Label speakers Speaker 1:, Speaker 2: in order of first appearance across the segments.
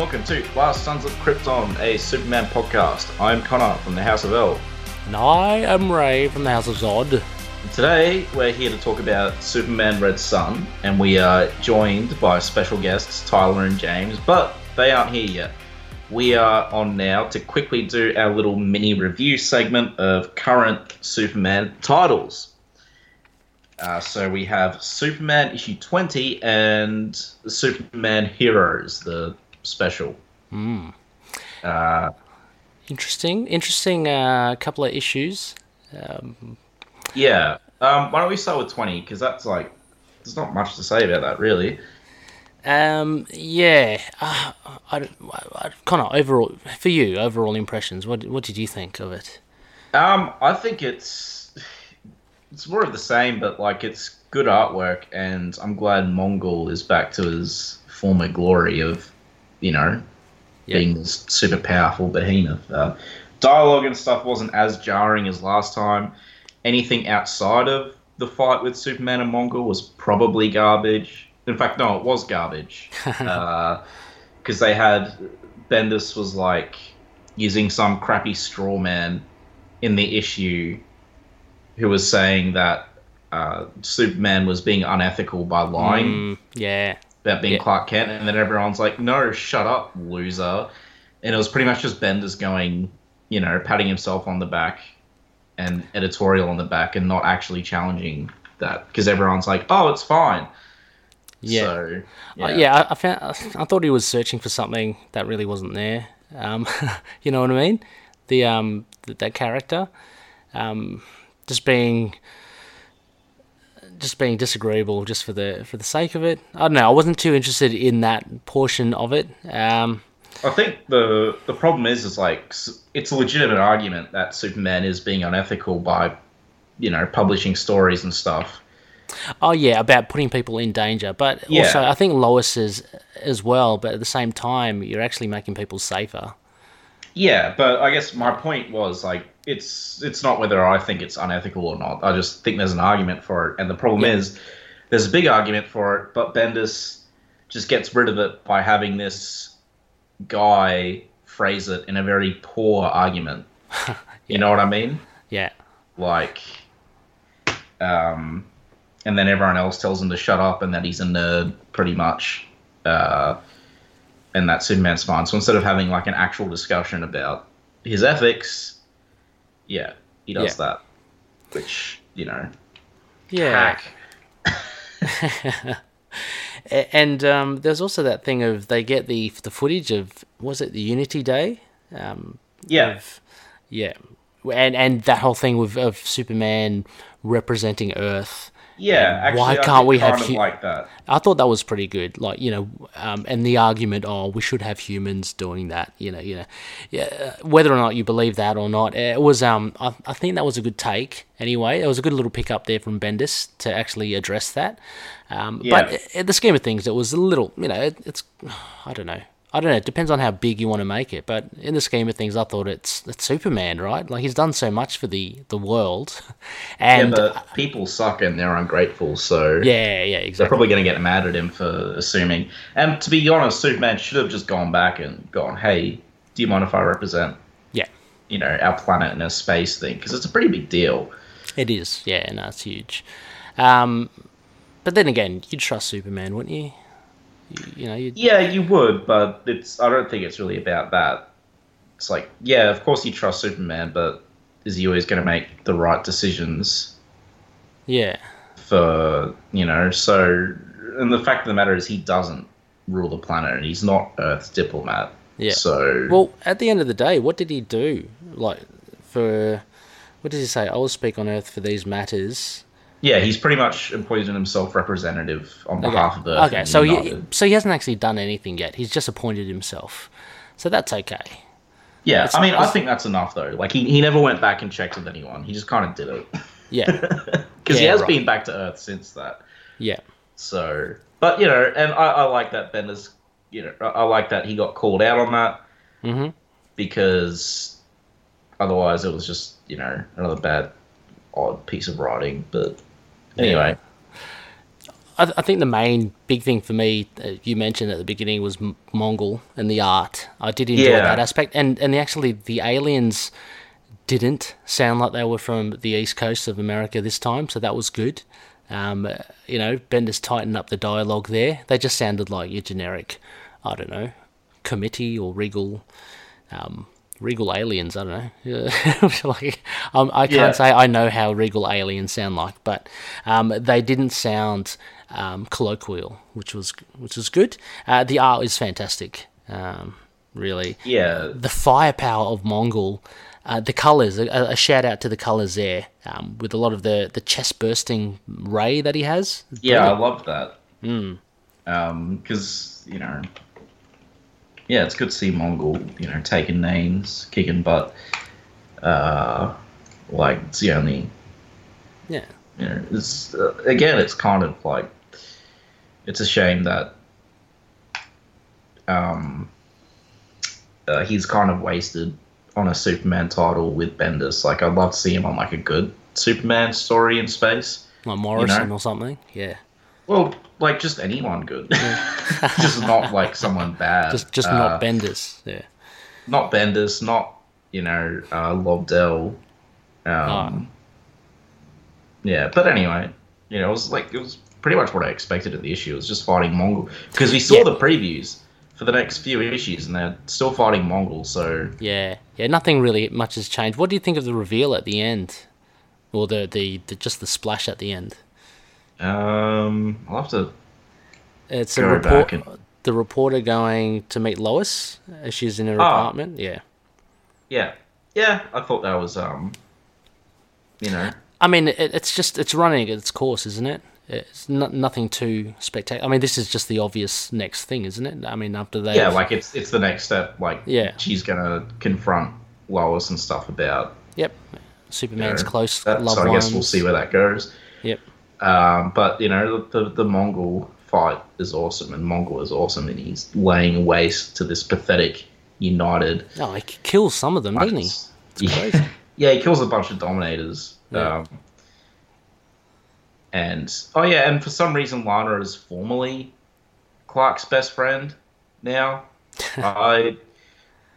Speaker 1: Welcome to Last Sons of Krypton, a Superman podcast. I'm Connor from the House of El.
Speaker 2: And I am Ray from the House of Zod.
Speaker 1: Today we're here to talk about Superman Red Sun, and we are joined by special guests Tyler and James, but they aren't here yet. We are on now to quickly do our little mini review segment of current Superman titles. Uh, so we have Superman issue 20 and Superman Heroes, the special.
Speaker 2: Hmm.
Speaker 1: Uh,
Speaker 2: Interesting, interesting uh, couple of issues. Um,
Speaker 1: yeah. Um, why don't we start with 20? Because that's like, there's not much to say about that, really.
Speaker 2: um, yeah, uh, I, I, Connor, overall, for you, overall impressions, what what did you think of it?
Speaker 1: Um, I think it's it's more of the same, but like it's good artwork, and I'm glad Mongol is back to his former glory of, you know,
Speaker 2: Yeah.
Speaker 1: being this super powerful behemoth. Uh, dialogue and stuff wasn't as jarring as last time. Anything outside of the fight with Superman and Mongol was probably garbage. In fact, no, it was garbage. Because they had Bendis was like using some crappy straw man in the issue who was saying that uh, Superman was being unethical by lying
Speaker 2: Mm, yeah,
Speaker 1: about being
Speaker 2: Yeah.
Speaker 1: Clark Kent, and then everyone's like, "No, shut up, loser!" And it was pretty much just Bendis going, you know, patting himself on the back and editorial on the back, and not actually challenging that because everyone's like, "Oh, it's fine."
Speaker 2: yeah,
Speaker 1: So,
Speaker 2: yeah. yeah I, I found I thought he was searching for something that really wasn't there. Um, you know what I mean? The um th- that character, um, just being just being disagreeable just for the for the sake of it. I don't know. I wasn't too interested in that portion of it. Um,
Speaker 1: I think the the problem is is like it's a legitimate argument that Superman is being unethical by, you know, publishing stories and stuff.
Speaker 2: oh yeah, about putting people in danger, but
Speaker 1: Yeah.
Speaker 2: also I think Lois is as well. But at the same time, you're actually making people safer.
Speaker 1: Yeah, but I guess my point was like it's it's not whether I think it's unethical or not. I just think there's an argument for it, and the problem
Speaker 2: Yeah.
Speaker 1: is there's a big argument for it, but Bendis just gets rid of it by having this guy phrase it in a very poor argument. You know what I mean?
Speaker 2: Yeah,
Speaker 1: Like, um, and then everyone else tells him to shut up and that he's a nerd, pretty much. Uh, and that Superman's fine. So instead of having like an actual discussion about his ethics, yeah, he does
Speaker 2: Yeah.
Speaker 1: that. Which, you know,
Speaker 2: yeah.
Speaker 1: hack.
Speaker 2: And um, there's also that thing of they get the the footage of was it the Unity Day? Um,
Speaker 1: Yeah.
Speaker 2: of- yeah, and and that whole thing with of Superman representing Earth.
Speaker 1: Yeah, actually,
Speaker 2: why can't we have hu-
Speaker 1: like that?
Speaker 2: I thought that was pretty good. Like you know, um, and the argument, oh, we should have humans doing that. You know, you know, yeah. uh, Whether or not you believe that or not, it was. Um, I, I think that was a good take. Anyway, it was a good little pick up there from Bendis to actually address that. Um,
Speaker 1: Yeah.
Speaker 2: But in the scheme of things, it was a little. You know, it, it's. I don't know. I don't know. It depends on how big you want to make it. But in the scheme of things, I thought it's it's Superman, right? Like he's done so much for the the world, and
Speaker 1: yeah, but people suck and they're ungrateful, so
Speaker 2: yeah, yeah, exactly.
Speaker 1: they're probably going to get mad at him for assuming. And to be honest, Superman should have just gone back and gone, "Hey, do you mind if I represent,
Speaker 2: Yeah,
Speaker 1: you know, our planet and our space thing? Because it's a pretty big deal."
Speaker 2: It is, yeah, no, it's huge. Um, but then again, you'd trust Superman, wouldn't you? You, you know, you'd,
Speaker 1: Yeah, you would, but it's. I don't think it's really about that. It's like, yeah, of course you trust Superman, but is he always going to make the right decisions
Speaker 2: yeah,
Speaker 1: for you know? So, and the fact of the matter is, he doesn't rule the planet, and he's not Earth's diplomat.
Speaker 2: yeah.
Speaker 1: So,
Speaker 2: Well, at the end of the day, what did he do? Like, for what did he say? I will speak on Earth for these matters.
Speaker 1: Yeah, he's pretty much appointed himself representative on
Speaker 2: Okay,
Speaker 1: behalf of Earth.
Speaker 2: okay. So he, so he hasn't actually done anything yet. He's just appointed himself. So that's okay.
Speaker 1: yeah,
Speaker 2: it's-
Speaker 1: I mean, I think that's enough though. Like he, he never went back and checked with anyone. He just kind of did it
Speaker 2: Yeah,
Speaker 1: because he has
Speaker 2: right.
Speaker 1: been back to Earth since that.
Speaker 2: yeah,
Speaker 1: So, but you know, and I, I like that Bendis. You know, I, I like that he got called out on that
Speaker 2: hmm
Speaker 1: because otherwise it was just you know another bad, odd piece of writing. But anyway,
Speaker 2: I, I think the main big thing for me, uh, you mentioned at the beginning, was M- Mongol and the art. I did enjoy
Speaker 1: Yeah.
Speaker 2: that aspect, and and actually the aliens didn't sound like they were from the east coast of America this time, so that was good. Um, you know, Bendis tightened up the dialogue there. They just sounded like your generic, I don't know, committee or regal, um, regal aliens. I don't know. like, um, I can't
Speaker 1: Yeah.
Speaker 2: say I know how regal aliens sound like, but um, they didn't sound um, colloquial, which was which was good. Uh, the art is fantastic. Um, really,
Speaker 1: Yeah,
Speaker 2: the firepower of Mongol, uh, the colors. A, a shout out to the colors there, um, with a lot of the the chest bursting ray that he has.
Speaker 1: yeah, I love that. Mm. Um, because you know, yeah, it's good to see Mongol, you know, taking names, kicking butt. Uh, like it's the only
Speaker 2: yeah,
Speaker 1: you know, it's uh, again, it's kind of like it's a shame that um, uh, he's kind of wasted on a Superman title with Bendis. Like, I'd love to see him on like a good Superman story in space.
Speaker 2: like Morrison
Speaker 1: know?
Speaker 2: or something. Yeah,
Speaker 1: Well, like just anyone good, just not like someone bad.
Speaker 2: just just
Speaker 1: Uh,
Speaker 2: not Bendis. Yeah,
Speaker 1: not Bendis, not you know uh, Lobdell. Um, Yeah, but anyway, you know, it was like it was pretty much what I expected of the issue. It was just fighting Mongol because we saw
Speaker 2: Yeah.
Speaker 1: the previews for the next few issues, and they're still fighting Mongol. So
Speaker 2: yeah, yeah. Nothing really much has changed. What do you think of the reveal at the end, or the the, the just the splash at the end?
Speaker 1: Um, I'll have to.
Speaker 2: It's a report.
Speaker 1: and-
Speaker 2: The reporter going to meet Lois as she's in her
Speaker 1: Oh.
Speaker 2: apartment. Yeah.
Speaker 1: Yeah, yeah, I thought that was um, you know,
Speaker 2: I mean, it, it's just it's running its course, isn't it? It's not nothing too spectacular. I mean, this is just the obvious next thing, isn't it? I mean, after they
Speaker 1: yeah, like it's it's the next step. Like,
Speaker 2: Yeah.
Speaker 1: she's gonna confront Lois and stuff about.
Speaker 2: yep,
Speaker 1: you
Speaker 2: Superman's
Speaker 1: know,
Speaker 2: close
Speaker 1: that, so I guess we'll see where that goes.
Speaker 2: Yep.
Speaker 1: Um, but you know, the, the Mongol fight is awesome, and Mongol is awesome, and he's laying waste to this pathetic United.
Speaker 2: Oh, he kills some of them, doesn't he?
Speaker 1: Yeah. yeah, he kills a bunch of Dominators.
Speaker 2: Yeah.
Speaker 1: Um, and oh yeah, and for some reason, Lana is formally Clark's best friend now. I.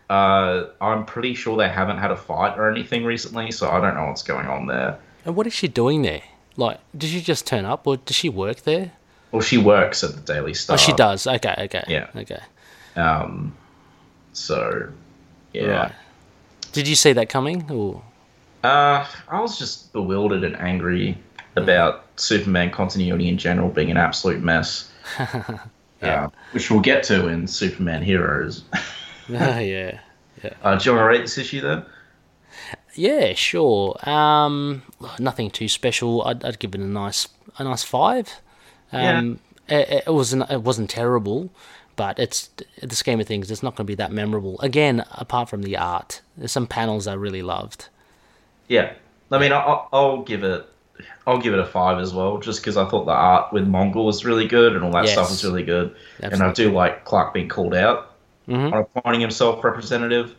Speaker 1: Uh, I'm pretty sure they haven't had a fight or anything recently, so I don't know what's going on there.
Speaker 2: And what is she doing there? Like, did she just turn up, or does she work there?
Speaker 1: Well, she works at the Daily Star.
Speaker 2: Oh, she does. Okay, okay.
Speaker 1: Yeah.
Speaker 2: Okay.
Speaker 1: Um, so, yeah.
Speaker 2: Right. Did you see that coming? Or
Speaker 1: Uh, I was just bewildered and angry about Superman continuity in general being an absolute mess.
Speaker 2: Yeah.
Speaker 1: Uh, which we'll get to in Superman Heroes.
Speaker 2: Ah, yeah.
Speaker 1: Uh, do you want to rate this issue then?
Speaker 2: Yeah, sure. Um, nothing too special. I'd, I'd give it a nice, a nice five. Um, it, it wasn't, it wasn't terrible, but it's in the scheme of things, it's not going to be that memorable. Again, apart from the art, there's some panels I really loved.
Speaker 1: Yeah. I mean, I'll, I'll give it. I'll give it a five as well, just because I thought the art with Mongol was really good and all that stuff was really good, Absolutely. and I do like Clark being called out
Speaker 2: Mhm.
Speaker 1: on appointing himself representative.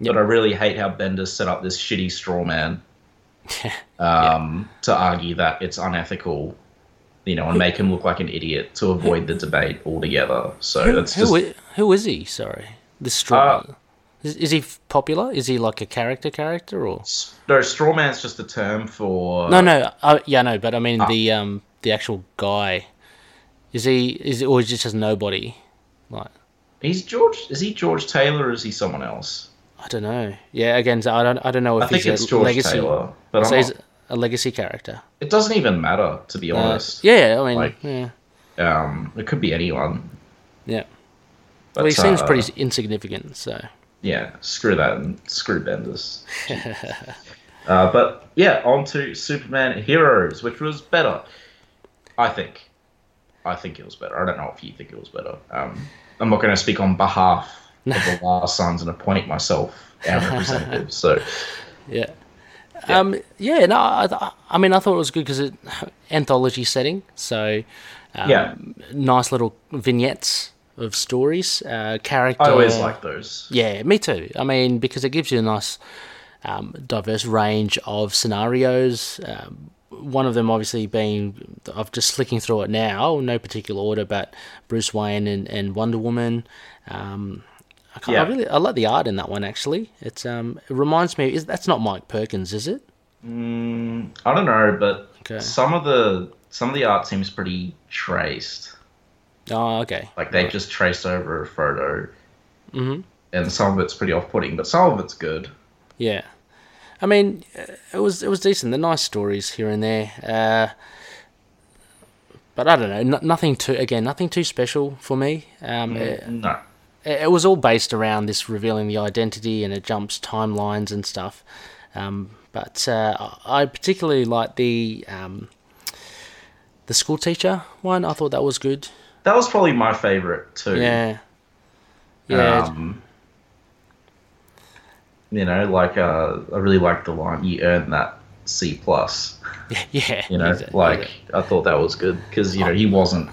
Speaker 2: Yep.
Speaker 1: But I really hate how Bendis set up this shitty straw man um, to argue that it's unethical, you know, and make him look like an idiot to avoid the debate altogether. So
Speaker 2: Who,
Speaker 1: that's just
Speaker 2: i- who is he? Sorry, this straw.
Speaker 1: Uh,
Speaker 2: is, is he popular? Is he like a character character or?
Speaker 1: no straw man's just a term for
Speaker 2: No, no. Uh, yeah, no. But I mean the um the actual guy. Is he is or is just nobody? Like
Speaker 1: He's George. Is he George Taylor or is he someone else?
Speaker 2: I don't know. Yeah, again, I don't I don't know if
Speaker 1: I think
Speaker 2: he's
Speaker 1: it's
Speaker 2: a
Speaker 1: George
Speaker 2: legacy.
Speaker 1: Taylor, but
Speaker 2: So he's a legacy character.
Speaker 1: it doesn't even matter to be
Speaker 2: Uh,
Speaker 1: honest.
Speaker 2: yeah, I mean,
Speaker 1: Like-
Speaker 2: yeah,
Speaker 1: Um, it could be anyone.
Speaker 2: yeah.
Speaker 1: But,
Speaker 2: Well, he seems
Speaker 1: uh,
Speaker 2: pretty insignificant. So
Speaker 1: Yeah, screw that and screw Bendis. uh, but yeah, on to Superman Heroes, which was better. I think. I think it was better. I don't know if you think it was better. Um, I'm not going to speak on behalf of the Last Sons and appoint myself our representative. So
Speaker 2: yeah. Um, yeah, no, I, I mean, I thought it was good because it anthology setting, so um,
Speaker 1: Yeah.
Speaker 2: nice little vignettes of stories, uh, character.
Speaker 1: I always like those.
Speaker 2: Yeah, me too. I mean, because it gives you a nice, um, diverse range of scenarios. Um, one of them obviously being I'm just flicking through it now, no particular order, but Bruce Wayne and, and Wonder Woman. Um, I, can't,
Speaker 1: Yeah.
Speaker 2: I really I like the art in that one actually. It's um it reminds me is that's not Mike Perkins, is it?
Speaker 1: Mm, I don't know, but
Speaker 2: Okay.
Speaker 1: some of the some of the art seems pretty traced.
Speaker 2: Oh, okay.
Speaker 1: Like they just traced over a photo,
Speaker 2: Mhm.
Speaker 1: and some of it's pretty off-putting, but some of it's good.
Speaker 2: Yeah, I mean, uh, it was it was decent. They're nice stories here and there, uh, but I don't know. N- nothing too again, nothing too special for me. Um, it,
Speaker 1: No,
Speaker 2: it was all based around this revealing the identity, and it jumps timelines and stuff. Um, but uh, I particularly like the um, the school teacher one. I thought that was good.
Speaker 1: that was probably my favorite too.
Speaker 2: Yeah, yeah,
Speaker 1: Um, you know, like uh, I really liked the line "You earned that C plus."
Speaker 2: yeah.
Speaker 1: You know,
Speaker 2: exactly.
Speaker 1: like I thought that was good because you know he wasn't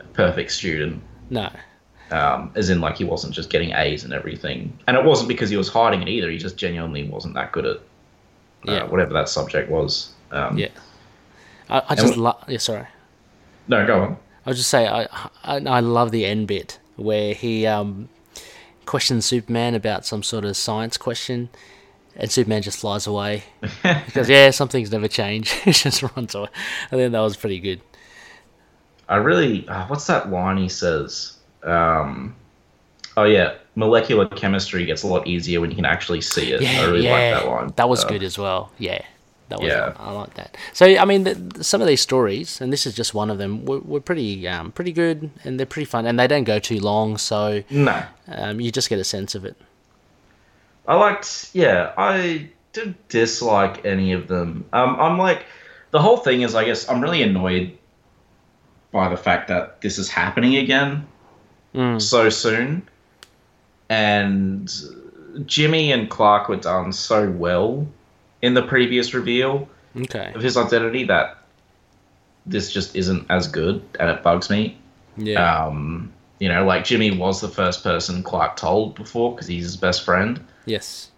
Speaker 1: a perfect student.
Speaker 2: no,
Speaker 1: um, as in like he wasn't just getting A's and everything, and it wasn't because he was hiding it either. He just genuinely wasn't that good at uh,
Speaker 2: Yeah.
Speaker 1: whatever that subject was. Um,
Speaker 2: yeah. I, I just love. Yeah, sorry.
Speaker 1: No, go on.
Speaker 2: I'll just say I, I I love the end bit where he um questions Superman about some sort of science question, and Superman just flies away because yeah, some things never change. he just runs away. I think that was pretty good.
Speaker 1: I really, uh, what's that line he says? Um, oh yeah, molecular chemistry gets a lot easier when you can actually see it.
Speaker 2: Yeah,
Speaker 1: I really
Speaker 2: yeah,
Speaker 1: like that line.
Speaker 2: That was
Speaker 1: Uh,
Speaker 2: good as well. Yeah, that was.
Speaker 1: Yeah.
Speaker 2: I like that. So I mean, the- some of these stories, and this is just one of them, were, were pretty um pretty good, and they're pretty fun, and they don't go too long, so
Speaker 1: No,
Speaker 2: um, you just get a sense of it.
Speaker 1: I liked. Yeah, I didn't dislike any of them. Um, I'm like, the whole thing is, I guess, I'm really annoyed by the fact that this is happening again.
Speaker 2: Mm.
Speaker 1: so soon. And Jimmy and Clark were done so well in the previous reveal
Speaker 2: Okay.
Speaker 1: of his identity that this just isn't as good, and it bugs me.
Speaker 2: Yeah.
Speaker 1: Um, you know, like Jimmy was the first person Clark told before because he's his best friend,
Speaker 2: yes.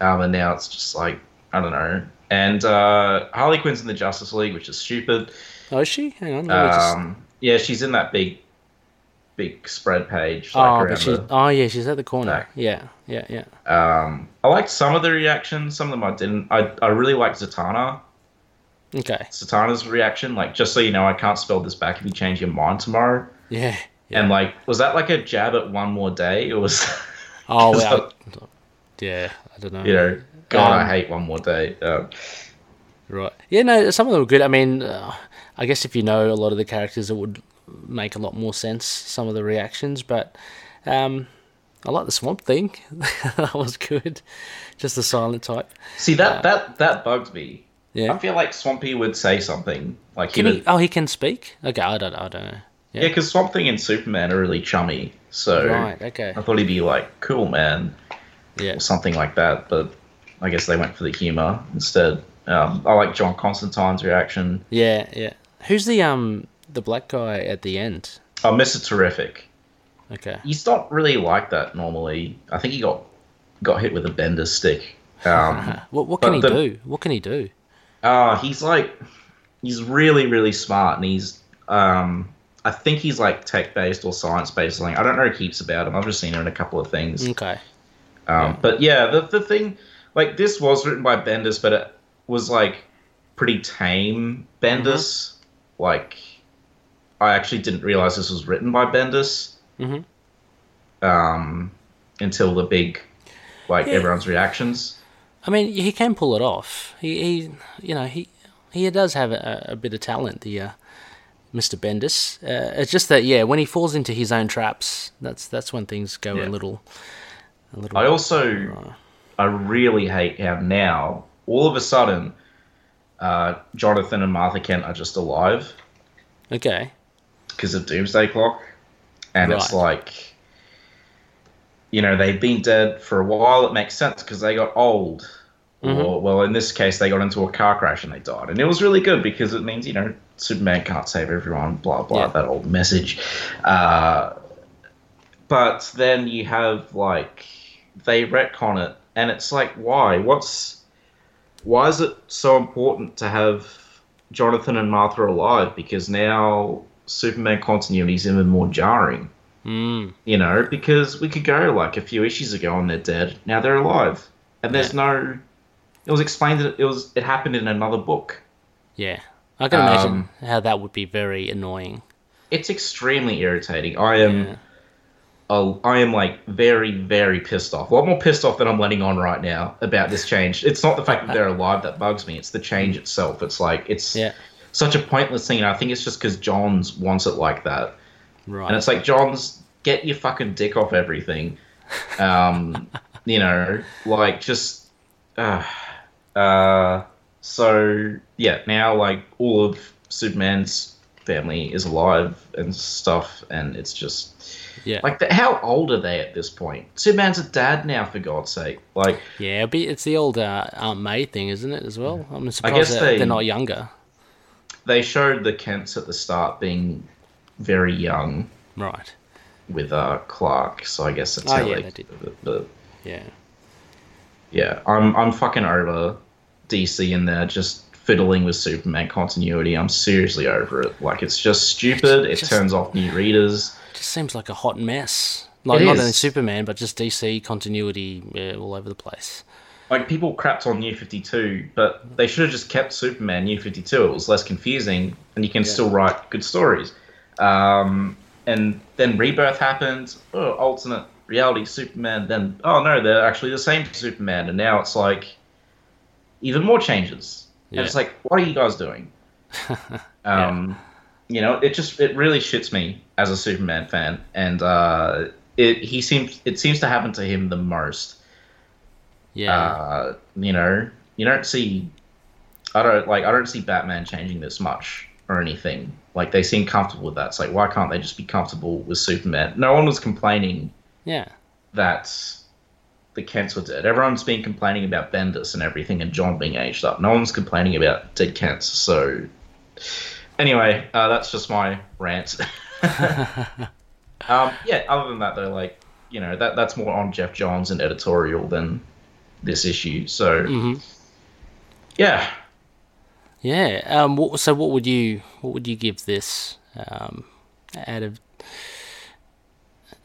Speaker 1: um, and now it's just like I don't know. And uh, Harley Quinn's in the Justice League, which is stupid.
Speaker 2: Oh, is she? Hang on. me just-
Speaker 1: Um, yeah, she's in that big, big spread page.
Speaker 2: oh,
Speaker 1: Like
Speaker 2: but
Speaker 1: around
Speaker 2: she's,
Speaker 1: the,
Speaker 2: oh, yeah, she's at the corner.
Speaker 1: back.
Speaker 2: Yeah, yeah, yeah.
Speaker 1: Um, I liked some of the reactions. Some of them I didn't. I, I really liked Zatanna.
Speaker 2: Okay.
Speaker 1: Zatanna's reaction, like, just so you know, I can't spell this back if you change your mind tomorrow.
Speaker 2: Yeah. yeah.
Speaker 1: And like, was that like a jab at one more day? It was,
Speaker 2: oh, well. Yeah, I don't know.
Speaker 1: you know, God, I
Speaker 2: Um,
Speaker 1: hate one more day. Um,
Speaker 2: Right. Yeah, no, some of them were good. I mean, uh, I guess if you know a lot of the characters, it would make a lot more sense, some of the reactions, but um, I like the Swamp Thing. that was good. Just the silent type.
Speaker 1: see that that that bugged me.
Speaker 2: Yeah.
Speaker 1: I feel like Swampy would say something like he
Speaker 2: Can he? Oh, he can speak? Okay, I don't, I don't know.
Speaker 1: Yeah, because Swamp Thing and Superman are really chummy. So
Speaker 2: Right, okay.
Speaker 1: I thought he'd be like, "Cool, man,"
Speaker 2: Yeah.
Speaker 1: or something like that. But I guess they went for the humor instead. Um, I like John Constantine's reaction.
Speaker 2: Yeah, yeah. Who's the um the black guy at the end?
Speaker 1: Oh, Mr. Terrific.
Speaker 2: Okay.
Speaker 1: He's not really like that normally. I think he got got hit with a Bendis stick. Um,
Speaker 2: What what can he
Speaker 1: the-
Speaker 2: do? What can he do?
Speaker 1: uh, he's like, he's really really smart, and he's um, I think he's like tech based or science based. Something I don't know heaps about him. I've just seen him in a couple of things.
Speaker 2: Okay.
Speaker 1: Um, But yeah, the the thing, like this was written by Bendis, but it was like pretty tame Bendis. Like, I actually didn't realize this was written by Bendis
Speaker 2: Mhm.
Speaker 1: um, until the big, like
Speaker 2: Yeah.
Speaker 1: everyone's reactions.
Speaker 2: I mean, he can pull it off. He, he you know, he he does have a, a bit of talent, the uh, Mr. Bendis. Uh, it's just that, yeah, when he falls into his own traps, that's that's when things go
Speaker 1: Yeah.
Speaker 2: a little, a little.
Speaker 1: I also, I really hate how now all of a sudden, uh, Jonathan and Martha Kent are just alive.
Speaker 2: okay.
Speaker 1: Because of Doomsday Clock, and it's like, you know, they've been dead for a while. It makes sense because they got old,
Speaker 2: Mm-hmm.
Speaker 1: or well, in this case, they got into a car crash and they died, and it was really good because it means you know Superman can't save everyone. Blah blah,
Speaker 2: Yeah.
Speaker 1: that old message. Uh, but then you have like they retcon it, and it's like, why? What's why is it so important to have Jonathan and Martha alive? Because now Superman continuity is even more jarring.
Speaker 2: Mm.
Speaker 1: You know, because we could go like a few issues ago and they're dead. Now they're alive, and there's no. It was explained that it was it happened in another book.
Speaker 2: Yeah, I can imagine
Speaker 1: Um,
Speaker 2: how that would be very annoying.
Speaker 1: It's extremely irritating. I am.
Speaker 2: Yeah.
Speaker 1: Oh, I am like very, very pissed off. A lot more pissed off than I'm letting on right now about this change. It's not the fact that they're alive that bugs me. It's the change itself. It's like it's
Speaker 2: Yeah,
Speaker 1: such a pointless thing, and I think it's just because Johns wants it like that.
Speaker 2: right.
Speaker 1: And it's like Johns, get your fucking dick off everything. Um, you know, like just. Uh, uh, so yeah, now like all of Superman's family is alive and stuff, and it's just
Speaker 2: yeah,
Speaker 1: like, the, how old are they at this point? Superman's a dad now, for God's sake. Like,
Speaker 2: yeah. It's the old uh, Aunt May thing, isn't it? As well. I'm surprised
Speaker 1: guess they-
Speaker 2: they're not younger.
Speaker 1: They showed the Kents at the start being very young
Speaker 2: Right.
Speaker 1: with uh, Clark, so I guess that's
Speaker 2: Oh,
Speaker 1: how
Speaker 2: yeah,
Speaker 1: they,
Speaker 2: did.
Speaker 1: But, but
Speaker 2: Yeah.
Speaker 1: yeah, I'm I'm fucking over DC in there just fiddling with Superman continuity. I'm seriously over it. Like, it's just stupid. It
Speaker 2: Just-
Speaker 1: turns off new readers.
Speaker 2: just seems like a hot mess. Like
Speaker 1: It
Speaker 2: not
Speaker 1: is.
Speaker 2: only Superman, but just DC continuity yeah, all over the place.
Speaker 1: Like people crapped on New Fifty Two, but they should have just kept Superman New Fifty Two. It was less confusing, and you can still write good stories. Um, and then Rebirth happened. Oh, alternate reality Superman. Then oh no, they're actually the same Superman, and now it's like even more changes.
Speaker 2: Yeah.
Speaker 1: And it's like, what are you guys doing? um, You know, it just it really shits me as a Superman fan, and uh, it he seems it seems to happen to him the most
Speaker 2: Yeah.
Speaker 1: uh, you know, you don't see, I don't like, I don't see Batman changing this much or anything. Like they seem comfortable with that. It's like, why can't they just be comfortable with Superman? No one was complaining
Speaker 2: yeah.
Speaker 1: that the Kents were dead. Everyone's been complaining about Bendis and everything, and John being aged up. No one's complaining about dead Kents. So, anyway, uh, that's just my rant. um, yeah. Other than that, though, like you know, that that's more on Geoff Johns and editorial than this issue. So,
Speaker 2: hmm
Speaker 1: yeah,
Speaker 2: Yeah. Um. What, so, what would you what would you give this um, out of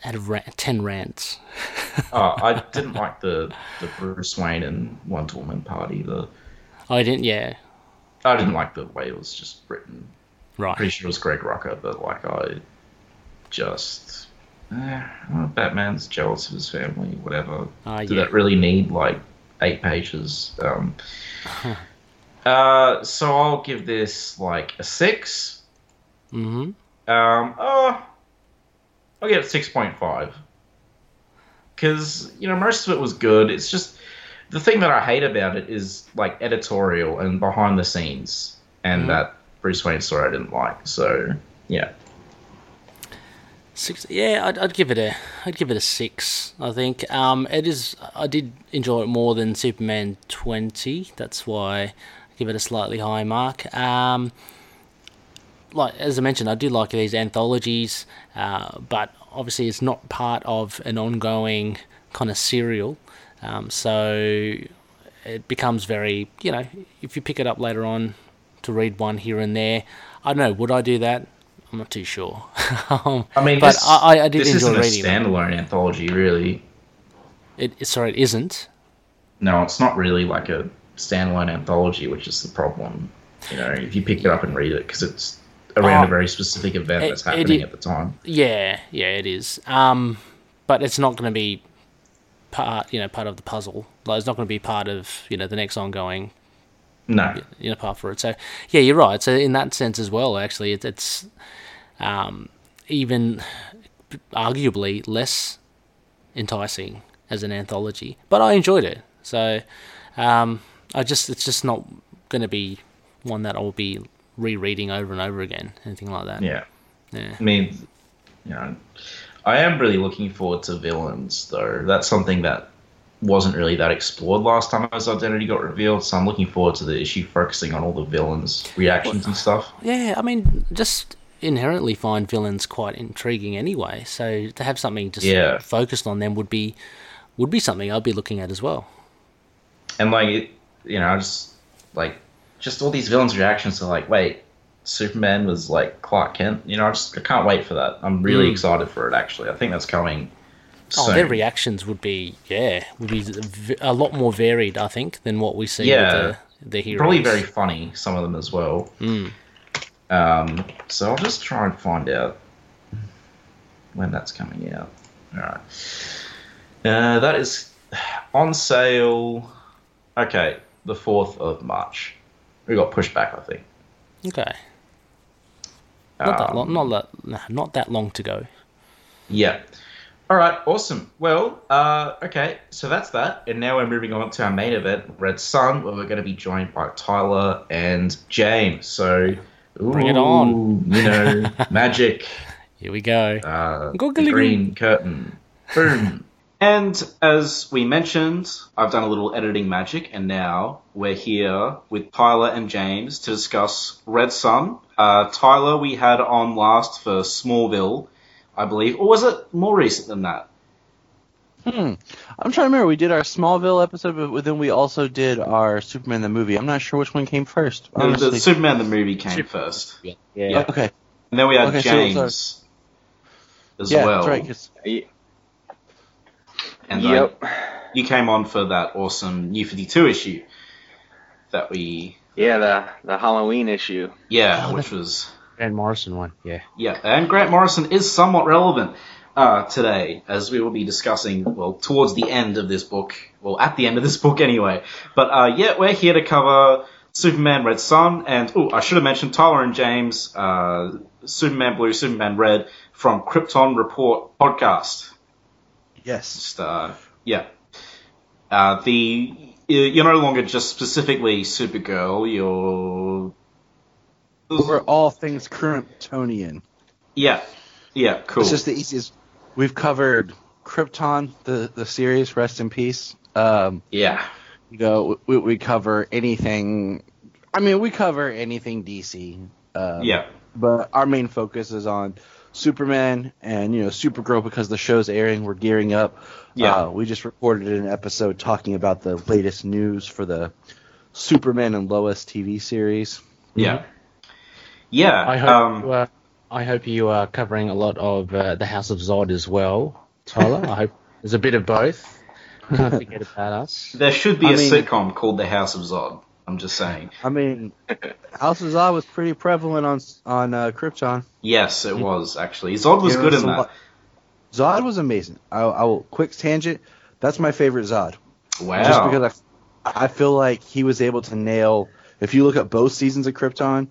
Speaker 2: out of ra- ten rants?
Speaker 1: uh, I didn't like the the Bruce Wayne and Wonder Woman party. The
Speaker 2: Oh, I didn't. Yeah.
Speaker 1: I didn't like the way it was just written.
Speaker 2: Right.
Speaker 1: Pretty sure it was Greg Rucka, but like I just eh, well, Batman's jealous of his family. Whatever.
Speaker 2: Ah,
Speaker 1: Did
Speaker 2: yeah.
Speaker 1: that really need like eight pages? Um, uh, so I'll give this like a six.
Speaker 2: Mm-hmm.
Speaker 1: Um, oh, I'll give it six point five. Because you know most of it was good. It's just the thing that I hate about it is like editorial and behind the scenes, and
Speaker 2: Mhm.
Speaker 1: that Bruce Wayne story I didn't like. So yeah,
Speaker 2: Six. Yeah, I'd, I'd give it a. I'd give it a six. I think. Um, it is. I did enjoy it more than Superman twenty. That's why I give it a slightly high mark. Um, like as I mentioned, I do like these anthologies, uh, but obviously it's not part of an ongoing kind of serial. Um, so it becomes very, you know, if you pick it up later on to read one here and there, I don't know. Would I do that? I'm not too sure. um,
Speaker 1: I mean,
Speaker 2: but
Speaker 1: this,
Speaker 2: I, I- I did
Speaker 1: this
Speaker 2: enjoy
Speaker 1: isn't
Speaker 2: reading
Speaker 1: a
Speaker 2: them.
Speaker 1: standalone anthology, really.
Speaker 2: It, sorry, it isn't.
Speaker 1: No, it's not really like a standalone anthology, which is the problem. You know, if you pick it up and read it, because it's around
Speaker 2: Oh,
Speaker 1: a very specific event
Speaker 2: it-
Speaker 1: that's happening
Speaker 2: i-
Speaker 1: at the time.
Speaker 2: Yeah, yeah, it is. Um, but it's not going to be part, you know, part of the puzzle. Like, it's not going to be part of, you know, the next ongoing,
Speaker 1: No,
Speaker 2: you know, part for it. So, yeah, you're right. So, in that sense as well, actually, it, it's um, even arguably less enticing as an anthology. But I enjoyed it. So, um, I just, it's just not going to be one that I'll be rereading over and over again, anything like that.
Speaker 1: yeah.
Speaker 2: Yeah.
Speaker 1: I mean, you know, I am really looking forward to villains, though. That's something that wasn't really that explored last time his identity got revealed. So I'm looking forward to the issue focusing on all the villains' reactions and stuff.
Speaker 2: Yeah, I mean, just inherently find villains quite intriguing anyway. So to have something just
Speaker 1: Yeah.
Speaker 2: focused on them would be would be something I'd be looking at as well.
Speaker 1: And like, it, you know, I just like just all these villains' reactions to like, wait, Superman was like Clark Kent. You know, I just I can't wait for that. I'm really
Speaker 3: Mm.
Speaker 1: excited for it. Actually, I think that's coming.
Speaker 3: Oh, their reactions would be yeah, would be a lot more varied, I think, than what we see
Speaker 1: Yeah.
Speaker 3: with the, the heroes.
Speaker 1: Probably very funny, some of them as well.
Speaker 3: Mm.
Speaker 1: Um, so I'll just try and find out when that's coming out. All right. Uh, that is on sale. Okay, the fourth of March. We got pushed back, I think.
Speaker 3: Okay, not that
Speaker 1: Um,
Speaker 3: long. Not that. Not that long to go.
Speaker 1: Yeah. All right. Awesome. Well, uh, okay. So that's that, and now we're moving on to our main event, Red Sun, where we're going to be joined by Tyler and James. So,
Speaker 3: Bring it on.
Speaker 1: You know, magic.
Speaker 3: Here we go.
Speaker 1: Uh, the
Speaker 3: Googly-goo.
Speaker 1: green curtain. Boom. and as we mentioned, I've done a little editing magic, and now we're here with Tyler and James to discuss Red Sun. Uh, Tyler, we had on last for Smallville, I believe, or was it more recent than that?
Speaker 4: Hmm. I'm trying to remember. We did our Smallville episode, but then we also did our Superman the movie. I'm not sure which one came first.
Speaker 1: The,
Speaker 4: Honestly.
Speaker 1: the Superman the movie came
Speaker 3: Super-
Speaker 1: first,
Speaker 5: Yeah.
Speaker 1: Yeah.
Speaker 4: Okay.
Speaker 1: and then we had
Speaker 4: Okay, so it
Speaker 1: James as
Speaker 4: Yeah,
Speaker 1: well.
Speaker 4: that's right. 'cause-
Speaker 1: And uh,
Speaker 5: yep.
Speaker 1: you came on for that awesome New 52 issue that we,
Speaker 5: Yeah, the the Halloween issue.
Speaker 1: yeah,
Speaker 4: Oh,
Speaker 1: which was
Speaker 2: Grant Morrison one, yeah.
Speaker 1: Yeah, and Grant Morrison is somewhat relevant uh, today, as we will be discussing, well, towards the end of this book, well, at the end of this book anyway. But uh, yeah, we're here to cover Superman Red Sun, and oh, I should have mentioned Tyler and James, uh, Superman Blue, Superman Red from Krypton Report podcast.
Speaker 4: Yes.
Speaker 1: Just, uh, yeah. Uh, the you're no longer just specifically Supergirl. You're
Speaker 4: We're all things Kryptonian.
Speaker 1: yeah, yeah, cool.
Speaker 4: It's just the easiest. We've covered Krypton, the the series. Rest in peace. Um,
Speaker 1: yeah,
Speaker 4: you know, we, we cover anything. I mean, we cover anything DC. Um,
Speaker 1: yeah,
Speaker 4: but our main focus is on Superman and you know Supergirl because the show's airing. We're gearing up.
Speaker 1: Yeah.
Speaker 4: Uh, we just recorded an episode talking about the latest news for the Superman and Lois TV series.
Speaker 1: yeah, yeah.
Speaker 2: I hope
Speaker 1: um,
Speaker 2: you are, I hope you are covering a lot of uh, the House of Zod as well, Tyler. I hope there's a bit of both. Can't forget about us.
Speaker 1: There should be
Speaker 4: I
Speaker 1: a
Speaker 4: mean-
Speaker 1: sitcom called The House of Zod. I'm just saying.
Speaker 4: I mean, House of Zod was pretty prevalent on on uh, Krypton.
Speaker 1: Yes, it was actually. Zod was
Speaker 4: There
Speaker 1: good in
Speaker 4: some
Speaker 1: that.
Speaker 4: lo- Zod was amazing. I, I will quick tangent. That's my favorite Zod.
Speaker 1: Wow.
Speaker 4: Just because I, I feel like he was able to nail. If you look at both seasons of Krypton,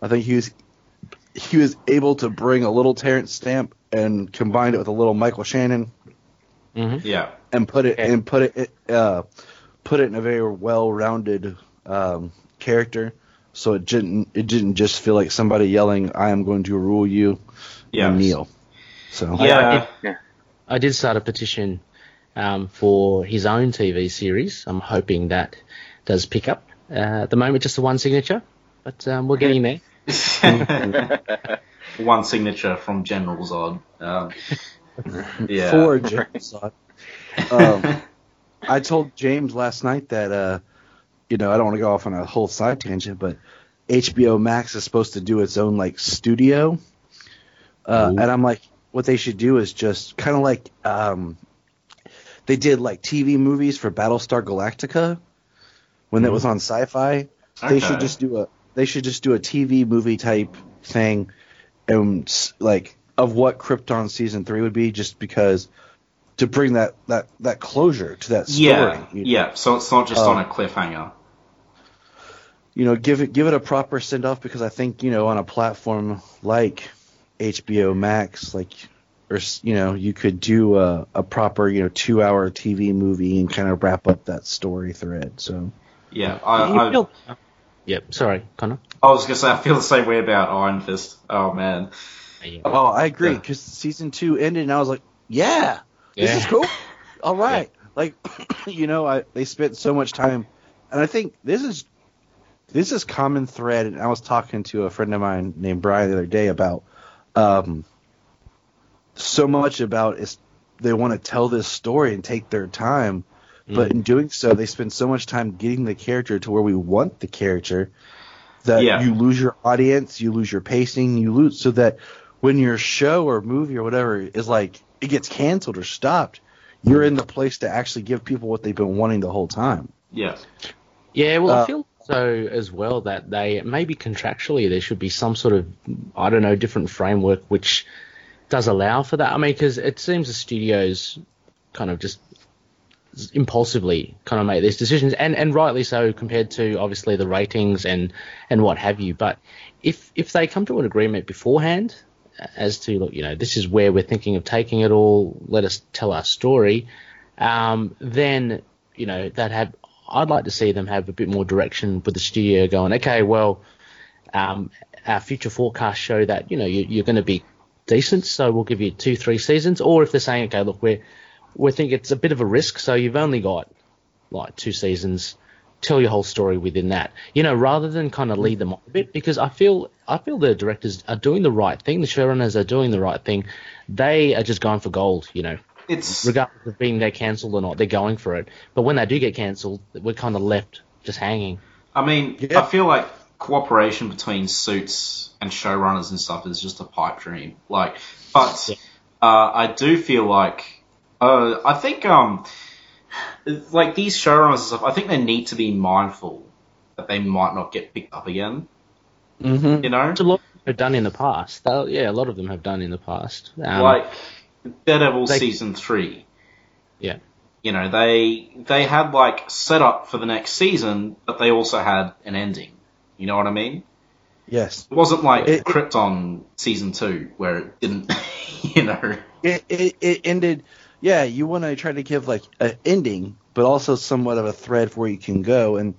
Speaker 4: I think he was he was able to bring a little Terence Stamp and combine it with a little Michael Shannon
Speaker 2: hmm
Speaker 1: yeah.
Speaker 4: and put it
Speaker 2: Okay.
Speaker 4: and put it uh, put it in a very well-rounded um, character. So it didn't it didn't just feel like somebody yelling, "I am going to rule you,"
Speaker 1: Yeah.
Speaker 4: and kneel. So
Speaker 1: Yeah.
Speaker 2: I did start a petition um, for his own TV series. I'm hoping that does pick up. Uh, at the moment, just the one signature, but um, we're getting there.
Speaker 1: One signature from General Zod. Um, yeah.
Speaker 4: for James Zod. Um, I told James last night that uh, you know I don't want to go off on a whole side tangent, but HBO Max is supposed to do its own like studio, uh, and I'm like, what they should do is just kind of like um, they did like TV movies for Battlestar Galactica when it was on Sci-Fi. They should just do a they should just do a TV movie type thing, and like of what Krypton season three would be, just because to bring that that that closure to that story.
Speaker 1: Yeah.
Speaker 4: you,
Speaker 1: Yeah. So it's not just
Speaker 4: Um,
Speaker 1: on a cliffhanger.
Speaker 4: you know, give it give it a proper send off because I think you know on a platform like HBO Max, like or you know you could do a, a proper you know two hour TV movie and kind of wrap up that story thread. So
Speaker 1: Yeah. I,
Speaker 2: You
Speaker 1: I,
Speaker 2: feel- Yep, sorry, Connor.
Speaker 1: I was gonna say I feel the same way about Iron Fist. Oh man.
Speaker 2: Yeah.
Speaker 4: oh, I agree
Speaker 1: Yeah.
Speaker 4: because season two ended and I was like, yeah, this is cool. All right, like you know, I they spent so much time, and I think this is this is common thread. And I was talking to a friend of mine named Brian the other day about um, so much about is they want to tell this story and take their time but in doing so, they spend so much time getting the character to where we want the character that
Speaker 1: Yeah.
Speaker 4: you lose your audience, you lose your pacing, you lose so that when your show or movie or whatever is like it gets canceled or stopped, you're in the place to actually give people what they've been wanting the whole time.
Speaker 1: Yeah.
Speaker 2: Yeah, well, I
Speaker 4: Uh,
Speaker 2: feel so as well that they maybe contractually there should be some sort of I don't know different framework which does allow for that. I mean, because it seems the studios kind of just impulsively kind of make these decisions, and and rightly so compared to obviously the ratings and and what have you. But if if they come to an agreement beforehand as to look, you know, this is where we're thinking of taking it all. Let us tell our story. Um, then you know that have I'd like to see them have a bit more direction with the studio going. Okay, well, um, our future forecasts show that you know you, you're going to be decent, so we'll give you two, three seasons. Or if they're saying, okay, look, we're we think it's a bit of a risk, so you've only got like two seasons. Tell your whole story within that, you know, rather than kind of lead them on a bit, because I feel I feel the directors are doing the right thing, the showrunners are doing the right thing. They are just going for gold, you know,
Speaker 1: It's
Speaker 2: regardless of being they cancelled or not, they're going for it. But when they do get cancelled, we're kind of left just hanging.
Speaker 1: I mean,
Speaker 4: Yeah.
Speaker 1: I feel like cooperation between suits and showrunners and stuff is just a pipe dream. Like, but
Speaker 2: Yeah.
Speaker 1: uh, I do feel like uh, I think um, like these showrunners and stuff. I think they need to be mindful that they might not get picked up again.
Speaker 4: Mm-hmm.
Speaker 1: You know,
Speaker 2: Which a lot have done in the past. They'll- yeah, a lot of them have done in the past. Um,
Speaker 1: like Daredevil
Speaker 2: they-
Speaker 1: season three.
Speaker 2: Yeah.
Speaker 1: You know, they they had like set up for the next season, but they also had an ending. You know what I mean?
Speaker 4: Yes.
Speaker 1: It wasn't like
Speaker 4: It- it-
Speaker 1: Krypton season two where it didn't, you know.
Speaker 4: It, it, it ended. Yeah, you want to try to give like an ending, but also somewhat of a thread where you can go. And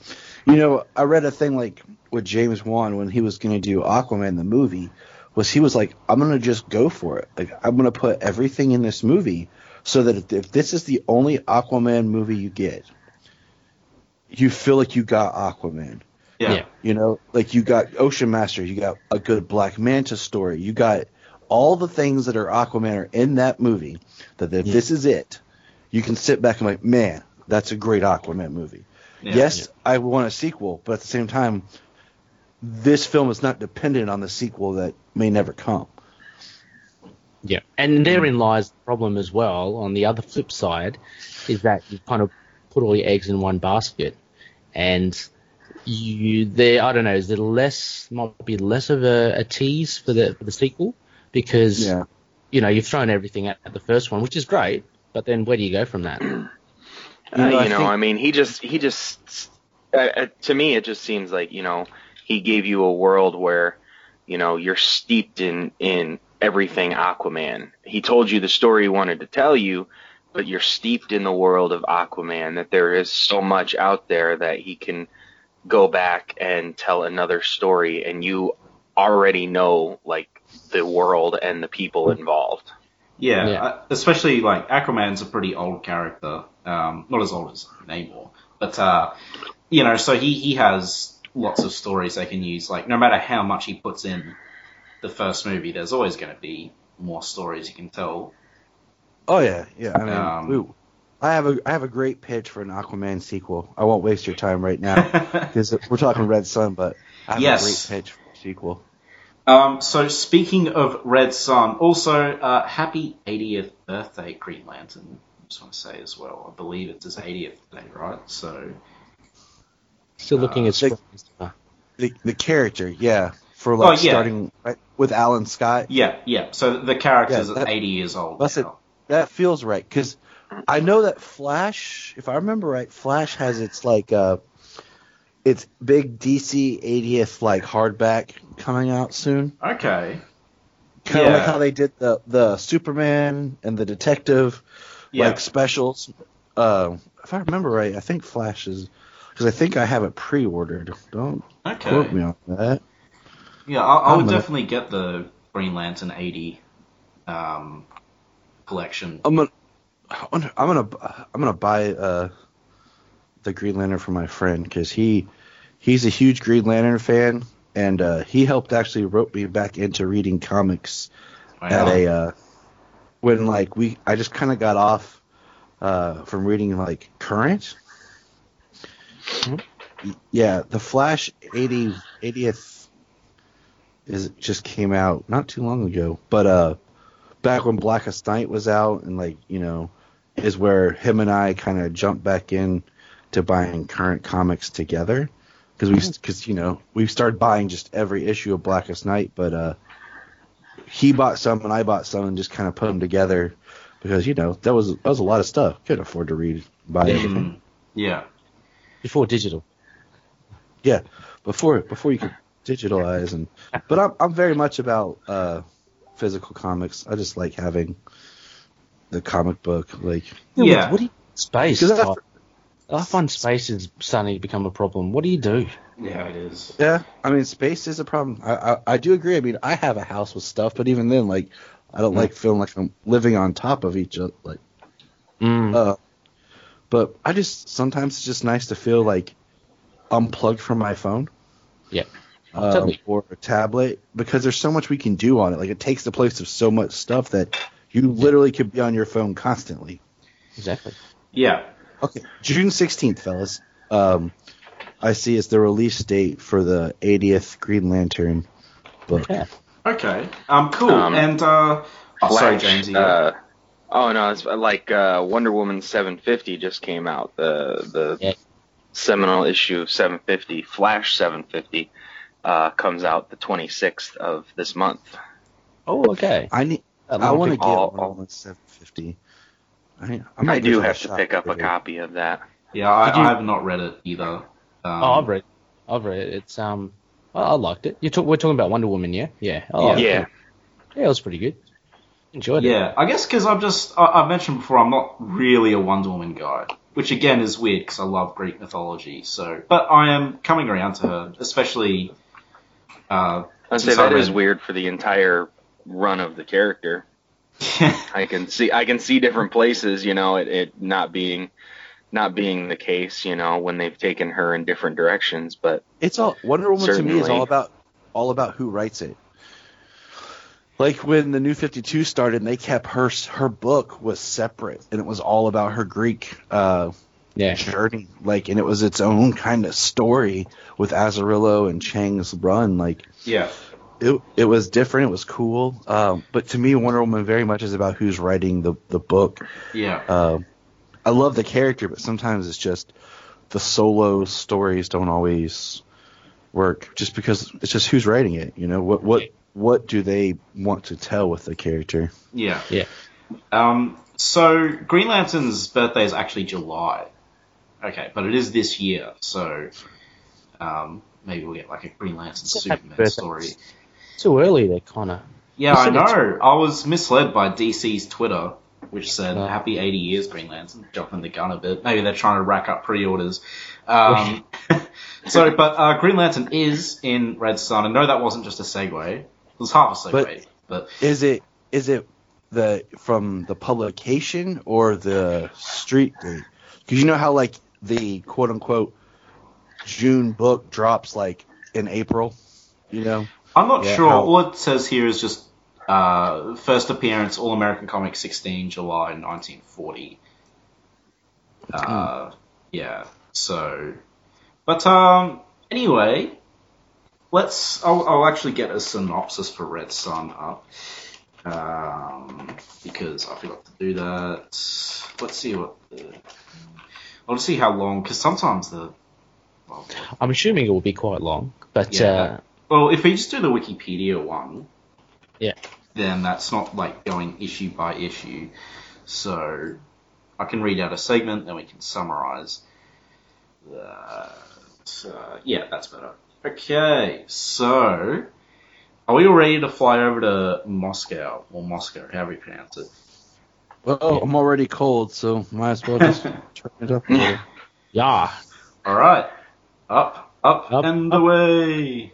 Speaker 4: you know, I read a thing like with James Wan when he was going to do Aquaman the movie, was he was like, I'm going to just go for it. Like I'm going to put everything in this movie so that if, if this is the only Aquaman movie you get, you feel like you got Aquaman.
Speaker 1: Yeah.
Speaker 2: Yeah.
Speaker 4: You know, like you got Ocean Master, you got a good Black Manta story, you got all the things that are Aquaman are in that movie. That if
Speaker 2: Yeah.
Speaker 4: this is it, you can sit back and like, man, that's a great Aquaman movie.
Speaker 1: Yeah.
Speaker 4: yes, I want a sequel, but at the same time, this film is not dependent on the sequel that may never come.
Speaker 2: Yeah, and therein lies the problem as well. On the other flip side, is that you kind of put all your eggs in one basket, and you there. I don't know. Is there less? Might be less of a, a tease for the for the sequel because
Speaker 4: Yeah.
Speaker 2: you know you've thrown everything at, at the first one, which is great. But then where do you go from that?
Speaker 5: Uh,
Speaker 4: know,
Speaker 5: you
Speaker 4: I
Speaker 5: know,
Speaker 4: think-
Speaker 5: I mean, he just he just uh, uh, to me it just seems like you know he gave you a world where you know you're steeped in in everything Aquaman. He told you the story he wanted to tell you, but you're steeped in the world of Aquaman. That there is so much out there that he can go back and tell another story, and you already know like the world and the people involved.
Speaker 1: Yeah,
Speaker 2: Yeah.
Speaker 1: uh, especially like Aquaman's a pretty old character. Um, not as old as Namor, but uh, you know, so he he has lots of stories they can use. Like no matter how much he puts in the first movie, there's always going to be more stories you can tell.
Speaker 4: Oh yeah, yeah. I mean,
Speaker 1: Um,
Speaker 4: ooh, I have a I have a great pitch for an Aquaman sequel. I won't waste your time right now because we're talking Red Sun, but I have
Speaker 1: Yes.
Speaker 4: a great pitch for a sequel.
Speaker 1: Um, so speaking of Red Sun, also uh, happy 80th birthday, Green Lantern. I just want to say as well. I believe it's his 80th day, right? So
Speaker 2: Still looking
Speaker 1: Uh,
Speaker 2: at
Speaker 4: they-
Speaker 2: strong.
Speaker 4: The the character, yeah, for like
Speaker 1: Oh, yeah.
Speaker 4: starting right, with Alan Scott.
Speaker 1: yeah, yeah. So the character's
Speaker 4: Yeah, that-
Speaker 1: 80 years old
Speaker 4: That's it. That feels right because I know that Flash, if I remember right, Flash has its like uh, its big DC 80th like hardback coming out soon.
Speaker 1: Okay.
Speaker 4: Kind of
Speaker 1: Yeah.
Speaker 4: like how they did the the Superman and the Detective
Speaker 1: Yeah.
Speaker 4: like specials. Uh, if I remember right, I think Flash is because I think I have it pre-ordered. Don't
Speaker 1: okay.
Speaker 4: quote me on that.
Speaker 1: Yeah, I, would
Speaker 4: gonna-
Speaker 1: definitely get the Green Lantern 80 um, collection.
Speaker 4: I'm gonna, I'm gonna, I'm gonna buy uh, the Green Lantern for my friend because he, he's a huge Green Lantern fan, and uh, he helped actually rope me back into reading comics at a, uh, when like we, I just kind of got off uh, from reading like current. Y- Yeah, the Flash 80 80th is just came out not too long ago, but uh, back when Blackest Night was out, and like you know, is where him and I kind of jumped back in to buying current comics together because we because you know we started buying just every issue of Blackest Night, but uh, he bought some and I bought some and just kind of put them together because you know that was that was a lot of stuff. Couldn't afford to read buy everything.
Speaker 1: Mm, yeah.
Speaker 2: Before digital.
Speaker 4: Yeah, before before you could digitalize and but I'm I'm very much about uh, physical comics. I just like having the comic book like
Speaker 1: Yeah.
Speaker 2: What, what do you space?
Speaker 4: Because after-
Speaker 2: I find space is starting to become a problem. What do you do?
Speaker 1: Yeah, it is.
Speaker 4: Yeah, I mean space is a problem. I, I I do agree. I mean I have a house with stuff, but even then, like I don't like feeling like I'm living on top of each other. Like,
Speaker 2: Mm.
Speaker 4: uh, but I just sometimes it's just nice to feel like unplugged from my phone.
Speaker 2: Yeah.
Speaker 4: Um,
Speaker 2: Totally.
Speaker 4: or a tablet because there's so much we can do on it. Like it takes the place of so much stuff that you literally could be on your phone constantly.
Speaker 2: Exactly.
Speaker 1: Yeah.
Speaker 4: Okay, June 16th, fellas. Um, I see it's the release date for the 80th Green Lantern book.
Speaker 2: Yeah.
Speaker 1: Okay. Um. Cool.
Speaker 5: Um,
Speaker 1: and uh. Oh, sorry,
Speaker 5: Flash,
Speaker 1: James. you-
Speaker 5: Uh, oh no, it's like uh, Wonder Woman 750 just came out. The the
Speaker 2: Yeah.
Speaker 5: seminal issue of 750, Flash 750, uh, comes out the 26th of this month.
Speaker 2: Oh, okay.
Speaker 4: I need.
Speaker 2: I
Speaker 4: I want to
Speaker 2: think
Speaker 4: get
Speaker 5: all-
Speaker 4: one
Speaker 5: all-
Speaker 4: on 750. I, I,
Speaker 5: I do have to pick up a
Speaker 4: later.
Speaker 5: copy of that.
Speaker 1: yeah. I,
Speaker 2: you...
Speaker 1: I, have not read it either. Um,
Speaker 2: oh, I've read. I've read it. It's um. I, I liked it. You talk, we're talking about Wonder Woman, yeah? Yeah. I liked
Speaker 5: Yeah.
Speaker 2: it. Yeah, it was pretty good. Enjoyed it.
Speaker 1: Yeah, I guess because I'm just, I, I've mentioned before, I'm not really a Wonder Woman guy, which again is weird because I love Greek mythology. So, but I am coming around to her, especially. Uh,
Speaker 5: I'd say
Speaker 1: Since I
Speaker 5: that is
Speaker 1: read-
Speaker 5: weird for the entire run of the character. I can see I can see different places, you know, it, it not being not being the case, you know, when they've taken her in different directions, but
Speaker 4: It's all Wonder Woman to me is all about all about who writes it. Like when the New Fifty Two started, and they kept her her book was separate, and it was all about her Greek uh,
Speaker 2: Yeah.
Speaker 4: journey. Like, and it was its own kind of story with Azzarello and Chiang's run. Like,
Speaker 1: yeah,
Speaker 4: it it was different. It was cool. Um, but to me, Wonder Woman very much is about who's writing the the book.
Speaker 1: yeah,
Speaker 4: Uh, I love the character, but sometimes it's just the solo stories don't always work. Just because it's just who's writing it. You know what what what do they want to tell with the character?
Speaker 1: yeah.
Speaker 2: Yeah.
Speaker 1: Um, so Green Lantern's birthday is actually July. Okay, but it is this year, so um, maybe we'll get like a Green Lantern Superman
Speaker 2: birthday.
Speaker 1: story.
Speaker 2: Too early there, Connor.
Speaker 1: Yeah, I know. I was misled by DC's Twitter, which said. "Happy 80 years, Green Lantern." Jumping the gun a bit. Maybe they're trying to rack up pre-orders. Um, so, but uh, Green Lantern is in Red Sun, and no, that wasn't just a segue. It was half a segue,
Speaker 4: But-
Speaker 1: but,
Speaker 4: Is it is it the from the publication or the street date? Because you know how like the quote unquote June book drops like in April. You know.
Speaker 1: I'm not
Speaker 4: Yeah,
Speaker 1: sure.
Speaker 4: how-
Speaker 1: All it says here is just uh, first appearance, All American Comics 16, July 1940. Uh, yeah. So, but um, anyway, let's. I'll, I'll actually get a synopsis for Red Sun up. Um, because I forgot to do that. Let's see what the. I'll see how long, because sometimes the. Well,
Speaker 2: I'm assuming it will be quite long, but
Speaker 1: Yeah.
Speaker 2: uh,
Speaker 1: well, if we just do the Wikipedia one,
Speaker 2: Yeah.
Speaker 1: then that's not like going issue by issue. So I can read out a segment, then we can summarize. That. Uh, yeah, that's better. Okay, so are we all ready to fly over to Moscow or Moscow, however you pronounce it?
Speaker 4: Well, I'm already cold, so might as well just turn it up. a little.
Speaker 2: yeah.
Speaker 1: All right, up, up,
Speaker 2: Up,
Speaker 1: and
Speaker 2: up.
Speaker 1: away.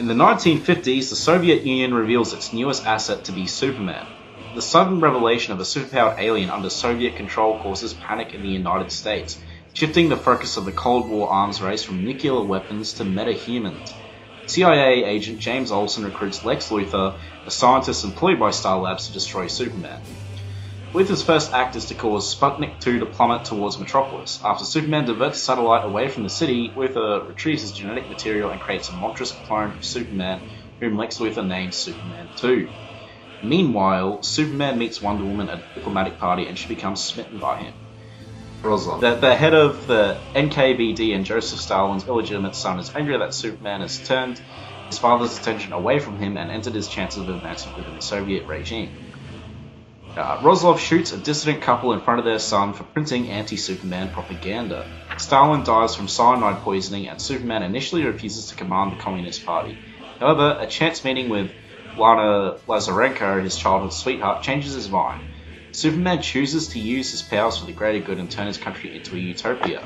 Speaker 1: In the 1950s, the Soviet Union reveals its newest asset to be Superman. The sudden revelation of a superpowered alien under Soviet control causes panic in the United States. shifting the focus of the Cold War arms race from nuclear weapons to metahumans. CIA agent James Olsen recruits Lex Luthor, a scientist employed by Star Labs to destroy Superman. Luthor's first act is to cause Sputnik 2 to plummet towards Metropolis. After Superman diverts a satellite away from the city, Luthor retrieves his genetic material and creates a monstrous clone of Superman, whom Lex Luthor names Superman 2. Meanwhile, Superman meets Wonder Woman at a diplomatic party and she becomes smitten by him.
Speaker 6: Roslov.
Speaker 1: The, the head of the NKVD and Joseph Stalin's illegitimate son is angry that Superman has turned his father's attention away from him and entered his chances of advancement within the Soviet regime. Uh, Roslov shoots a dissident couple in front of their son for printing anti-Superman propaganda. Stalin dies from cyanide poisoning, and Superman initially refuses to command the Communist Party. However, a chance meeting with Lana Lazarenko, his childhood sweetheart, changes his mind. Superman chooses to use his powers for the greater good and turn his country into a utopia.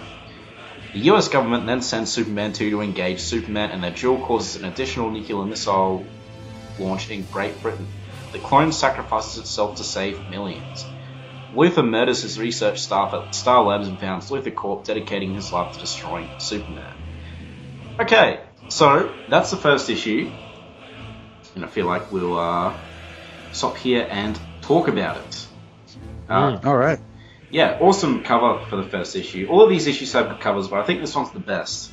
Speaker 1: The US government then sends Superman 2 to engage Superman, and their duel causes an additional nuclear missile launch in Great Britain. The clone sacrifices itself to save millions. Luthor murders his research staff at Star Labs and founds Luthor Corp, dedicating his life to destroying Superman. Okay, so that's the first issue, and I feel like we'll uh, stop here and talk about it. Uh,
Speaker 4: All right.
Speaker 1: yeah, awesome cover for the first issue. All of these issues have good covers, but I think this one's the best.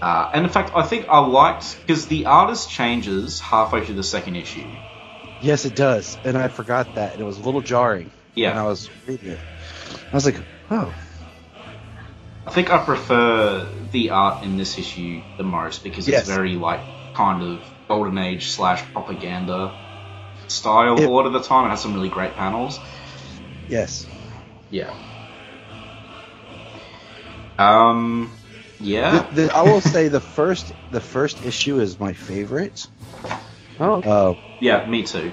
Speaker 1: Uh, and in fact, I think I liked because the artist changes halfway through the second issue.
Speaker 4: Yes, it does, and I forgot that, and it was a little jarring yeah. when I was reading it. I was like, oh,
Speaker 1: I think I prefer the art in this issue the most because
Speaker 4: Yes.
Speaker 1: it's very like kind of golden age slash propaganda style.
Speaker 4: It-
Speaker 1: a lot of the time, it has some really great panels.
Speaker 4: yes.
Speaker 1: Yeah. Um. Yeah.
Speaker 4: The, the, I will say the first the first issue is my favorite
Speaker 2: Oh,
Speaker 4: uh,
Speaker 1: Yeah. Me too.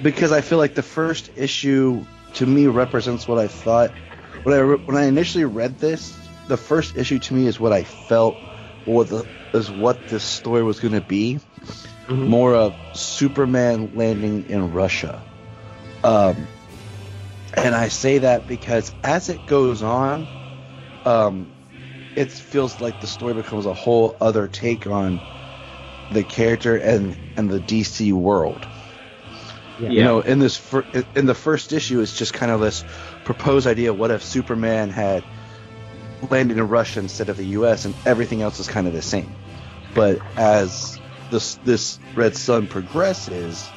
Speaker 4: because I feel like the first issue to me represents what I thought when I re- when I initially read this. The first issue to me is what I felt or the is what this story was going to be.
Speaker 2: Mhm.
Speaker 4: More of Superman landing in Russia. Um, and I say that because as it goes on, um, it feels like the story becomes a whole other take on the character and and the DC world.
Speaker 1: Yeah.
Speaker 4: You know, in this fir- in the first issue, it's just kind of this proposed idea: what if Superman had landed in Russia instead of the U.S. and everything else is kind of the same? But as this this Red Sun progresses,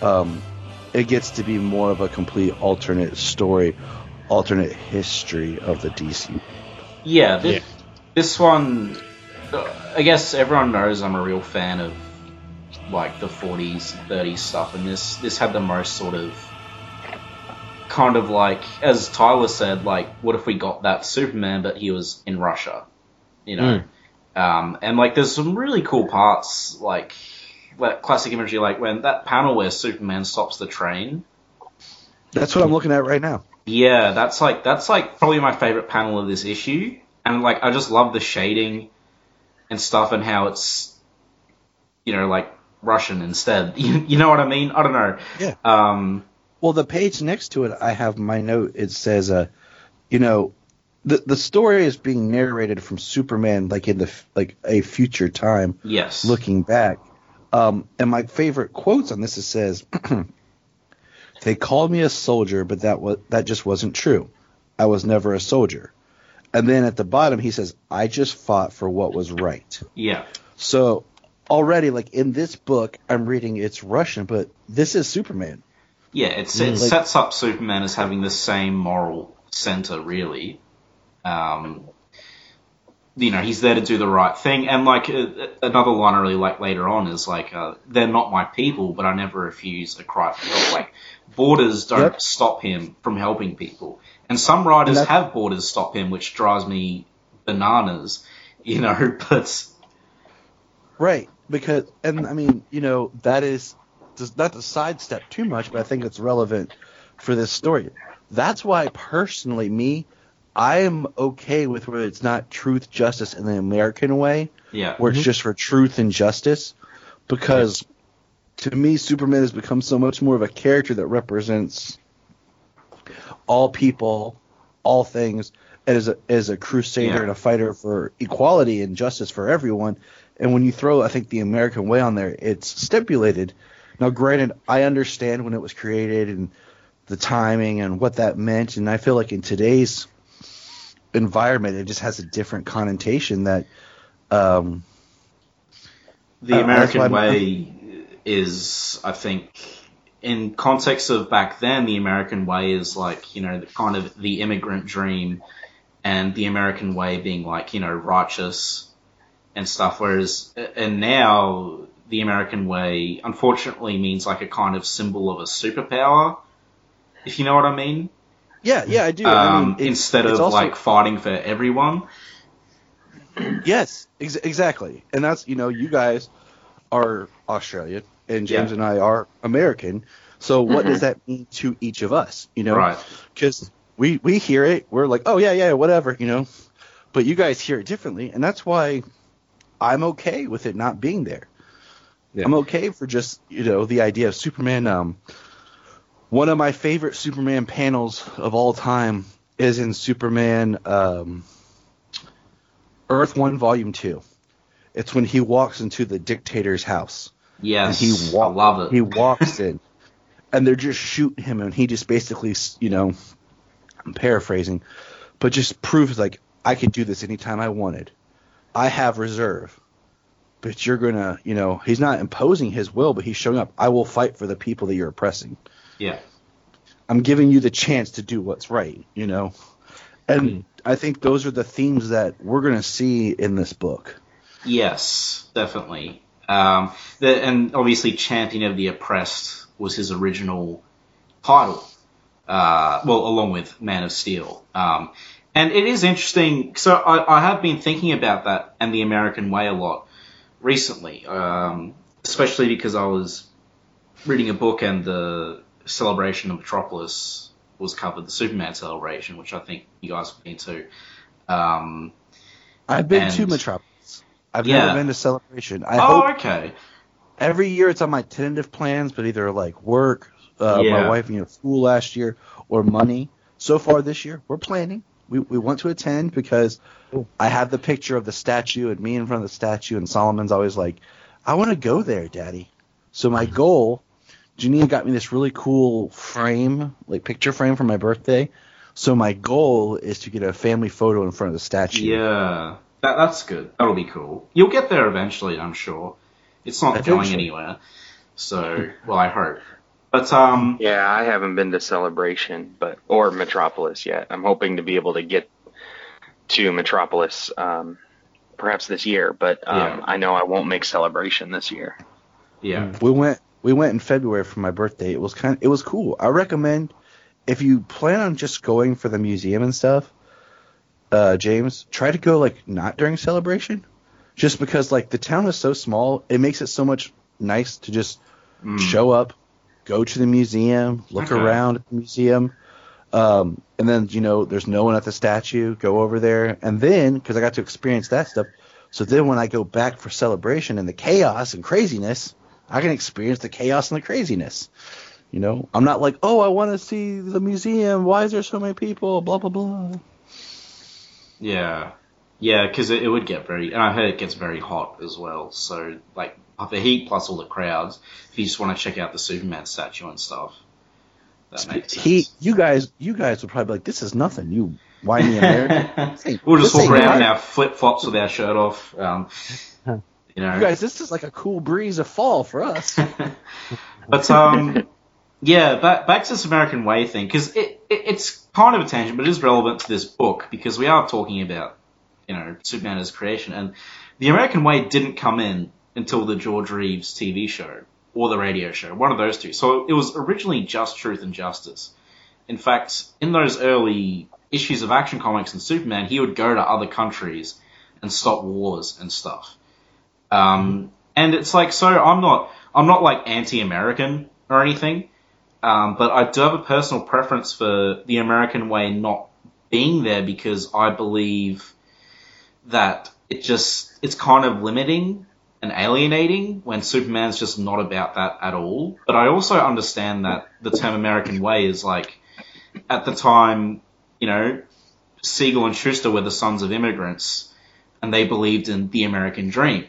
Speaker 4: um, it gets to be more of a complete alternate story, alternate history of the DC.
Speaker 1: Yeah, this,
Speaker 2: Yeah.
Speaker 1: this one, I guess everyone knows I'm a real fan of like the 40s, 30s stuff, and this this had the most sort of kind of like, as Tyler said, like, what if we got that Superman, but he was in Russia, you know? Um, and like, there's some really cool parts, like like classic imagery, like when that panel where Superman stops the train.
Speaker 4: That's what I'm looking at right now.
Speaker 1: Yeah, that's like that's like probably my favorite panel of this issue, and like I just love the shading and stuff and how it's you know like Russian instead. You, you know what I mean? I don't know.
Speaker 4: Yeah.
Speaker 1: Um.
Speaker 4: Well, the page next to it, I have my note. It says, uh, you know, the the story is being narrated from Superman, like in the like a future time,
Speaker 1: Yes.
Speaker 4: looking back. Um, and my favorite quotes on this it says, "They called me a soldier, but that was that just wasn't true. I was never a soldier." And then at the bottom he says, "I just fought for what was right."
Speaker 1: Yeah.
Speaker 4: So already, like in this book, I'm reading it's Russian, but this is Superman.
Speaker 1: Yeah. It's, it
Speaker 4: like-
Speaker 1: sets up Superman as having the same moral center, really. Um. You know, he's there to do the right thing, and like uh, another line I really like later on is like, uh, "They're not my people, but I never refuse a cry for help." Like, borders don't
Speaker 4: Yep.
Speaker 1: stop him from helping people, and some writers
Speaker 4: And that's-
Speaker 1: have borders stop him, which drives me bananas. You know, but
Speaker 4: Right, because and I mean, you know, that is just not to sidestep too much, but I think it's relevant for this story. That's why personally, me, I am okay with where it's not truth, justice in the American way,
Speaker 1: yeah,
Speaker 4: where it's mm-hmm. just for truth and justice, because to me, Superman has become so much more of a character that represents all people, all things and is a is a crusader
Speaker 1: Yeah.
Speaker 4: and a fighter for equality and justice for everyone. And when you throw, I think the American way on there, it's stipulated. Now, granted, I understand when it was created and the timing and what that meant, and I feel like in today's environment, it just has a different connotation that. Um,
Speaker 1: The American
Speaker 4: why I'm-
Speaker 1: way is, I think, in context of back then, the American way is like, you know, the kind of the immigrant dream, and the American way being like, you know, righteous and stuff. Whereas, and now the American way, unfortunately, means like a kind of symbol of a superpower, if you know what I mean.
Speaker 4: yeah, yeah, I do.
Speaker 1: Um,
Speaker 4: I mean, it's-
Speaker 1: instead
Speaker 4: it's
Speaker 1: of
Speaker 4: also-
Speaker 1: like fighting for everyone.
Speaker 4: Yes, ex- exactly. And that's you know you guys are Australian and James
Speaker 1: Yeah.
Speaker 4: and I are American. So what
Speaker 5: Mhm.
Speaker 4: does that mean to each of us? You know,
Speaker 1: Right.
Speaker 4: Because we we hear it, we're like, oh yeah, yeah, whatever, you know. But you guys hear it differently, and that's why I'm okay with it not being there.
Speaker 2: Yeah.
Speaker 4: I'm okay for just you know the idea of Superman. Um, one of my favorite Superman panels of all time is in Superman um, Earth One Volume Two. It's when he walks into the dictator's house.
Speaker 1: Yes.
Speaker 4: And he wa-
Speaker 1: I love it.
Speaker 4: He walks in, and they're just shooting him, and he just basically, you know, I'm paraphrasing, but just proves like I could do this anytime I wanted. I have reserve, but you're gonna, you know, he's not imposing his will, but he's showing up. I will fight for the people that you're oppressing.
Speaker 1: yeah.
Speaker 4: I'm giving you the chance to do what's right, you know. And
Speaker 2: Hmm.
Speaker 4: I think those are the themes that we're gonna see in this book.
Speaker 1: Yes, definitely. Um, the, and obviously, Champion of the Oppressed was his original title. Uh, well, along with Man of Steel. Um, and it is interesting. So I, I have been thinking about that and the American Way a lot recently, um, especially because I was reading a book and the celebration of Metropolis was covered, the Superman celebration, which I think you guys have been to. Um,
Speaker 4: I've been to Metropolis. I've
Speaker 1: Yeah.
Speaker 4: never been to Celebration. I
Speaker 1: oh,
Speaker 4: hope
Speaker 1: okay.
Speaker 4: every year it's on my tentative plans, but either like work, uh, my
Speaker 1: Yeah.
Speaker 4: wife, you know, school last year, or money. So far this year, we're planning. We we want to attend because. I have the picture of the statue and me in front of the statue, and Solomon's always like, "I want to go there, Daddy." So my goal, Janine got me this really cool frame, like picture frame for my birthday. So my goal is to get a family photo in front of the statue.
Speaker 1: Yeah, that, that's good. That'll be cool. You'll get there eventually, I'm sure. It's not going anywhere. So, well, I hope. But um,
Speaker 5: Yeah, I haven't been to Celebration, but or Metropolis yet. I'm hoping to be able to get to Metropolis um, perhaps this year, but um,
Speaker 1: Yeah.
Speaker 5: I know I won't make Celebration this year.
Speaker 1: yeah,
Speaker 4: We went we went in February for my birthday. It was kind it was cool. I recommend if you plan on just going for the museum and stuff, uh, James, try to go like not during celebration, just because like the town is so small, it makes it so much nice to just
Speaker 1: Mm.
Speaker 4: show up, go to the museum, look
Speaker 1: Okay.
Speaker 4: around at the museum, um, and then you know there's no one at the statue. Go over there, and then because I got to experience that stuff, so then when I go back for celebration and the chaos and craziness, I can experience the chaos and the craziness. You know, I'm not like, oh, I want to see the museum. Why is there so many people? Blah blah blah.
Speaker 1: Yeah, yeah. Because it, it would get very, and I heard it gets very hot as well. So, like the heat plus all the crowds. If you just want to check out the Superman statue and stuff, that makes sense.
Speaker 4: He, you guys, you guys would probably be like, this is nothing. You whiny American. Hey,
Speaker 1: we'll just walk around in our flip flops with our shirt off. Um, you know,
Speaker 4: You guys, this is like a cool breeze of fall for us.
Speaker 1: but um, yeah, back back to this American Way thing because it, it it's kind of a tangent, but it is relevant to this book because we are talking about you know Superman as creation, and the American Way didn't come in until the George Reeves TV show or the radio show, one of those two. So it was originally just Truth and Justice. In fact, in those early issues of Action Comics and Superman, he would go to other countries and stop wars and stuff. Um, and it's like, so I'm not, I'm not like anti-American or anything, um, but I do have a personal preference for the American way not being there because I believe that it just, it's kind of limiting and alienating when Superman's just not about that at all. But I also understand that the term American way is like, at the time, you know, Siegel and Shuster were the sons of immigrants, and they believed in the American dream.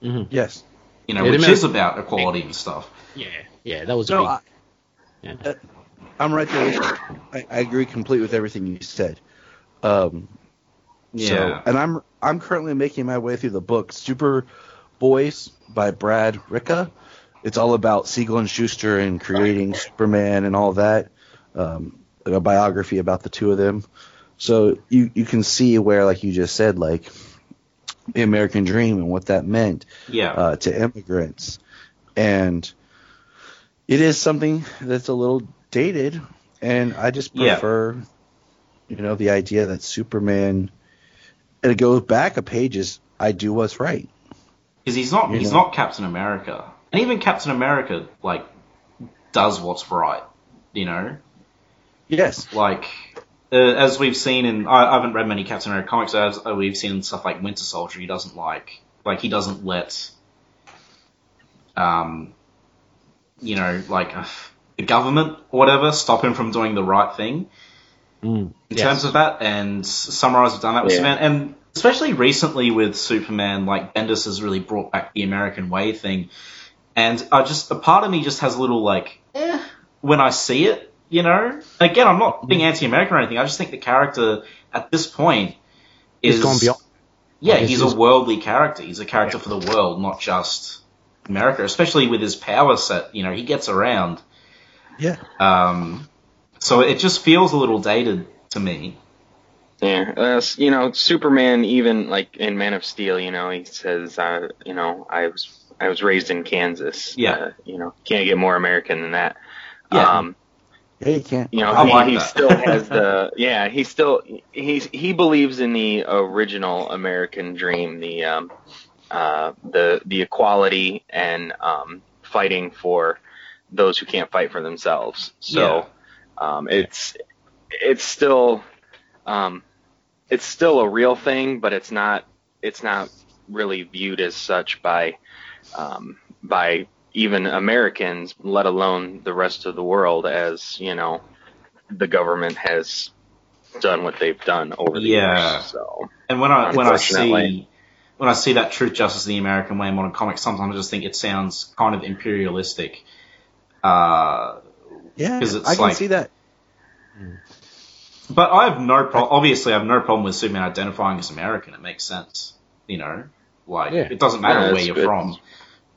Speaker 4: Yes.
Speaker 1: You know,
Speaker 2: Yeah,
Speaker 1: which
Speaker 2: Ameri-
Speaker 1: is about equality and stuff.
Speaker 2: Yeah, yeah, that was a big.
Speaker 4: I,
Speaker 2: yeah.
Speaker 4: I'm right there. I, I agree completely with everything you said. Um,
Speaker 1: Yeah.
Speaker 4: So, and I'm I'm currently making my way through the book Super Boys by Brad Ricca. It's all about Siegel and Shuster and creating Superman and all that. Um, a biography about the two of them. So you you can see where, like you just said, like the American dream and what that meant
Speaker 1: yeah.
Speaker 4: uh, to immigrants, and it is something that's a little dated, and I just
Speaker 1: Yeah.
Speaker 4: prefer, you know, the idea that Superman, and it goes back a pages. I do what's right.
Speaker 1: Because he's not
Speaker 4: You
Speaker 1: he's
Speaker 4: know.
Speaker 1: not Captain America, and even Captain America like does what's right. You know,
Speaker 4: Yes.
Speaker 1: like uh, as we've seen in I, I haven't read many Captain America comics, but as uh, we've seen in stuff like Winter Soldier, he doesn't like like he doesn't let um you know like uh, the government or whatever stop him from doing the right thing
Speaker 2: Mm,
Speaker 1: in
Speaker 2: yes.
Speaker 1: terms of that, and Sunrise have done that with
Speaker 5: Yeah.
Speaker 1: Superman, and especially recently with Superman, like Bendis has really brought back the American way thing, and I just a part of me just has a little like, eh, when I see it, you know. Again, I'm not being anti-American or anything. I just think the character at this point is
Speaker 2: He's gone beyond.
Speaker 1: Yeah,
Speaker 2: Like,
Speaker 1: he's a worldly character. He's a character for the world, not just America. Especially with his power set, you know, he gets around.
Speaker 4: Yeah.
Speaker 1: Um, so it just feels a little dated to me.
Speaker 5: Yeah, uh, you know, Superman even like in Man of Steel, you know, he says, uh, you know, I was I was raised in Kansas.
Speaker 1: Yeah.
Speaker 5: Uh, you know, can't get more American than that.
Speaker 1: Yeah.
Speaker 5: Um,
Speaker 4: Yeah, you can't.
Speaker 5: you know,
Speaker 1: I
Speaker 5: he,
Speaker 1: like
Speaker 5: he still has the yeah, he still he's he believes in the original American dream, the um uh the the equality and um fighting for those who can't fight for themselves. So um it's it's still um it's still a real thing, but it's not it's not really viewed as such by um by even Americans, let alone the rest of the world, as you know, the government has done what they've done over the
Speaker 1: Yeah.
Speaker 5: years. So
Speaker 1: And when I when I see when I see that truth, justice, in the American way in modern comics, sometimes I just think it sounds kind of imperialistic. Uh,
Speaker 4: Yeah,
Speaker 1: 'Cause it's
Speaker 4: I can
Speaker 1: like-
Speaker 4: see that.
Speaker 1: but I have no problem. Obviously, I have no problem with Superman identifying as American. It makes sense, you know. Like
Speaker 2: Yeah.
Speaker 1: it doesn't matter
Speaker 5: Yeah,
Speaker 1: where you're
Speaker 5: good.
Speaker 1: from,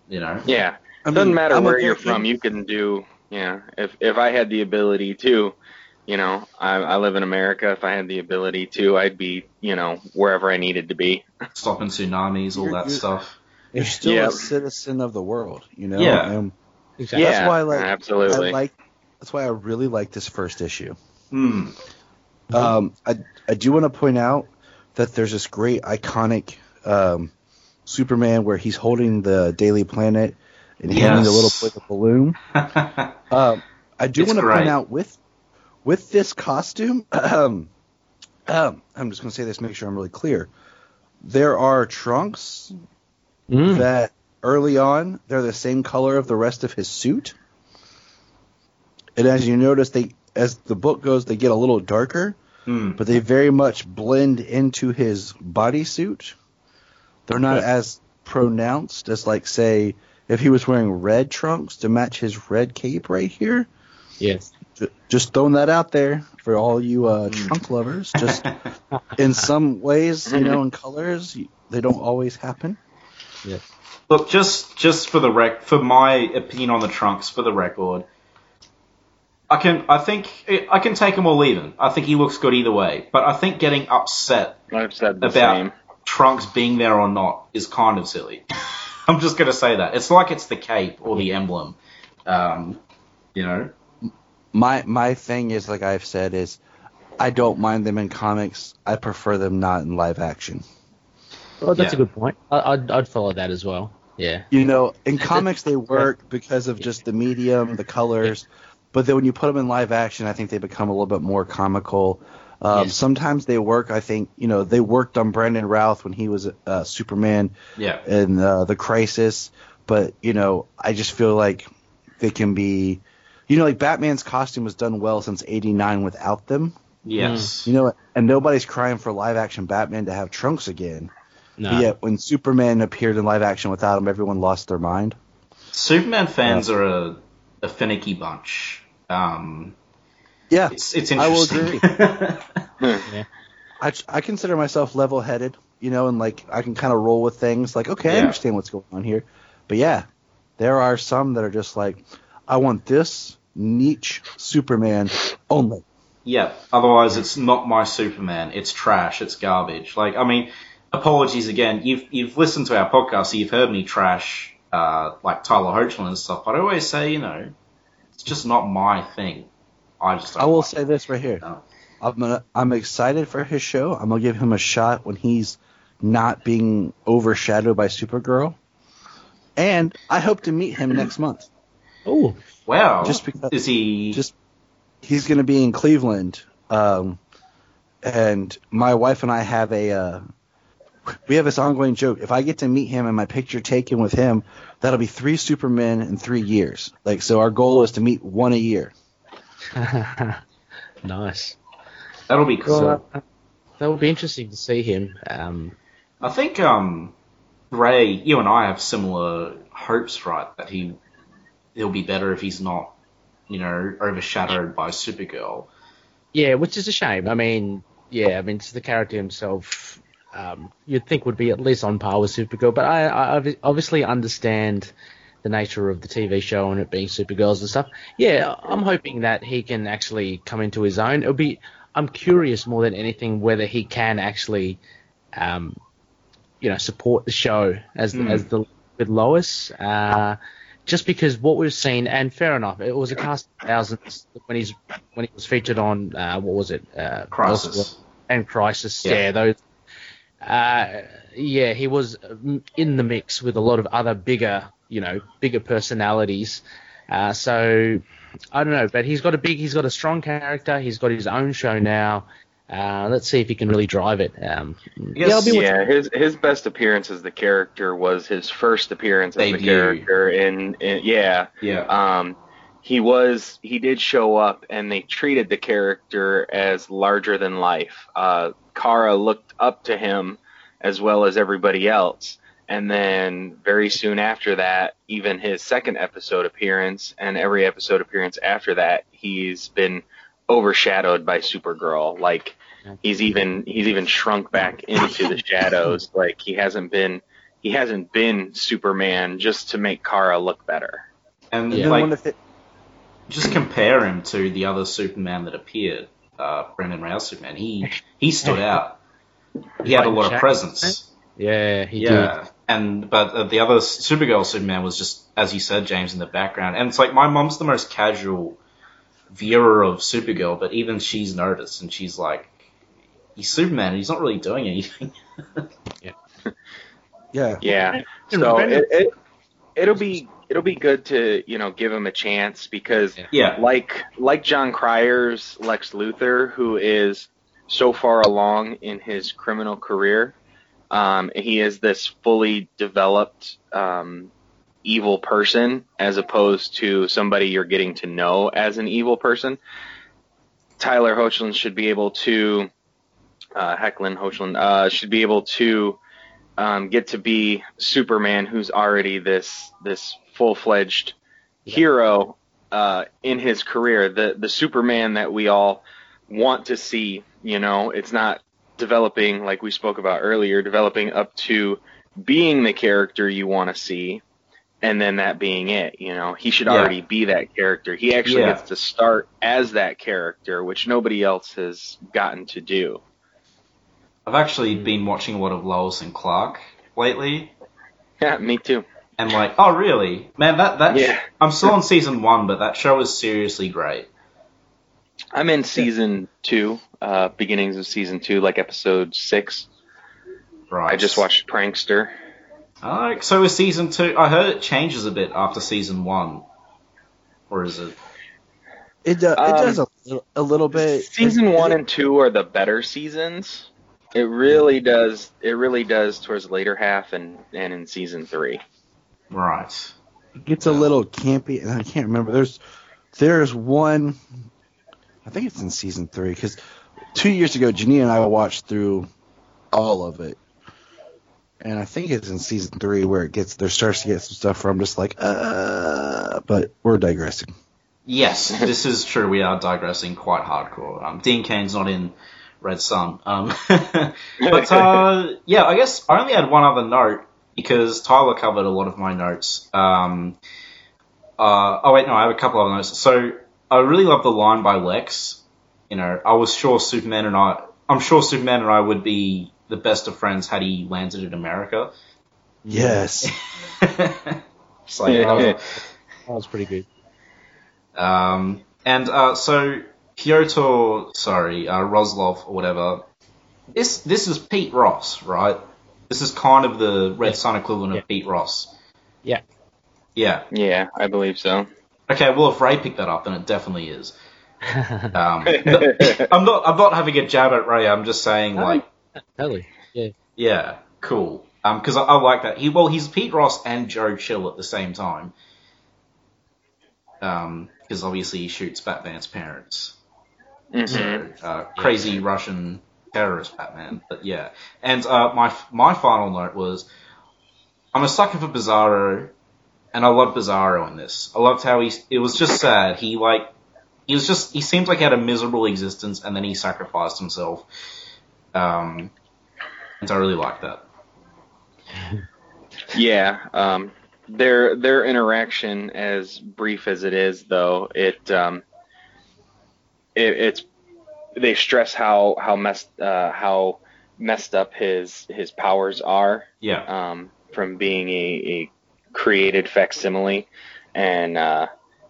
Speaker 1: you know.
Speaker 5: yeah,
Speaker 4: I
Speaker 5: it doesn't
Speaker 4: mean,
Speaker 5: matter
Speaker 4: I'm
Speaker 5: where you're from. You can do yeah. If if I had the ability to, you know, I, I live in America. If I had the ability to, I'd be you know wherever I needed to be.
Speaker 1: Stopping tsunamis, all
Speaker 4: You're-
Speaker 1: that
Speaker 4: you're-
Speaker 1: stuff.
Speaker 4: You're still
Speaker 5: Yeah.
Speaker 4: a citizen of the world, you know.
Speaker 1: Yeah.
Speaker 4: And
Speaker 2: Exactly.
Speaker 5: Yeah,
Speaker 4: That's why, like,
Speaker 5: absolutely.
Speaker 4: I like. That's why I really like this first issue.
Speaker 1: Hmm.
Speaker 4: Um, I I do want to point out that there's this great iconic um, Superman where he's holding the Daily Planet and handing the little
Speaker 1: Yes.
Speaker 4: boy the balloon. Um, I do want to point out with with this costume. Um, um, I'm just going to say this, make sure I'm really clear. There are trunks
Speaker 2: Mm.
Speaker 4: that early on they're the same color of the rest of his suit, and as you notice, they as the book goes, they get a little darker
Speaker 1: Hmm.
Speaker 4: but they very much blend into his bodysuit. They're not as pronounced as, like, say, if he was wearing red trunks to match his red cape right here.
Speaker 2: Yes.
Speaker 4: Ju- Just throwing that out there for all you uh, trunk lovers. Just in some ways, you know, in colors, they don't always happen.
Speaker 2: Yes.
Speaker 1: Look, just just for the rec, for my opinion on the trunks, for the record, I can I think I can take him or leave him. I think he looks good either way. But I think getting upset
Speaker 5: I've said the
Speaker 1: about
Speaker 5: same.
Speaker 1: trunks being there or not is kind of silly. I'm just gonna say that it's like it's the cape or the emblem. Um, you know,
Speaker 4: My my thing is, like I've said, is I don't mind them in comics. I prefer them not in live action.
Speaker 2: Well, that's
Speaker 1: Yeah.
Speaker 2: a good point. I, I'd, I'd follow that as well. Yeah.
Speaker 4: You know, in comics they work because of just the medium, the colors, but then when you put them in live action, I think they become a little bit more comical. Um,
Speaker 2: Yes.
Speaker 4: Sometimes they work. I think you know they worked on Brandon Routh when he was uh, Superman
Speaker 1: yeah,
Speaker 4: in uh, the Crisis, but you know I just feel like they can be, you know, like Batman's costume was done well since '89 without them.
Speaker 1: Yes.
Speaker 4: You know, and nobody's crying for live action Batman to have Trunks again.
Speaker 2: No.
Speaker 4: But yet, when Superman appeared in live action without him, everyone lost their mind.
Speaker 1: Superman fans are a, a finicky bunch. Um,
Speaker 4: Yeah,
Speaker 1: it's it's
Speaker 4: I will
Speaker 1: interesting.
Speaker 4: I, I consider myself level headed, you know, and like I can kind of roll with things. Like, okay, I understand what's going on here. But yeah, there are some that are just like, I want this niche Superman only.
Speaker 1: Yeah. Otherwise, it's not my Superman. It's trash. It's garbage. Like, I mean, apologies again. You've you've listened to our podcast, so you've heard me trash uh, like Tyler Hoechlin and stuff. But I always say, you know, it's just not my thing. I just. Don't
Speaker 4: I will
Speaker 1: like
Speaker 4: say
Speaker 1: it.
Speaker 4: this right here.
Speaker 1: No.
Speaker 4: I'm gonna, I'm excited for his show. I'm gonna give him a shot when he's not being overshadowed by Supergirl. And I hope to meet him next month.
Speaker 2: Oh,
Speaker 1: Wow.
Speaker 4: Just because-
Speaker 1: is he?
Speaker 4: just he's going to be in Cleveland, um, and my wife and I have a uh, we have this ongoing joke. If I get to meet him and my picture taken with him, that'll be three Supermen in three years. Like so, our goal is to meet one a year.
Speaker 2: nice.
Speaker 1: that'll be cool.
Speaker 2: Well, uh, that will be interesting to see him. Um,
Speaker 1: I think um, Ray, you and I have similar hopes, right? That he he'll be better if he's not, you know, overshadowed by Supergirl.
Speaker 2: yeah, which is a shame. I mean, yeah, I mean, it's the character himself. Um, you'd think would be at least on par with Supergirl, but I, I obviously understand the nature of the TV show and it being Supergirls and stuff. Yeah, I'm hoping that he can actually come into his own. It'll be. I'm curious more than anything whether he can actually, um, you know, support the show as
Speaker 1: Mm.
Speaker 2: as the with Lois. Uh, just because what we've seen, and fair enough, it was a cast of thousands when he's when he was featured on uh, what was it? Uh,
Speaker 1: Crisis.
Speaker 2: and Crisis.
Speaker 1: Yeah.
Speaker 2: Yeah, those. Uh, yeah, he was in the mix with a lot of other bigger, you know, bigger personalities. Uh, so I don't know, but he's got a big, he's got a strong character. He's got his own show now. Uh, let's see if he can really drive it. Um,
Speaker 1: Yes,
Speaker 2: I'll be
Speaker 5: Yeah, his his best appearance as the character was his first appearance as the character in, in yeah.
Speaker 1: Yeah.
Speaker 5: Um, he was he did show up, and they treated the character as larger than life. Uh, Kara looked up to him as well as everybody else, and then very soon after that, even his second episode appearance and every episode appearance after that, he's been overshadowed by Supergirl. Like he's even he's even shrunk back into the shadows. Like he hasn't been he hasn't been Superman just to make Kara look better.
Speaker 1: and
Speaker 2: Yeah.
Speaker 1: Like,
Speaker 4: when if it-
Speaker 1: just compare him to the other Superman that appeared, uh, Brandon Routh Superman. He he stood out. He had a lot of presence.
Speaker 2: yeah, he did.
Speaker 1: Yeah, and but uh, the other Supergirl Superman was just, as you said, James, in the background. And it's like my mom's the most casual viewer of Supergirl, but even she's noticed, and she's like, "He's Superman. and He's not really doing anything."
Speaker 4: yeah,
Speaker 5: Yeah.
Speaker 2: And
Speaker 5: So it, it it'll be it'll be good to you know give him a chance because
Speaker 1: yeah,
Speaker 5: like like Jon Cryer's Lex Luthor, who is so far along in his criminal career, um, he is this fully developed um, evil person as opposed to somebody you're getting to know as an evil person. Tyler Hoechlin should be able to, uh, Hecklin Hoechlin uh, should be able to um, get to be Superman, who's already this this full fledged hero uh, in his career, the the Superman that we all want to see. You know, it's not developing like we spoke about earlier, developing up to being the character you want to see, and then that being it. You know, he should
Speaker 1: Yeah.
Speaker 5: already be that character. He actually
Speaker 1: Yeah.
Speaker 5: gets to start as that character, which nobody else has gotten to do.
Speaker 1: I've actually been watching a lot of Lois and Clark lately,
Speaker 5: Yeah, me too.
Speaker 1: and like, oh really, man, that that
Speaker 5: Yeah.
Speaker 1: I'm still on season one, but that show is seriously great.
Speaker 5: I'm in season two, uh, beginnings of season two, like episode six.
Speaker 1: Right.
Speaker 5: I just watched Prankster.
Speaker 1: Alright, so is season two? I heard it changes a bit after season one, or is it?
Speaker 4: it, do, it
Speaker 5: Um,
Speaker 4: does a, little- a little bit.
Speaker 5: Season
Speaker 4: it-
Speaker 5: one and two are the better seasons. It really does. It really does towards the later half and and in season three.
Speaker 1: Right.
Speaker 4: it gets a little campy, and I can't remember. There's there's one, I think it's in season three, because two years ago, Janine and I watched through all of it, and I think it's in season three where it gets there starts to get some stuff where I'm just like, uh, but we're digressing.
Speaker 1: Yes, this is true. We are digressing quite hardcore. Um, Dean Cain's not in Red Sun. Um, but uh, yeah, I guess I only had one other note because Tyler covered a lot of my notes. Um, uh, oh wait, no, I have a couple of notes. So I really love the line by Lex. You know, I was sure Superman and I, I'm sure Superman and I would be the best of friends had he landed in America.
Speaker 4: Yes.
Speaker 1: It's like, uh,
Speaker 2: That was pretty good.
Speaker 1: Um, and uh, so Piotr, sorry, uh, Roslov or whatever. This this is Pete Ross, right? This is kind of the Red Sun equivalent
Speaker 2: Yeah.
Speaker 1: of Pete Ross.
Speaker 2: Yeah.
Speaker 1: Yeah.
Speaker 5: Yeah, I believe so.
Speaker 1: Okay. Well, if Ray picked that up, then it definitely is. Um, I'm not. I'm not having a jab at Ray. I'm just saying, like,
Speaker 2: Totally. Yeah.
Speaker 1: yeah, cool. Um, because I, I like that. He well, he's Pete Ross and Joe Chill at the same time. Um, because obviously he shoots Batman's parents.
Speaker 5: hmm
Speaker 1: So, uh, crazy Russian terrorist Batman. But yeah, and uh, my my final note was, I'm a sucker for Bizarro, and I love Bizarro in this. I loved how he. It was just sad. He like, he was just. He seemed like he had a miserable existence, and then he sacrificed himself. Um, and I really like that.
Speaker 5: Yeah, um, their their interaction, as brief as it is, though, it, um, it it's they stress how how messed uh, how messed up his his powers are
Speaker 1: Yeah,
Speaker 5: um, from being a, a created facsimile, and uh,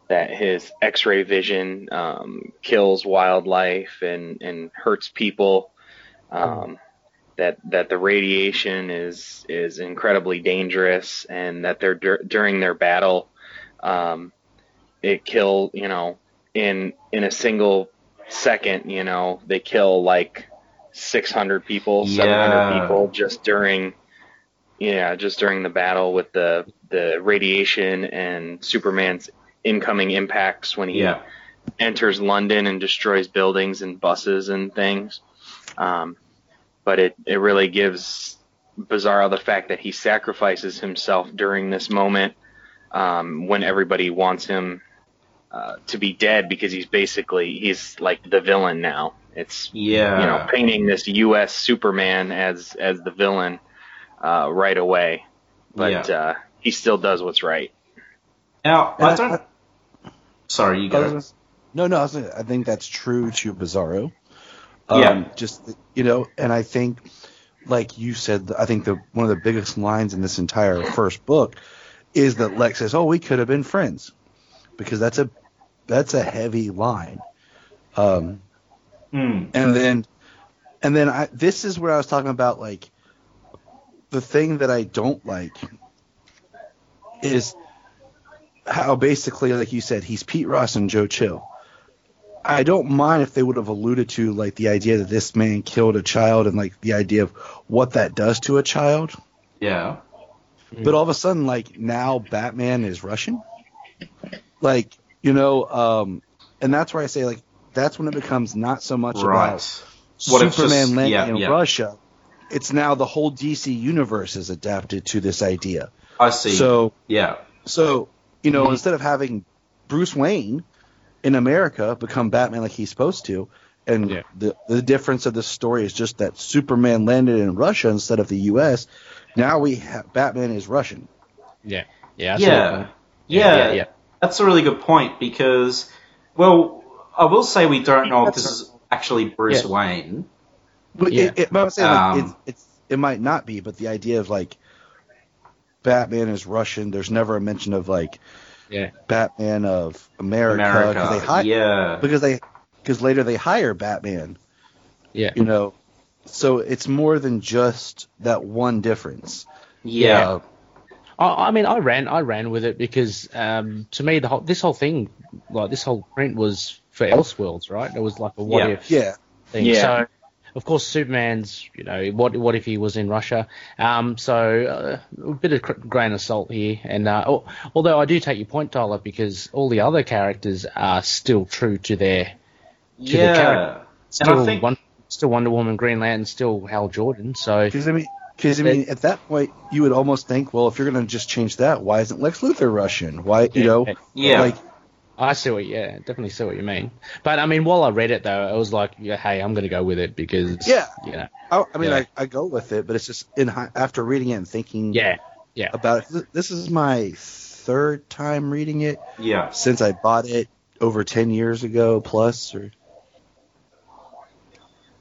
Speaker 5: that his X-ray vision um, kills wildlife and and hurts people. Um, that that the radiation is is incredibly dangerous, and that they're dur- during their battle, um, it kill you know in in a single second, you know they kill like 600 people, 700
Speaker 1: Yeah.
Speaker 5: people just during yeah just during the battle with the the radiation and Superman's incoming impacts when he
Speaker 1: yeah,
Speaker 5: enters London and destroys buildings and buses and things. Um, but it, it really gives Bizarro the fact that he sacrifices himself during this moment um, when everybody wants him uh, to be dead because he's basically he's like the villain now. It's
Speaker 1: yeah.
Speaker 5: you know painting this U.S. Superman as as the villain uh, right away, but
Speaker 1: Yeah.
Speaker 5: uh, he still does what's right.
Speaker 1: Now
Speaker 4: And
Speaker 1: I
Speaker 4: I-
Speaker 1: Sorry, you
Speaker 4: I was
Speaker 1: go.
Speaker 4: gonna- no, no, I, was I think that's true to Bizarro. Um,
Speaker 1: Yeah.
Speaker 4: Just you know, and I think, like you said, I think the one of the biggest lines in this entire first book is that Lex says, "Oh, we could have been friends," because that's a that's a heavy line. Um,
Speaker 1: Hmm.
Speaker 4: and then and then I this is where I was talking about like the thing that I don't like is how basically like you said he's Pete Ross and Joe Chill. I don't mind if they would have alluded to like the idea that this man killed a child and like the idea of what that does to a child.
Speaker 1: Yeah.
Speaker 4: But all of a sudden like now Batman is Russian. Like, you know, um and that's where I say like that's when it becomes not so much
Speaker 1: Right.
Speaker 4: about
Speaker 1: What
Speaker 4: Superman
Speaker 1: just-
Speaker 4: landing
Speaker 1: yeah,
Speaker 4: in
Speaker 1: yeah.
Speaker 4: Russia. It's now the whole DC universe is adapted to this idea.
Speaker 1: I see.
Speaker 4: So,
Speaker 1: yeah.
Speaker 4: so you know, instead of having Bruce Wayne in America become Batman like he's supposed to, and
Speaker 2: Yeah.
Speaker 4: the the difference of the story is just that Superman landed in Russia instead of the U.S. Now we have Batman is Russian.
Speaker 2: Yeah. Yeah. I see your
Speaker 1: Yeah. yeah.
Speaker 2: Yeah. Yeah.
Speaker 1: That's a really good point because, well, I will say we don't know if this is actually Bruce
Speaker 2: Yeah.
Speaker 1: Wayne.
Speaker 4: But
Speaker 2: Yeah.
Speaker 4: it, it, but I'm saying like,
Speaker 1: Um,
Speaker 4: it's, it's it might not be, but the idea of like Batman is Russian. There's never a mention of like
Speaker 2: Yeah.
Speaker 4: Batman of America, 'cause
Speaker 1: America.
Speaker 4: they hi-
Speaker 1: yeah.
Speaker 4: because they because later they hire Batman.
Speaker 2: Yeah.
Speaker 4: You know, so it's more than just that one difference.
Speaker 1: Yeah.
Speaker 4: Uh,
Speaker 2: I, I mean, I ran, I ran with it because um, to me, the whole this whole thing, like this whole print was for Elseworlds, right? It was like a what
Speaker 1: Yeah.
Speaker 2: if
Speaker 4: yeah,
Speaker 2: thing.
Speaker 5: Yeah.
Speaker 2: So, of course, Superman's, you know, what what if he was in Russia? Um, so uh, a bit of grain of salt here, and uh, al- although I do take your point, Tyler, because all the other characters are still true to their to the
Speaker 1: yeah.
Speaker 2: character.
Speaker 1: And I
Speaker 2: Still
Speaker 1: think-
Speaker 2: one still Wonder Woman, Green Lantern, still Hal Jordan. So
Speaker 4: Because I mean, because I mean, at that point, you would almost think, well, if you're going to just change that, why isn't Lex Luthor Russian? Why, you know,
Speaker 1: Yeah.
Speaker 4: like
Speaker 2: I see what, yeah, definitely see what you mean. But I mean, while I read it though, I was like, yeah, hey, I'm gonna go with it because,
Speaker 4: Yeah.
Speaker 2: you know,
Speaker 4: I, I mean,
Speaker 2: Yeah.
Speaker 4: I, I go with it, but it's just in hi- after reading it and thinking
Speaker 2: yeah, yeah,
Speaker 4: about it. This is my third time reading it
Speaker 1: Yeah.
Speaker 4: since I bought it over ten years ago plus. Or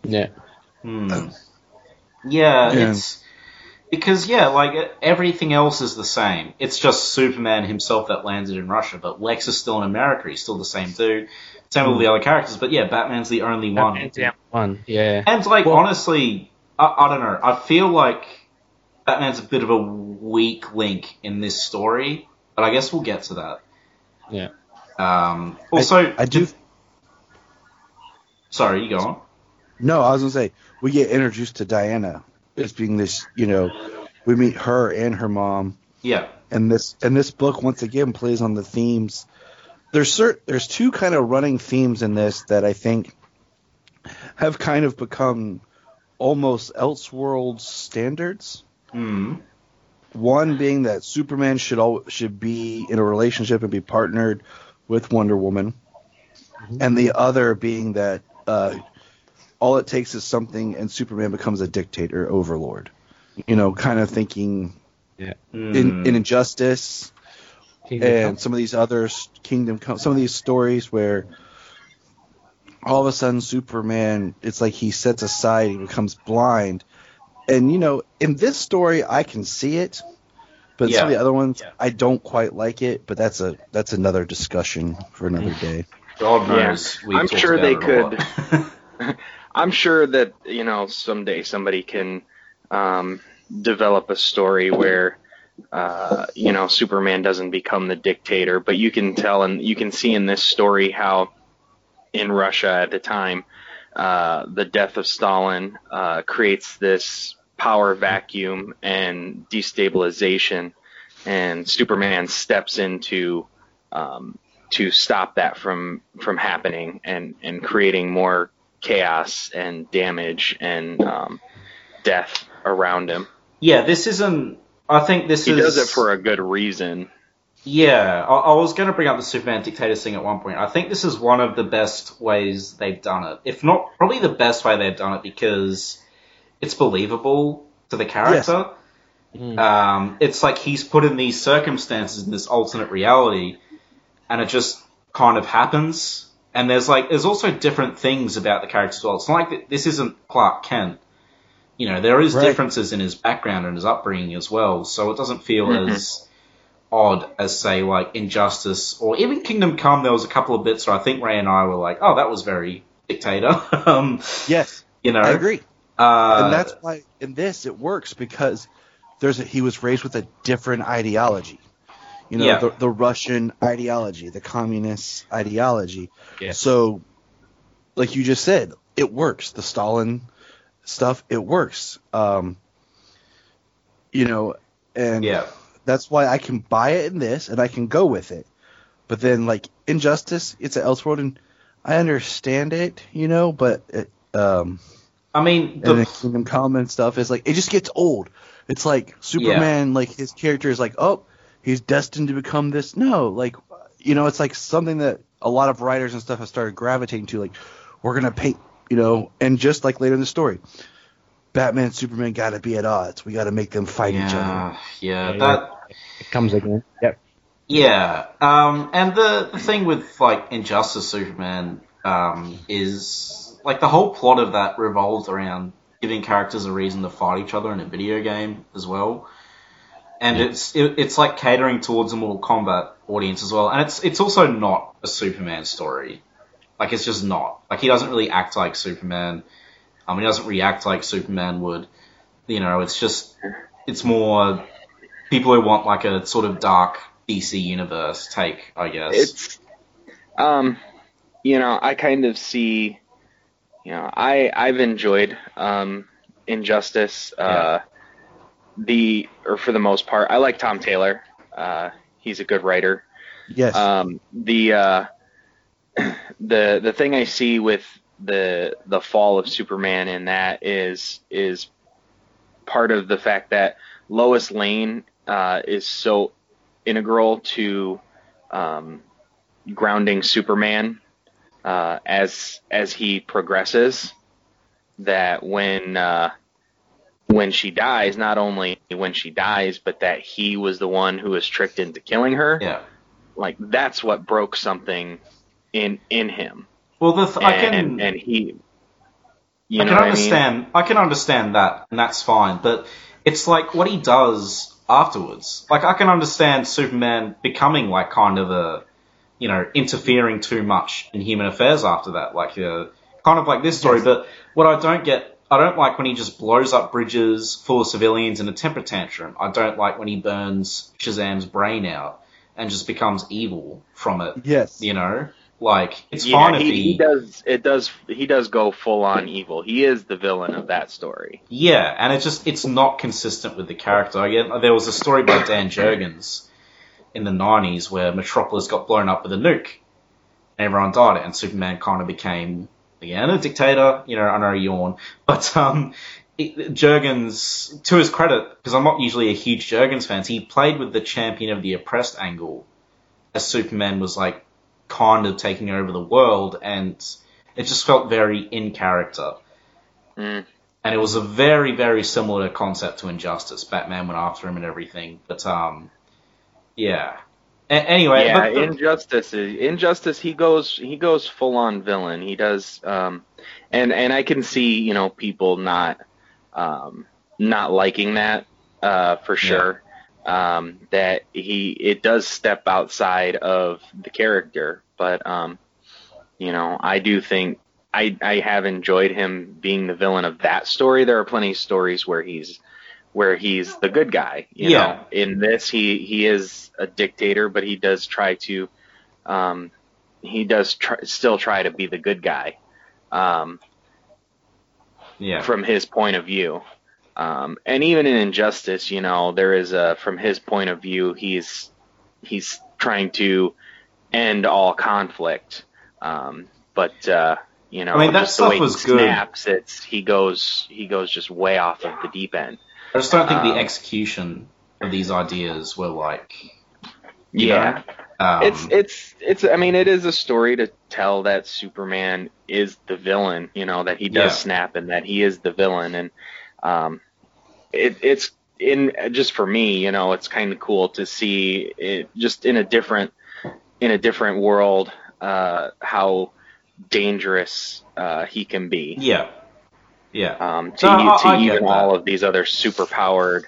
Speaker 2: yeah,
Speaker 1: Hmm. Yeah,
Speaker 4: Yeah.
Speaker 1: it's because yeah, like e- everything else is the same. It's just Superman himself that landed in Russia, but Lex is still in America. He's still the same dude. Same with all the other characters, but yeah, Batman's the only one.
Speaker 2: Batman's the only one, yeah,
Speaker 1: And like
Speaker 2: Well-
Speaker 1: honestly, I, I don't know. I feel like Batman's a bit of a weak link in this story, but I guess we'll get to that.
Speaker 2: yeah.
Speaker 1: Um, also,
Speaker 4: I do.
Speaker 1: Sorry, you go on.
Speaker 4: No, I was gonna say we get introduced to Diana as being this. You know, we meet her and her mom,
Speaker 1: Yeah.
Speaker 4: and this and this book once again plays on the themes. There's cert, there's two kind of running themes in this that I think have kind of become almost Elseworlds standards.
Speaker 1: Hmm.
Speaker 4: One being that Superman should all should be in a relationship and be partnered with Wonder Woman, and the other being that uh, all it takes is something and Superman becomes a dictator overlord. You know, kind of thinking in,
Speaker 1: Hmm.
Speaker 4: in Injustice
Speaker 2: Kingdom
Speaker 4: and
Speaker 2: Come.
Speaker 4: some of these other Kingdom Come, some of these stories where all of a sudden Superman, it's like he sets aside, he becomes blind, and you know, in this story I can see it, but some of the other ones
Speaker 1: Yeah.
Speaker 4: I don't quite like it. But that's a that's another discussion for another day.
Speaker 1: God
Speaker 5: Yeah.
Speaker 1: knows. we've
Speaker 5: I'm sure they could-
Speaker 1: lot.
Speaker 5: I'm sure that you know someday somebody can um, develop a story where uh, you know Superman doesn't become the dictator, but you can tell and you can see in this story how in Russia at the time uh, the death of Stalin uh, creates this power vacuum and destabilization, and Superman steps into um, to stop that from from happening and and creating more chaos and damage and um, death around him.
Speaker 1: yeah, this isn't. I think this
Speaker 5: He
Speaker 1: is.
Speaker 5: does it for a good reason.
Speaker 1: Yeah, I, I was going to bring up the Superman dictators thing at one point. I think this is one of the best ways they've done it. If not, probably the best way they've done it because it's believable to the character.
Speaker 2: Mm.
Speaker 1: Um, it's like he's put in these circumstances in this alternate reality, and it just kind of happens. And there's like there's also different things about the character as well. It's not like this isn't Clark Kent. You know, there is
Speaker 4: Right.
Speaker 1: differences in his background and his upbringing as well, so it doesn't feel
Speaker 5: Mhm.
Speaker 1: as odd as say like Injustice or even Kingdom Come. There was a couple of bits where I think Ray and I were like, "Oh, that was very dictator." um,
Speaker 4: Yes,
Speaker 1: you know,
Speaker 4: I agree,
Speaker 1: Uh,
Speaker 4: and that's why in this it works because there's a, he was raised with a different ideology. You know,
Speaker 1: Yeah.
Speaker 4: the, the Russian ideology, the communist ideology.
Speaker 2: Yeah.
Speaker 4: So, like you just said, it works. The Stalin stuff, it works. Um, you know, and
Speaker 1: yeah.
Speaker 4: that's why I can buy it in this and I can go with it. But then, like Injustice, it's an Elseworld, and I understand it, you know, but it, um,
Speaker 1: I mean, the
Speaker 4: and then Kingdom Come and stuff is like it just gets old. It's like Superman, like his character is like, oh, he's destined to become this. No, like, you know, it's like something that a lot of writers and stuff have started gravitating to. Like, we're gonna paint, you know, and just like later in the story, Batman, and Superman got to be at odds. We got to make them fight each other.
Speaker 1: yeah, yeah,
Speaker 2: Yeah,
Speaker 1: that.
Speaker 2: It comes again. Yep.
Speaker 1: Yeah, um, and the, the thing with like Injustice Superman um, is like the whole plot of that revolves around giving characters a reason to fight each other in a video game as well, and it's it, it's like catering towards a Mortal Kombat audience as well, and it's it's also not a Superman story, like it's just not. Like he doesn't really act like Superman, um, he doesn't react like Superman would, you know, it's just it's more people who want like a sort of dark DC universe take, I guess.
Speaker 5: It's um, you know, I kind of see, you know, I I've enjoyed um, Injustice. Uh, the or for the most part, I like Tom Taylor. Uh, he's a good writer.
Speaker 4: Yes.
Speaker 5: Um, the uh, the the thing I see with the the fall of Superman in that is is part of the fact that Lois Lane uh, is so integral to um, grounding Superman uh, as as he progresses. That when uh, when she dies, not only when she dies, but that he was the one who was tricked into killing her.
Speaker 1: Yeah.
Speaker 5: Like that's what broke something in in him.
Speaker 1: Well, the th-
Speaker 5: And,
Speaker 1: I can
Speaker 5: and, and he. You
Speaker 1: I
Speaker 5: know
Speaker 1: can
Speaker 5: what I mean?
Speaker 1: understand. I, can understand that, and that's fine. But it's like what he does afterwards. Like I can understand Superman becoming like kind of a, you know, interfering too much in human affairs after that. Like uh, kind of like this story. But what I don't get, I don't like when he just blows up bridges full of civilians in a temper tantrum. I don't like when he burns Shazam's brain out and just becomes evil from it.
Speaker 4: Yes.
Speaker 1: You know, like it's
Speaker 5: yeah,
Speaker 1: fine if
Speaker 5: he,
Speaker 1: he,
Speaker 5: he does. It does. He does go full on evil. He is the villain of that story.
Speaker 1: Yeah, and it's just it's not consistent with the character. Again, there was a story by Dan Jurgens in the '90s where Metropolis got blown up with a nuke, and everyone died, and Superman kind of became again a dictator. You know, I know yawn, but um, it, Jurgens, to his credit, because I'm not usually a huge Jurgens fan, he played with the champion of the oppressed angle, as Superman was like kind of taking over the world, and it just felt very in character.
Speaker 5: Mm.
Speaker 1: And it was a very, very similar concept to Injustice. Batman went after him and everything, but um, yeah. A- anyway,
Speaker 5: yeah,
Speaker 1: but
Speaker 5: injustice. Injustice. He goes. He goes full on villain. He does. Um, and and I can see you know people not um, not liking that uh, for sure. Um, that he it does step outside of the character, but um, you know I do think I I have enjoyed him being the villain of that story. There are plenty of stories where he's where he's the good guy. You
Speaker 1: Yeah.
Speaker 5: know, in this he he is a dictator, but he does try to um, he does try, still try to be the good guy um,
Speaker 1: yeah,
Speaker 5: from his point of view. Um, and even in Injustice, you know, there is a from his point of view, he's he's trying to end all conflict. Um, but uh, you know,
Speaker 1: I mean, that
Speaker 5: just the
Speaker 1: stuff
Speaker 5: way
Speaker 1: was
Speaker 5: he
Speaker 1: good.
Speaker 5: snaps, it's he goes he goes just way off of the deep end.
Speaker 1: I just don't think
Speaker 5: um,
Speaker 1: the execution of these ideas were like,
Speaker 5: Yeah.
Speaker 1: um,
Speaker 5: it's it's it's I mean it is a story to tell that Superman is the villain, you know, that he does
Speaker 1: Yeah.
Speaker 5: snap and that he is the villain and um it it's in just for me, you know, it's kind of cool to see it just in a different in a different world uh how dangerous uh he can be.
Speaker 1: yeah, yeah,
Speaker 5: Um to,
Speaker 1: No, I-
Speaker 5: to
Speaker 1: I get
Speaker 5: even
Speaker 1: that.
Speaker 5: all of these other superpowered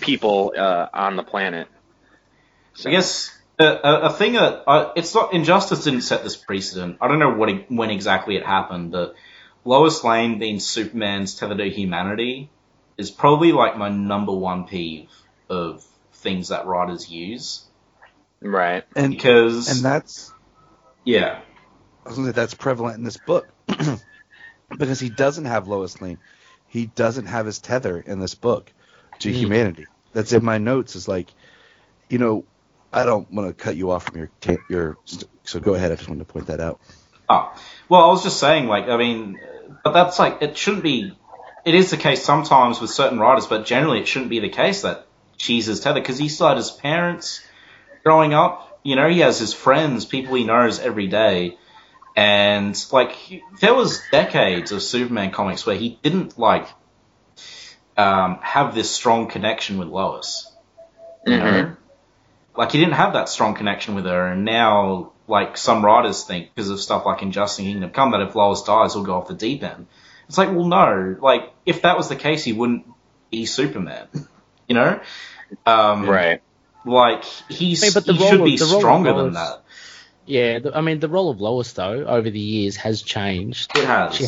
Speaker 5: people uh on the planet. So.
Speaker 1: I guess a, a, a thing that uh, it's not Injustice didn't set this precedent. I don't know what it, when exactly it happened, but Lois Lane being Superman's tether to humanity is probably like my number one peeve of things that writers use
Speaker 5: Right.
Speaker 4: And
Speaker 1: because
Speaker 4: and that's
Speaker 1: yeah,
Speaker 4: I was gonna say that's prevalent in this book because he doesn't have Lois Lane. He doesn't have his tether in this book to
Speaker 3: Mm.
Speaker 4: humanity. That's in my notes. Is like, you know, I don't want to cut you off from your ta- your. So go ahead. I just wanted to point that out.
Speaker 1: Oh, well, I was just saying, like, I mean, but that's like, it shouldn't be. It is the case sometimes with certain writers, but generally it shouldn't be the case that she's his tether because he still had his parents growing up. You know, he has his friends, people he knows every day, and like, he- there was decades of Superman comics where he didn't like um, have this strong connection with Lois. You know, like he didn't have that strong connection with her, and now like some writers think because of stuff like Injustice and Kingdom Come that if Lois dies, he'll go off the deep end. It's like, well, no. Like if that was the case, he wouldn't be Superman. You know, um,
Speaker 5: Right.
Speaker 1: Like he's
Speaker 3: I mean, but the
Speaker 1: he should
Speaker 3: of-
Speaker 1: be
Speaker 3: the role of
Speaker 1: stronger than that.
Speaker 3: Yeah, the, I mean, the role of Lois, though, over the years has changed,
Speaker 1: It has.
Speaker 3: She-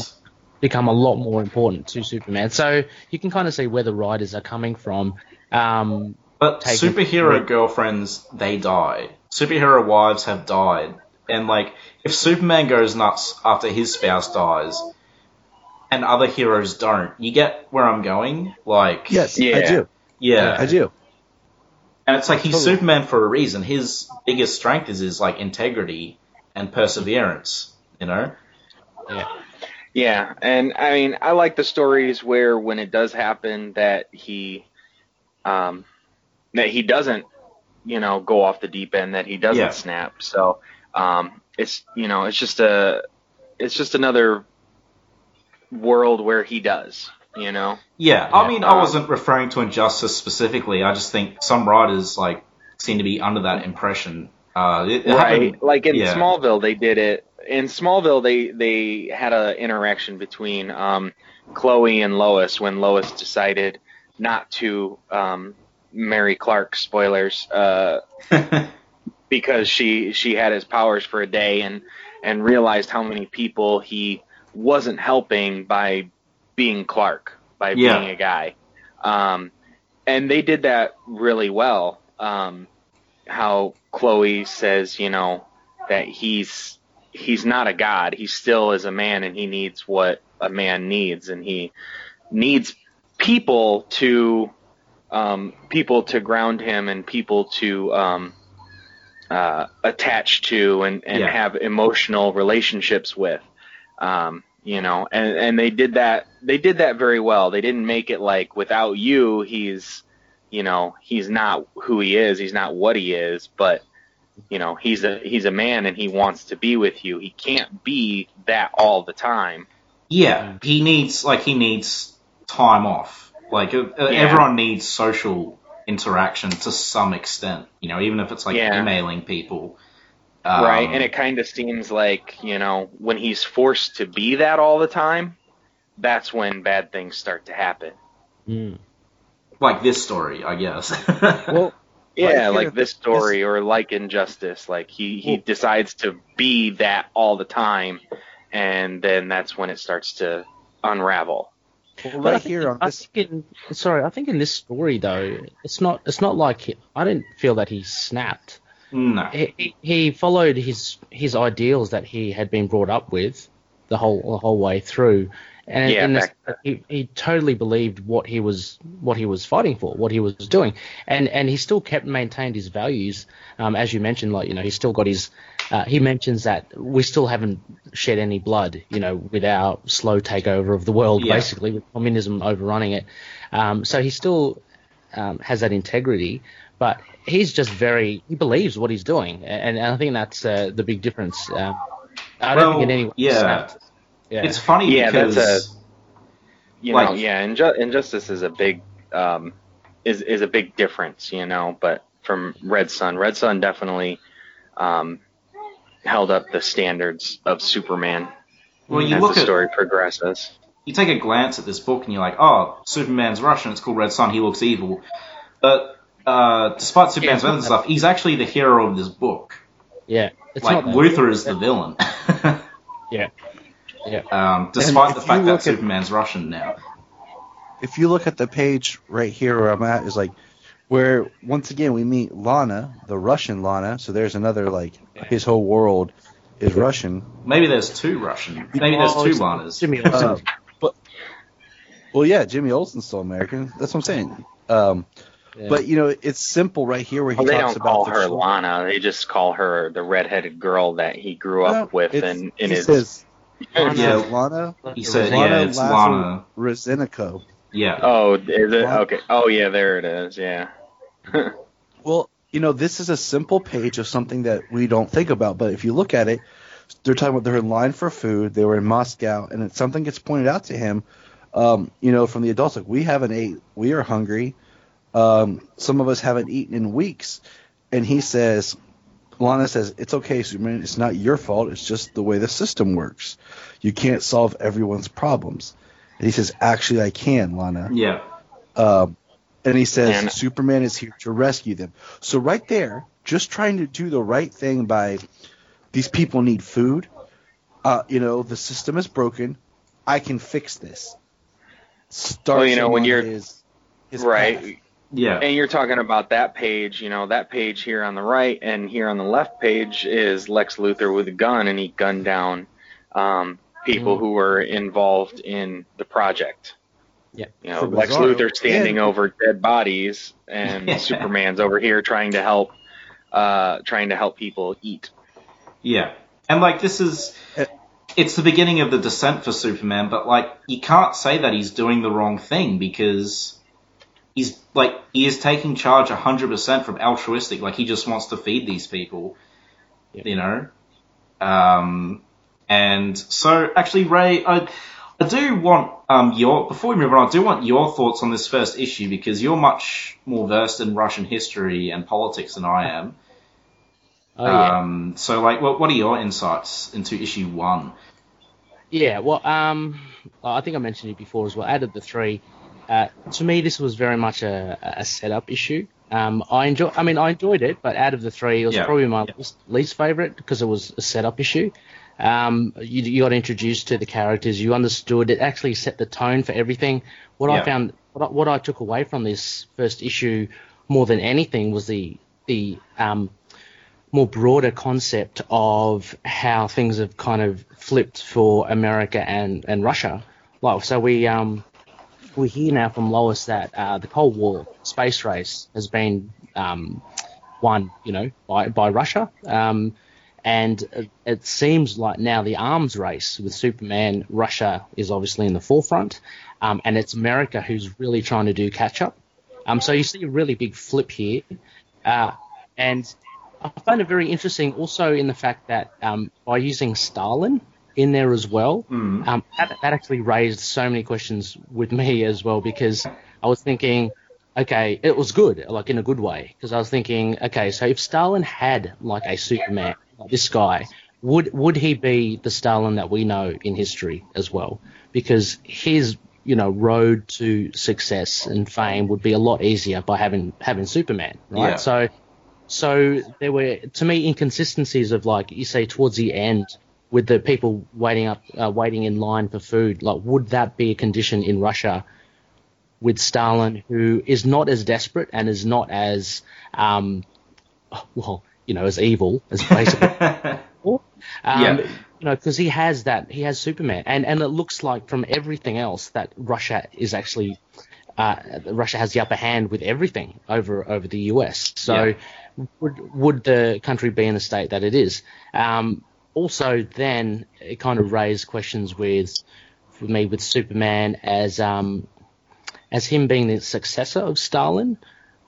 Speaker 3: become a lot more important to Superman. So you can kind of see where the writers are coming from. Um,
Speaker 1: But
Speaker 3: Take it.
Speaker 1: superhero girlfriends, they die. Superhero wives have died. And like, if Superman goes nuts after his spouse dies, and other heroes don't, you get where I'm going? Like,
Speaker 4: Yes, I
Speaker 5: Yeah.
Speaker 4: do.
Speaker 1: yeah.
Speaker 4: I do.
Speaker 1: And it's like he's
Speaker 3: Totally.
Speaker 1: Superman for a reason. His biggest strength is his like integrity and perseverance. You know?
Speaker 3: yeah.
Speaker 5: Yeah, and I mean, I like the stories where when it does happen that he, um, that he doesn't, you know, go off the deep end, that he doesn't
Speaker 1: Yeah.
Speaker 5: snap. So, um, it's you know, it's just a, it's just another world where he does, you know.
Speaker 1: Yeah, I
Speaker 2: Yeah.
Speaker 1: mean, I wasn't referring to Injustice specifically. I just think some writers like seem to be under that impression. Uh, it, it
Speaker 5: right like in
Speaker 1: yeah.
Speaker 5: smallville they did it in smallville they they had an interaction between um chloe and lois when lois decided not to um marry clark spoilers uh because she she had his powers for a day and and realized how many people he wasn't helping by being clark by
Speaker 1: Yeah.
Speaker 5: being a guy um and they did that really well um how Chloe says, you know, that he's he's not a god. He still is a man, and he needs what a man needs, and he needs people to um, people to ground him and people to um, uh, attach to and, and
Speaker 1: Yeah.
Speaker 5: have emotional relationships with. Um, you know, and and they did that. They did that very well. They didn't make it like without you, he's you know he's not who he is he's not what he is but you know he's a he's a man and he wants to be with you he can't be that all the time
Speaker 1: yeah, he needs like he needs time off. Like uh,
Speaker 5: Yeah.
Speaker 1: everyone needs social interaction to some extent. You know, even if it's like
Speaker 5: Yeah.
Speaker 1: emailing people. Um,
Speaker 5: right and it kind of seems like you know when he's forced to be that all the time that's when bad things start to happen
Speaker 2: Mm.
Speaker 1: like this story, I guess.
Speaker 2: Well,
Speaker 5: yeah
Speaker 4: here,
Speaker 5: like this story or like injustice like he he
Speaker 4: Well-
Speaker 5: decides to be that all the time and then that's when it starts to unravel
Speaker 4: Well,
Speaker 2: But I
Speaker 4: right
Speaker 2: think,
Speaker 4: here on
Speaker 2: I
Speaker 4: this.
Speaker 2: think in, sorry, I think in this story though, it's not it's not like he, I didn't feel that he snapped.
Speaker 1: No.
Speaker 2: He, he- followed his his ideals that he had been brought up with the whole the whole way through, and
Speaker 5: Yeah,
Speaker 2: this, he, he totally believed what he was what he was fighting for, what he was doing, and and he still kept maintained his values. Um, as you mentioned, like you know, he still got his. Uh, he mentions that we still haven't shed any blood, you know, with our slow takeover of the world,
Speaker 1: Yeah.
Speaker 2: basically with communism overrunning it. Um, so he still um, has that integrity, but he's just very he believes what he's doing, and, and I think that's uh, the big difference. Um, I don't
Speaker 1: Well,
Speaker 2: think in any way
Speaker 1: yeah.
Speaker 2: snapped. yeah.
Speaker 1: It's funny
Speaker 5: Yeah,
Speaker 1: because
Speaker 5: that's a- you
Speaker 1: Like-
Speaker 5: know, yeah, inju- injustice is a big um, is is a big difference, you know. But from Red Son, Red Son definitely um, held up the standards of Superman
Speaker 1: well, you
Speaker 5: as
Speaker 1: look
Speaker 5: the
Speaker 1: at
Speaker 5: story progresses.
Speaker 1: you take a glance at this book and you're like, oh, Superman's Russian. It's called Red Son. He looks evil. But uh, despite Superman's
Speaker 2: Yeah,
Speaker 1: other stuff, he's actually the hero of this book.
Speaker 2: yeah, it's
Speaker 1: like
Speaker 2: not
Speaker 1: Luthor is the villain.
Speaker 2: Yeah, yeah.
Speaker 1: um, despite the fact that
Speaker 4: look at-
Speaker 1: Superman's Russian now.
Speaker 4: if you look at the page right here where I'm at, is like where once again we meet Lana, the Russian Lana. So there's another like his whole world is Russian.
Speaker 1: Maybe there's two Russian. Maybe there's two Lanas.
Speaker 2: Jimmy Olsen.
Speaker 4: Uh, but well, yeah, Jimmy Olsen's still American. That's what I'm saying. Um,
Speaker 2: Yeah.
Speaker 4: But you know, it's simple right here where he
Speaker 5: Well, they
Speaker 4: talks
Speaker 5: don't
Speaker 4: about
Speaker 5: call her
Speaker 4: chil-
Speaker 5: Lana; they just call her the redheaded girl that he grew up
Speaker 4: No,
Speaker 5: with,
Speaker 4: it's-
Speaker 5: and in
Speaker 4: he
Speaker 5: his
Speaker 4: says,
Speaker 2: Lana-
Speaker 1: Yeah.
Speaker 4: Lana,
Speaker 1: He said,
Speaker 4: Lana
Speaker 1: yeah, it's
Speaker 4: Lazar-
Speaker 1: Lana.
Speaker 4: Rozenico.
Speaker 1: Yeah.
Speaker 5: oh, is it
Speaker 4: Lana-
Speaker 5: okay? Oh, yeah, there it is. Yeah.
Speaker 4: Well, you know, this is a simple page of something that we don't think about, but if you look at it, they're talking about they're in line for food. They were in Moscow, and it's something gets pointed out to him. Um, you know, from the adults, like we haven't ate, we are hungry. Um, some of us haven't eaten in weeks, and he says, Lana says, "It's okay, Superman. It's not your fault. It's just the way the system works. You can't solve everyone's problems." And he says, "Actually, I can, Lana."
Speaker 1: Yeah.
Speaker 4: Um, and he says
Speaker 5: And-
Speaker 4: Superman is here to rescue them. So right there, just trying to do the right thing by these people need food. Uh, you know, the system is broken. I can fix this. Starts
Speaker 5: Well, you know, when you're-
Speaker 4: his, his
Speaker 5: right.
Speaker 4: path.
Speaker 1: Yeah.
Speaker 5: And you're talking about that page, you know, that page here on the right and here on the left page is Lex Luthor with a gun and he gunned down um, people
Speaker 2: Mm.
Speaker 5: who were involved in the project.
Speaker 2: Yeah.
Speaker 5: You know,
Speaker 4: For
Speaker 5: Lex
Speaker 4: Bizarro.
Speaker 5: Luthor standing
Speaker 4: And-
Speaker 5: over dead bodies and
Speaker 1: Yeah.
Speaker 5: Superman's over here trying to help uh, trying to help people eat.
Speaker 1: Yeah. And like this is it's the beginning of the descent for Superman, but like you can't say that he's doing the wrong thing because he's like he is taking charge 100% from altruistic like he just wants to feed these people
Speaker 2: Yeah.
Speaker 1: you know um and so actually ray i i do want um your before we move on i do want your thoughts on this first issue because you're much more versed in russian history and politics than i am
Speaker 2: Oh yeah.
Speaker 1: um so like what what are your insights into issue one
Speaker 2: Yeah, well, um, I think I mentioned it before as well. Out of the three, uh, to me, this was very much a, a setup issue. Um, I enjoy, I mean, I enjoyed it, but out of the three, it was
Speaker 1: Yeah,
Speaker 2: probably my
Speaker 1: yeah.
Speaker 2: least, least favorite because it was a setup issue. Um, you, you got introduced to the characters, you understood it, actually set the tone for everything. What
Speaker 1: Yeah.
Speaker 2: I found, what I, what I took away from this first issue more than anything was the the um, more broader concept of how things have kind of flipped for America and, and Russia. Like, so we um we hear now from Lois that uh, the Cold War space race has been um, won, you know, by by Russia. Um, and it, seems like now the arms race with Superman, Russia is obviously in the forefront, um, and it's America who's really trying to do catch up. Um, so you see a really big flip here, uh, and I find it very interesting also in the fact that um, by using Stalin in there as well,
Speaker 1: Mm.
Speaker 2: um, that, that actually raised so many questions with me as well because I was thinking, okay, it was good, like in a good way, because I was thinking, okay, so if Stalin had like a Superman, like this guy, would would he be the Stalin that we know in history as well? Because his you know road to success and fame would be a lot easier by having having Superman, right?
Speaker 1: Yeah.
Speaker 2: So so there were to me inconsistencies of like you say towards the end with the people waiting up uh, waiting in line for food like would that be a condition in Russia with Stalin who is not as desperate and is not as um well you know as evil as basically um,
Speaker 1: Yeah.
Speaker 2: you know because he has that he has Superman and and it looks like from everything else that Russia is actually uh, Russia has the upper hand with everything over over the US. So would would the country be in the state that it is? Um, also, then it kind of raised questions with for me with Superman as um, as him being the successor of Stalin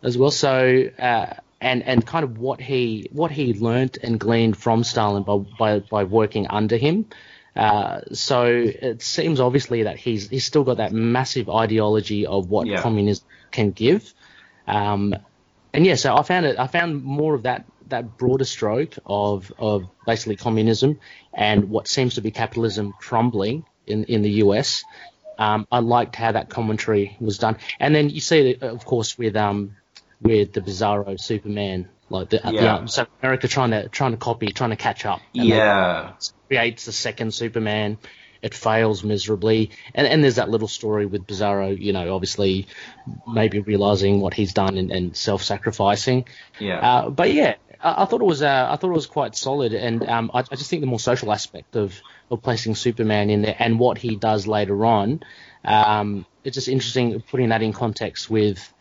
Speaker 2: as well. So uh, and and kind of what he what he learnt and gleaned from Stalin by by, by working under him. Uh, so it seems obviously that he's he's still got that massive ideology of what
Speaker 1: Yeah.
Speaker 2: communism can give. Um, and yeah, so I found it. I found more of that that broader stroke of of basically communism and what seems to be capitalism crumbling in in the US. Um, I liked how that commentary was done, and then you see of course, with um with the Bizarro Superman, like the,
Speaker 1: Yeah.
Speaker 2: the so America trying to trying to copy, trying to catch up.
Speaker 1: yeah
Speaker 2: creates the second Superman. It fails miserably, and and there's that little story with Bizarro, you know, obviously maybe realizing what he's done and, and self-sacrificing.
Speaker 1: yeah
Speaker 2: Uh, but yeah, I, I thought it was uh, I thought it was quite solid, and um, I, I just think the more social aspect of of placing Superman in there and what he does later on, um, it's just interesting putting that in context with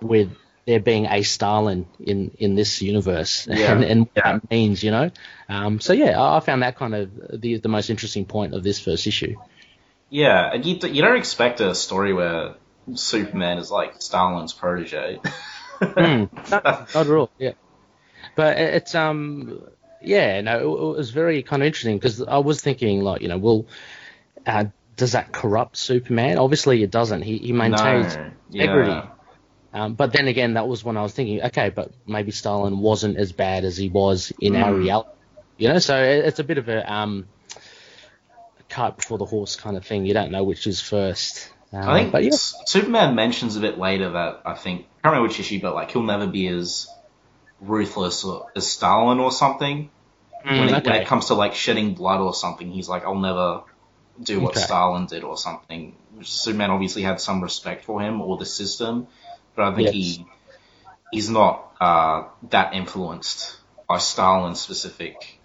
Speaker 2: with there being a Stalin in in this universe
Speaker 1: Yeah,
Speaker 2: and, and what
Speaker 1: yeah.
Speaker 2: that means, you know. Um, so yeah, I, I found that kind of the the most interesting point of this first issue.
Speaker 1: Yeah, and you, you don't expect a story where Superman is like Stalin's protege.
Speaker 2: Mm, not, not at all. Yeah, but it's um yeah no it, it was very kind of interesting because I was thinking like you know well uh, does that corrupt Superman? Obviously it doesn't. He he maintains
Speaker 1: No,
Speaker 2: integrity.
Speaker 1: yeah.
Speaker 2: Um, but then again, that was when I was thinking, okay, but maybe Stalin wasn't as bad as he was in our
Speaker 1: Mm.
Speaker 2: reality, you know. So it, it's a bit of a um, cart before the horse kind of thing. You don't know which is first. Um,
Speaker 1: I think
Speaker 2: but yeah,
Speaker 1: Superman mentions a bit later that I think I can't remember which issue, but like he'll never be as ruthless or, as Stalin or something. when,
Speaker 2: Mm,
Speaker 1: it, when it comes to like shedding blood or something, he's like, I'll never do what
Speaker 2: Okay.
Speaker 1: Stalin did or something. Superman obviously had some respect for him or the system, but I think
Speaker 2: Yes.
Speaker 1: he he's not uh, that influenced by Stalin specific.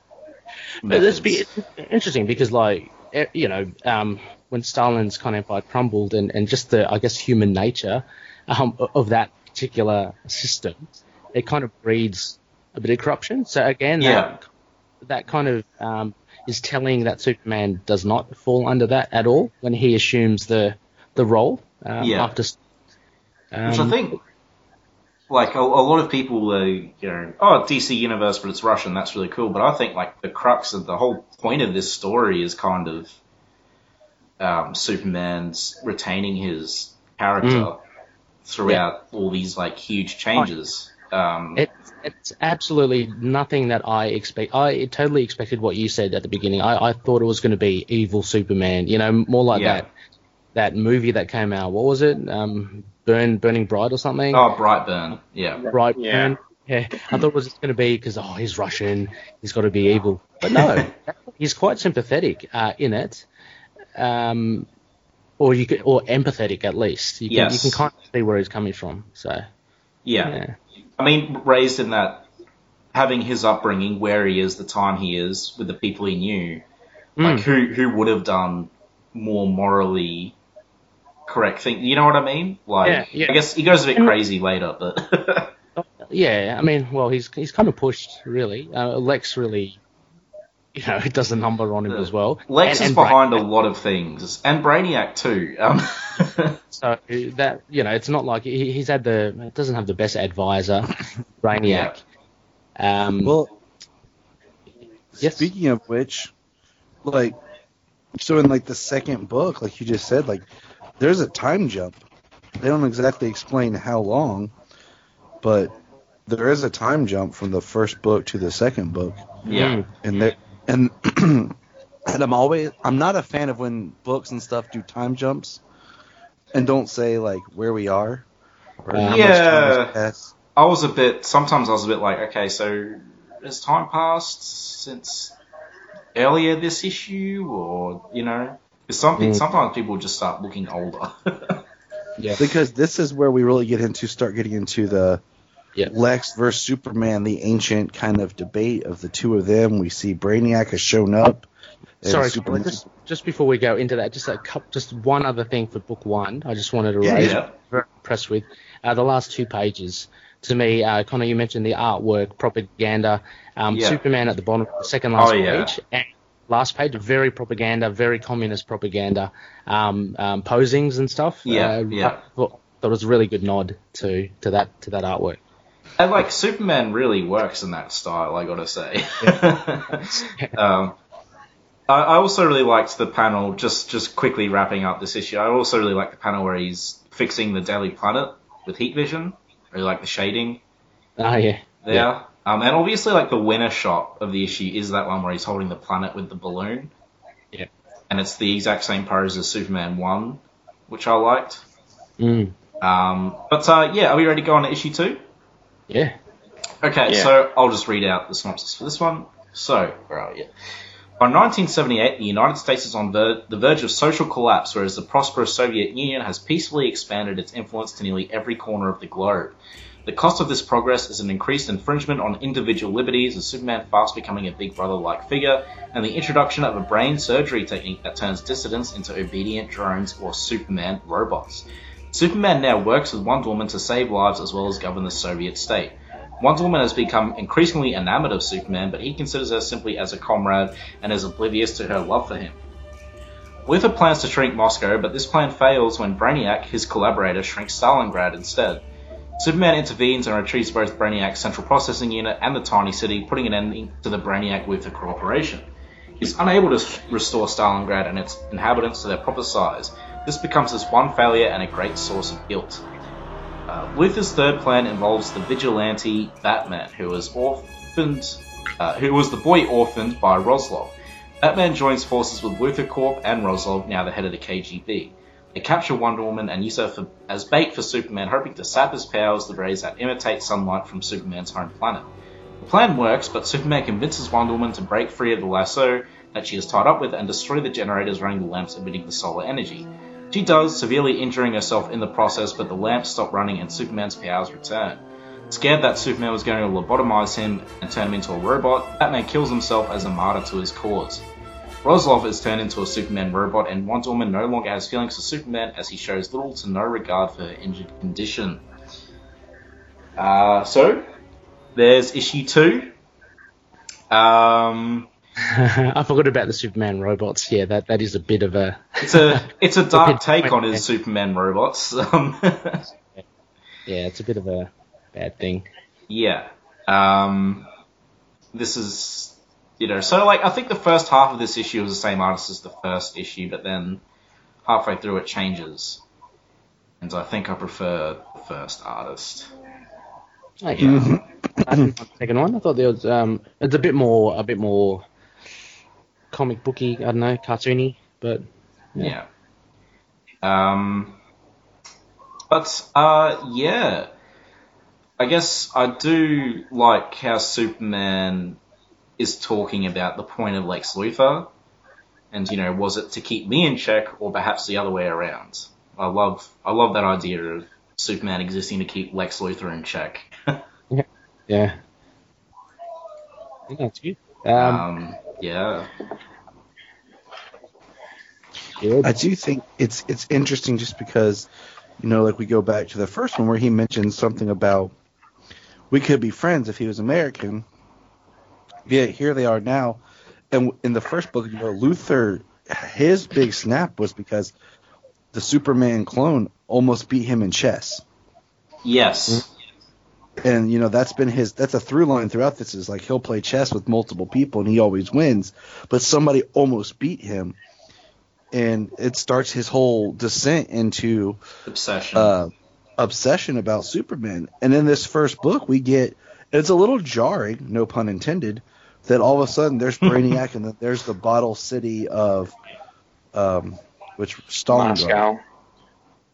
Speaker 2: But
Speaker 1: Methods.
Speaker 2: this be interesting because, like, you know, um, when Stalin's kind of empire crumbled, and, and just the, I guess, human nature um, of that particular system, it kind of breeds a bit of corruption. So again,
Speaker 1: Yeah.
Speaker 2: that, that kind of um, is telling that Superman does not fall under that at all when he assumes the the role um,
Speaker 1: Yeah.
Speaker 2: after. Um,
Speaker 1: Which I think, like a, a lot of people, uh, you know, oh DC Universe, but it's Russian. That's really cool. But I think like the crux of the whole point of this story is kind of um, Superman's retaining his character throughout all these like huge changes. Um,
Speaker 2: It, it's absolutely nothing that I expect. I totally expected what you said at the beginning. I, I thought it was going to be evil Superman. You know, more like
Speaker 1: Yeah.
Speaker 2: that that movie that came out. What was it? Um, Burn Burning Bright or something.
Speaker 1: oh, Brightburn, yeah,
Speaker 2: Bright
Speaker 5: Yeah.
Speaker 2: Burn. Yeah, I thought it was going to be because oh he's Russian, he's got to be evil. But no, he's quite sympathetic uh, in it. Um, or you could, or empathetic at least. You can,
Speaker 1: Yes.
Speaker 2: you can kind of see where he's coming from. So
Speaker 1: yeah.
Speaker 2: yeah.
Speaker 1: I mean, raised in that, having his upbringing, where he is, the time he is, with the people he knew, like
Speaker 2: Mm.
Speaker 1: who who would have done more morally correct thing? You know what I mean? Like,
Speaker 2: Yeah, yeah.
Speaker 1: I guess he goes a bit crazy later, but
Speaker 2: Yeah, I mean, well, he's he's kind of pushed really. Uh, Lex really, you know, it does the number on him as well.
Speaker 1: Lex
Speaker 2: And-
Speaker 1: is
Speaker 2: and
Speaker 1: behind
Speaker 2: Brainiac.
Speaker 1: a lot of things, and Brainiac too. Um,
Speaker 2: So that you know, it's not like he, he's had the doesn't have the best advisor, Brainiac. Um,
Speaker 4: Well,
Speaker 2: Yes.
Speaker 4: speaking of which, like, so in like the second book, like you just said, like, there's a time jump. They don't exactly explain how long, but there is a time jump from the first book to the second book,
Speaker 1: yeah,
Speaker 2: mm,
Speaker 4: and there and and I'm always I'm not a fan of when books and stuff do time jumps and don't say like where we are or how much time
Speaker 1: Yeah.
Speaker 4: has passed.
Speaker 1: I was a bit. Sometimes I was a bit like, okay, so has time passed since earlier this issue, or you know, because some
Speaker 2: Mm.
Speaker 1: sometimes people just start looking older.
Speaker 2: yeah,
Speaker 4: because this is where we really get into start getting into the
Speaker 2: Yeah.
Speaker 4: Lex versus Superman, the ancient kind of debate of the two of them. We see Brainiac has shown up.
Speaker 2: Sorry,
Speaker 4: Superman-
Speaker 2: just just before we go into that, just a couple, just one other thing for book one. I just wanted to
Speaker 4: Yeah,
Speaker 2: raise.
Speaker 1: yeah.
Speaker 2: Very impressed with uh, the last two pages. To me, uh, Connor, you mentioned the artwork, propaganda, um,
Speaker 1: Yeah.
Speaker 2: Superman at the bottom, the second last
Speaker 1: Oh,
Speaker 2: page, and last page, very propaganda, very communist propaganda, um, um, posings and stuff.
Speaker 1: Yeah,
Speaker 2: uh,
Speaker 1: yeah.
Speaker 2: I thought, thought it was a really good nod to to that to that artwork.
Speaker 1: And like Superman really works in that style, I gotta say. um, I, I also really liked the panel. Just just quickly wrapping up this issue, I also really like the panel where he's fixing the Daily Planet with heat vision. I really like the shading
Speaker 2: Ah, yeah,
Speaker 1: there.
Speaker 2: Yeah.
Speaker 1: Um, and obviously, like the winner shot of the issue is that one where he's holding the planet with the balloon.
Speaker 2: Yeah.
Speaker 1: And it's the exact same pose as Superman one, which I liked.
Speaker 2: mm,
Speaker 1: Um, but uh, yeah, are we ready to go on to issue two?
Speaker 2: Yeah,
Speaker 1: Okay,
Speaker 5: Yeah.
Speaker 1: so I'll just read out the synopsis for this one. So, where are you? By 1978, the United States is on ver- the verge of social collapse, whereas the prosperous Soviet Union has peacefully expanded its influence to nearly every corner of the globe. The cost of this progress is an increased infringement on individual liberties, as Superman fast becoming a big brother-like figure, and the introduction of a brain surgery technique that turns dissidents into obedient drones or Superman robots. Superman now works with Wonder Woman to save lives as well as govern the Soviet state. Wonder Woman has become increasingly enamored of Superman, but he considers her simply as a comrade and is oblivious to her love for him. Luthor plans to shrink Moscow, but this plan fails when Brainiac, his collaborator, shrinks Stalingrad instead. Superman intervenes and retrieves both Brainiac's central processing unit and the tiny city, putting an end to the Brainiac Luthor cooperation. He's unable to restore Stalingrad and its inhabitants to their proper size. This becomes his one failure and a great source of guilt. Uh, Luthor's third plan involves the vigilante Batman, who was orphaned, uh, who was the boy orphaned by Roslov. Batman joins forces with Luthor Corp and Roslov, now the head of the KGB. They capture Wonder Woman and use her for, as bait for Superman, hoping to sap his powers with rays that imitate sunlight from Superman's home planet. The plan works, but Superman convinces Wonder Woman to break free of the lasso that she is tied up with and destroy the generators running the lamps emitting the solar energy. She does, severely injuring herself in the process, but the lamps stop running and Superman's powers return. Scared that Superman was going to lobotomize him and turn him into a robot, Batman kills himself as a martyr to his cause. Roslov is turned into a Superman robot, and Wonder Woman no longer has feelings for Superman as he shows little to no regard for her injured condition. Uh, so, there's issue two. Um,
Speaker 2: I forgot about the Superman robots. Yeah, that, that is a bit of a
Speaker 1: It's a it's a dark
Speaker 2: bit-
Speaker 1: take on his Superman robots. Um,
Speaker 2: yeah, it's a bit of a bad thing.
Speaker 1: yeah. Um, this is you know so like I think the first half of this issue was the same artist as the first issue, but then halfway through it changes, and I think I prefer the first artist.
Speaker 2: Oh, yeah. I didn't like the second one. I thought there was um, it's a bit more a bit more comic booky. I don't know, cartoony, but
Speaker 1: Yeah. Um, but uh, yeah, I guess I do like how Superman is talking about the point of Lex Luthor, and you know, was it to keep me in check, or perhaps the other way around? I love I love that idea of Superman existing to keep Lex Luthor in check.
Speaker 2: yeah, I think that's good. Um,
Speaker 1: um, yeah,
Speaker 2: good.
Speaker 4: I do think it's it's interesting just because, you know, like we go back to the first one where he mentioned something about we could be friends if he was American. Yet here they are now, and in the first book, you know, Luthor, his big snap was because the Superman clone almost beat him in chess,
Speaker 1: yes,
Speaker 4: and you know that's been his that's a through line throughout this is like he'll play chess with multiple people and he always wins, but somebody almost beat him, and it starts his whole descent into
Speaker 1: obsession.
Speaker 4: uh, obsession about Superman. And in this first book, we get it's a little jarring, no pun intended, that all of a sudden there's Brainiac and then there's the bottle city of, um, which Stalingrad.
Speaker 5: Moscow.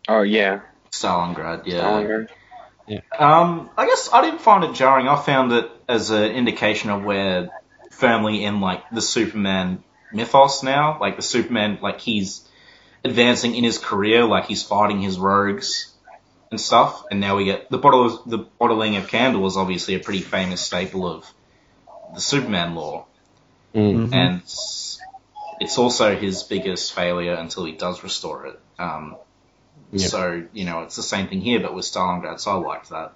Speaker 5: Oh yeah,
Speaker 1: Stalingrad, yeah.
Speaker 5: Stalingrad.
Speaker 1: Um, I guess I didn't find it jarring. I found it as an indication of where firmly in like the Superman mythos now. Like the Superman, like he's advancing in his career, like he's fighting his rogues and stuff. And now we get the bottle, the bottling of Kandor is obviously a pretty famous staple of the Superman lore,
Speaker 2: Mm.
Speaker 4: Mhm.
Speaker 1: and it's- it's also his biggest failure until he does restore it. Um, So you know, it's the same thing here, but with Stalingrad. So I liked that.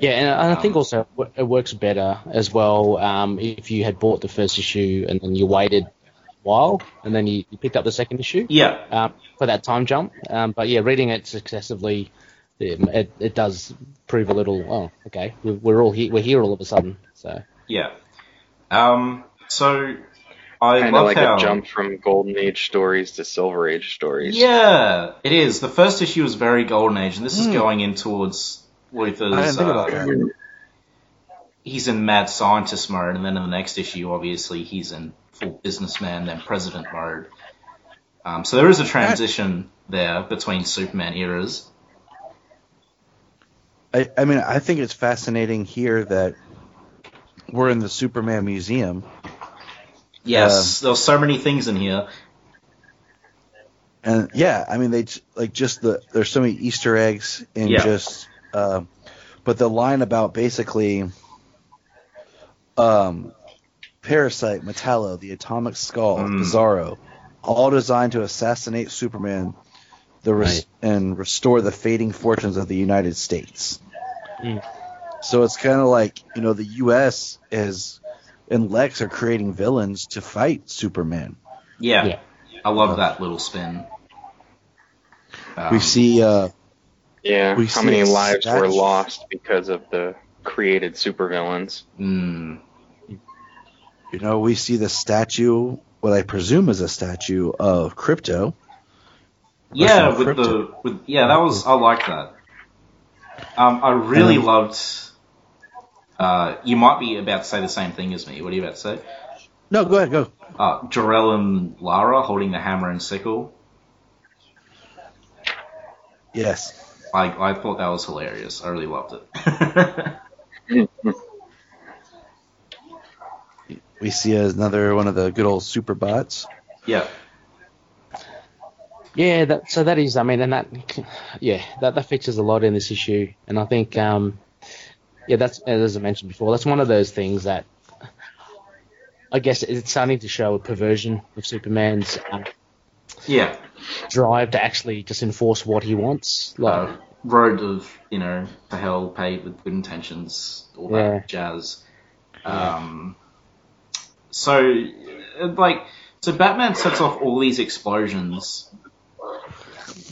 Speaker 2: Yeah, and I I think
Speaker 1: Um,
Speaker 2: also it works better as well um, if you had bought the first issue and then you waited a while and then you, you picked up the second issue
Speaker 1: Yeah,
Speaker 2: um, for that time jump. Um, but yeah, reading it successively, it, it, it does prove a little. Oh, okay, we're, we're all here. We're here all of a sudden. So
Speaker 1: Yeah. Um. So I
Speaker 5: Kind of like
Speaker 1: how.
Speaker 5: a jump from Golden Age stories to Silver Age stories.
Speaker 1: Yeah, it is. The first issue was very golden age, and this is
Speaker 4: Hmm.
Speaker 1: going in towards Luthor's.
Speaker 4: I didn't think about
Speaker 1: uh,
Speaker 4: that.
Speaker 1: He's in mad scientist mode, and then in the next issue, obviously, he's in full businessman, then president mode. Um, so there is a transition there between Superman eras.
Speaker 4: I, I mean, I think it's fascinating here that we're in the Superman Museum.
Speaker 1: Yes, there were so many things in here.
Speaker 4: And yeah, I mean they j- like just the there's so many Easter eggs in
Speaker 1: Yeah.
Speaker 4: just uh, but the line about basically um Parasite, Metallo, the Atomic Skull,
Speaker 1: Mm.
Speaker 4: Bizarro, all designed to assassinate Superman the res-
Speaker 2: Right.
Speaker 4: and restore the fading fortunes of the United States.
Speaker 2: Mm.
Speaker 4: So it's kind of like, you know, the US is and Lex are creating villains to fight Superman.
Speaker 1: Yeah,
Speaker 2: Yeah.
Speaker 1: I love that little spin. Um,
Speaker 4: we see uh
Speaker 5: Yeah.
Speaker 4: We
Speaker 5: How
Speaker 4: see
Speaker 5: many
Speaker 4: a
Speaker 5: lives were lost because of the created supervillains?
Speaker 1: Mm,
Speaker 4: You know, we see the statue, what I presume is a statue of Krypto.
Speaker 1: Yeah, with
Speaker 4: Krypto.
Speaker 1: the with yeah, that was I like that. Um, I really
Speaker 4: Um,
Speaker 1: loved. Uh, you might be about to say the same thing as me. What are you about to say?
Speaker 4: No, go ahead, go.
Speaker 1: Uh, Jor-El and Lara holding the hammer and sickle.
Speaker 4: Yes.
Speaker 1: I I thought that was hilarious. I really loved it.
Speaker 4: We see another one of the good old super bots.
Speaker 1: yeah,
Speaker 2: Yeah, that, so that is, I mean, and that, yeah, that, that features a lot in this issue, and I think, um, yeah, that's as I mentioned before, that's one of those things that I guess it's starting to show a perversion of Superman's um,
Speaker 1: yeah.
Speaker 2: drive to actually just enforce what he wants. Like,
Speaker 1: Uh, road of you know to hell paved with good intentions, all that
Speaker 2: Yeah.
Speaker 1: jazz. Um, So, uh, like, so Batman sets off all these explosions,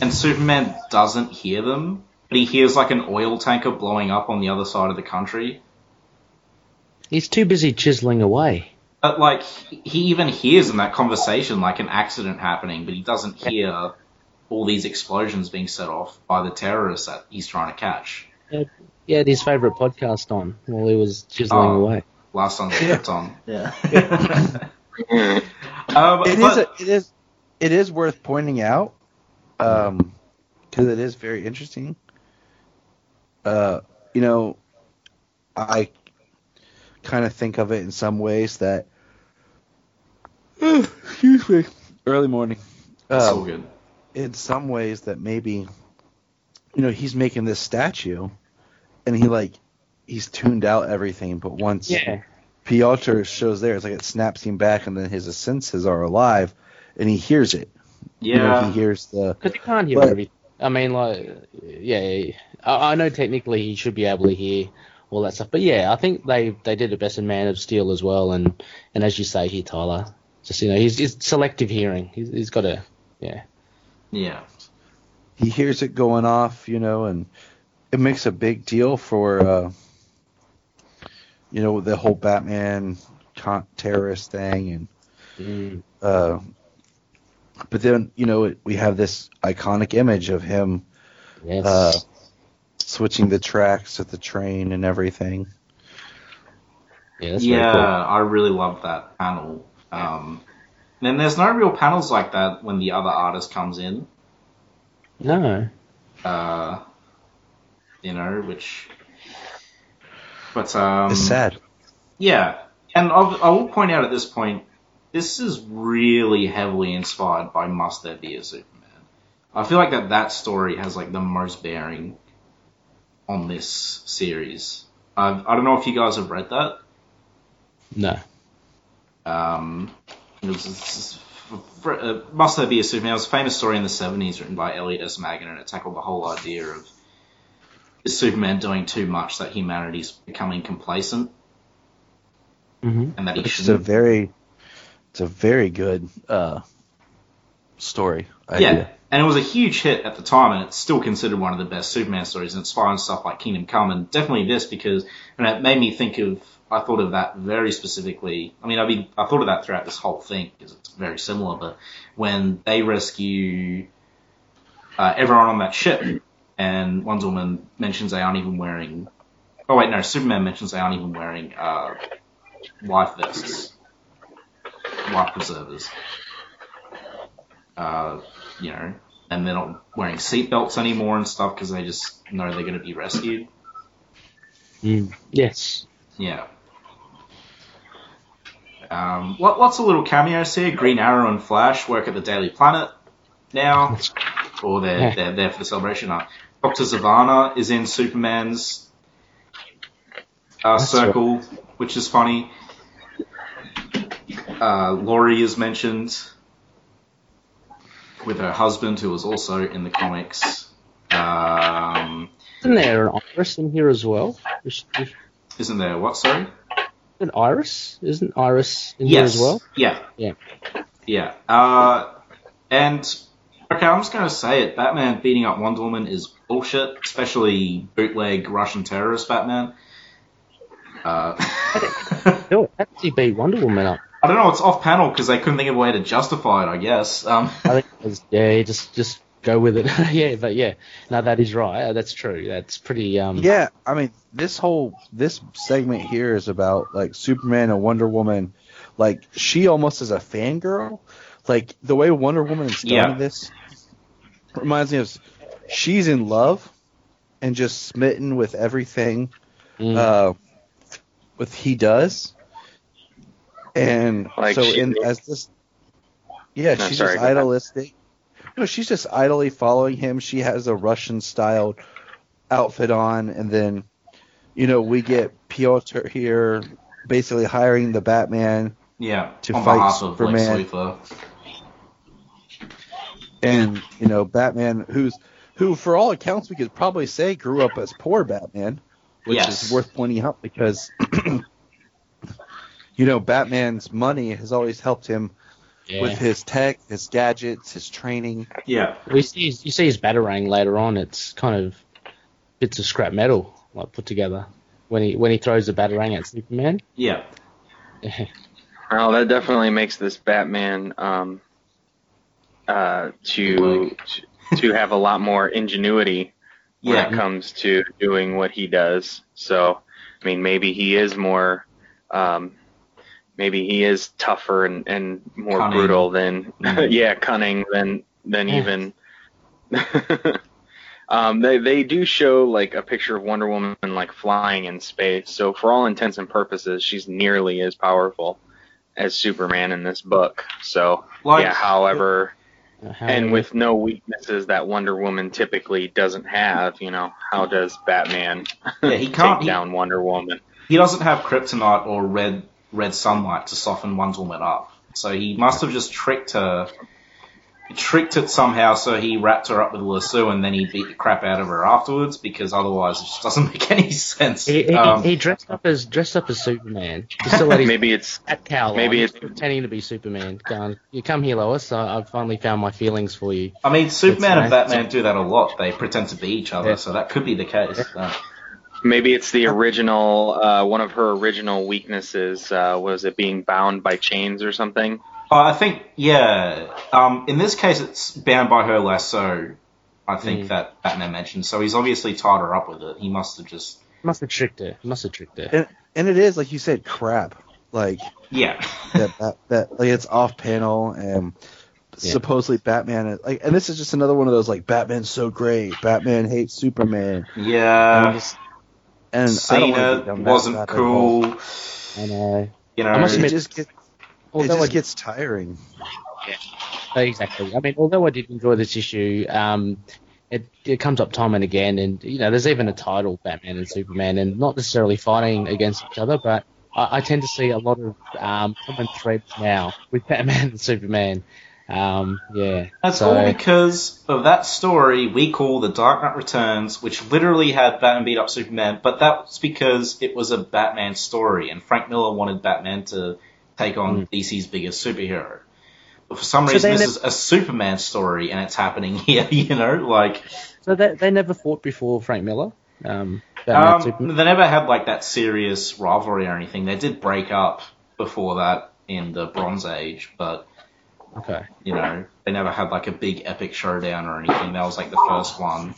Speaker 1: and Superman doesn't hear them, but he hears like an oil tanker blowing up on the other side of the country.
Speaker 2: He's too busy chiseling away.
Speaker 1: But like, he even hears in that conversation like an accident happening, but he doesn't hear all these explosions being set off by the terrorists that he's trying to catch.
Speaker 2: He had his favourite podcast on while he was chiseling
Speaker 1: Oh.
Speaker 2: away.
Speaker 1: Last on the
Speaker 4: Yeah. Yeah.
Speaker 1: um,
Speaker 4: It is.
Speaker 1: but-
Speaker 4: A, it is. It is worth pointing out, um, because it is very interesting. Uh, you know, I kind of think of it in some ways that. excuse me. Early morning.
Speaker 1: It's
Speaker 4: Um,
Speaker 1: all good.
Speaker 4: in some ways that maybe you know he's making this statue and he like he's tuned out everything but once
Speaker 2: Yeah.
Speaker 4: Piotr shows there it's like it snaps him back and then his senses are alive and he hears it you know
Speaker 1: Yeah.
Speaker 4: he hears the
Speaker 2: Because he can't hear
Speaker 4: But-
Speaker 2: everything. I mean, like, yeah, I, I know technically he should be able to hear all that stuff, but yeah, I think they they did the best in Man of Steel as well, and and as you say here, Tyler, just you know, he's, he's selective hearing. He's, he's got a yeah.
Speaker 1: Yeah.
Speaker 4: he hears it going off you know and it makes a big deal for uh you know the whole Batman con- terrorist thing and uh, but then you know we have this iconic image of him
Speaker 2: Yes.
Speaker 4: uh, switching the tracks at the train and everything.
Speaker 2: yeah, that's
Speaker 1: yeah,
Speaker 2: very
Speaker 1: I really love that panel. Um, and there's no real panels like that when the other artist comes in.
Speaker 2: No.
Speaker 1: Uh, you know, which. But um,
Speaker 4: it's sad.
Speaker 1: Yeah, and I'll, I will point out at this point, this is really heavily inspired by Must There Be a Superman. I feel like that that story has like the most bearing on this series. I've, I don't know if you guys have read that.
Speaker 2: No.
Speaker 1: Um, it was, it's- for- uh, Must There Be a Superman? It was a famous story in the 70s written by Elliot S. Maggin, and it tackled the whole idea of is Superman doing too much that humanity's becoming complacent
Speaker 2: Mm-hmm.
Speaker 1: and that he
Speaker 4: It's a
Speaker 1: shouldn't.
Speaker 4: very, it's a very good uh, story.
Speaker 1: Yeah, and it was a huge hit at the time, and it's still considered one of the best Superman stories, and inspiring stuff like Kingdom Come, and definitely this because, and it made me think of. I thought of that very specifically. I mean, I mean, I thought of that throughout this whole thing because it's very similar. But when they rescue uh, everyone on that ship, and Wonder Woman mentions they aren't even wearing. Oh wait, no, Superman mentions they aren't even wearing uh, life vests, life preservers. Uh, you know, and they're not wearing seatbelts anymore and stuff because they just know they're going to be rescued.
Speaker 2: Mm. Yes.
Speaker 1: Yeah. Um, lo- lots of little cameos here. Green Arrow and Flash work at the Daily Planet now, or they're
Speaker 2: Yeah.
Speaker 1: they're there for the celebration. Doctor Zavanna is in Superman's uh, circle, which is funny. Uh, Laurie is mentioned with her husband, who was also in the comics. Um,
Speaker 2: Isn't there an iris in here as well? Is- is-
Speaker 1: isn't there what? Sorry.
Speaker 2: An iris? Isn't iris in here as well?
Speaker 1: Yeah.
Speaker 2: Yeah.
Speaker 1: Yeah. Uh, and okay, I'm just gonna say it. Batman beating up Wonder Woman is bullshit, especially bootleg Russian terrorist Batman. Uh,
Speaker 2: how did he beat Wonder Woman up?
Speaker 1: I don't know. It's off panel because they couldn't think of a way to justify it. I guess. Um,
Speaker 2: I think it was, yeah, just just go with it. yeah, but yeah, no, that is right. That's true. That's pretty. Um,
Speaker 4: Yeah, I mean, this whole this segment here is about like Superman and Wonder Woman. Like she almost is a fangirl. Like the way Wonder Woman is telling
Speaker 1: Yeah.
Speaker 4: this reminds me of she's in love and just smitten with everything
Speaker 2: mm,
Speaker 4: uh, with he does. And
Speaker 5: Like
Speaker 4: so
Speaker 5: she-
Speaker 4: in as this Yeah,
Speaker 5: No,
Speaker 4: she's
Speaker 5: sorry,
Speaker 4: just
Speaker 5: go ahead.
Speaker 4: idealistic. No, she's just idly following him. She has a Russian style outfit on and then you know, we get Piotr here basically hiring the Batman
Speaker 1: yeah.
Speaker 4: To
Speaker 1: on
Speaker 4: fight
Speaker 1: behalf of Lex
Speaker 4: Superman.
Speaker 1: Luthor.
Speaker 4: and you know, Batman who's who for all accounts we could probably say grew up as poor Batman, which
Speaker 1: Yes.
Speaker 4: is worth pointing out because you know, Batman's money has always helped him
Speaker 2: Yeah.
Speaker 4: with his tech, his gadgets, his training.
Speaker 1: Yeah.
Speaker 2: We see his, you see his batarang later on. It's kind of bits of scrap metal like put together when he when he throws the batarang at Superman.
Speaker 1: Yeah.
Speaker 5: Well, that definitely makes this Batman um, uh, to to have a lot more ingenuity when
Speaker 1: Yeah.
Speaker 5: it comes to doing what he does. So, I mean, maybe he is more, um, maybe he is tougher and, and more
Speaker 1: Cunning.
Speaker 5: brutal than,
Speaker 1: Mhm.
Speaker 5: yeah, cunning than than
Speaker 2: Yeah.
Speaker 5: even. um, they they do show like a picture of Wonder Woman like flying in space. So for all intents and purposes, she's nearly as powerful as Superman in this book. So
Speaker 1: Like,
Speaker 5: yeah, however,
Speaker 2: Uh, how-
Speaker 5: and with no weaknesses that Wonder Woman typically doesn't have, you know, how does Batman
Speaker 1: Yeah, he can't-
Speaker 5: take
Speaker 1: he-
Speaker 5: down Wonder Woman?
Speaker 1: he doesn't have kryptonite or red red sunlight to soften Wonder Woman up. So he must have just tricked her, tricked it somehow. So he wrapped her up with a lasso and then he beat the crap out of her afterwards because otherwise it just doesn't make any sense.
Speaker 2: he, he,
Speaker 1: Um,
Speaker 2: he dressed up as dressed up as Superman. He still let his
Speaker 5: Maybe it's
Speaker 2: at cowl
Speaker 5: maybe
Speaker 2: on,
Speaker 5: it's-
Speaker 2: pretending to be Superman. Going, you come here, Lois. I, I've finally found my feelings for you.
Speaker 1: I mean, Superman and
Speaker 2: nice.
Speaker 1: Batman do that a lot. They pretend to be each other,
Speaker 2: Yeah.
Speaker 1: so that could be the case. Uh,
Speaker 5: maybe it's the original uh, one of her original weaknesses uh, was it being bound by chains or something.
Speaker 1: Uh, I think, yeah. Um, in this case, it's bound by her lasso. I think
Speaker 2: Mm.
Speaker 1: that Batman mentioned. So he's obviously tied her up with it. He must have just,
Speaker 2: Must have tricked her. Must have tricked her.
Speaker 4: And and it is like you said, crap. Like
Speaker 1: yeah,
Speaker 4: that that, that like it's off panel and
Speaker 2: Yeah.
Speaker 4: supposedly Batman is, like and this is just another one of those like Batman's so great, Batman hates Superman.
Speaker 1: Yeah.
Speaker 4: I'm just- and I don't wanna
Speaker 1: Cena
Speaker 4: get down that
Speaker 1: wasn't
Speaker 4: rabbit hole.
Speaker 1: cool.
Speaker 2: I know.
Speaker 1: You know,
Speaker 2: I must
Speaker 4: It
Speaker 2: admit-
Speaker 4: just gets it
Speaker 2: Although
Speaker 4: just
Speaker 2: I-
Speaker 4: gets tiring.
Speaker 2: Yeah, Exactly. I mean, although I did enjoy this issue, um, it, it comes up time and again, and you know, there's even a title, Batman and Superman, and not necessarily fighting against each other, but I, I tend to see a lot of um, common threads now with Batman and Superman. Um, yeah.
Speaker 1: That's
Speaker 2: so,
Speaker 1: all because of that story we call The Dark Knight Returns, which literally had Batman beat up Superman, but that's because it was a Batman story, and Frank Miller wanted Batman to take on DC's biggest superhero. But for some
Speaker 2: So
Speaker 1: reason, this
Speaker 2: nev-
Speaker 1: is a Superman story, and it's happening here, you know? Like,
Speaker 2: so they, they never fought before Frank Miller. Um,
Speaker 1: um, they never had, like, that serious rivalry or anything. They did break up before that in the Bronze Age, but
Speaker 2: Okay.
Speaker 1: you know, they never had like a big epic showdown or anything. That was like the first one.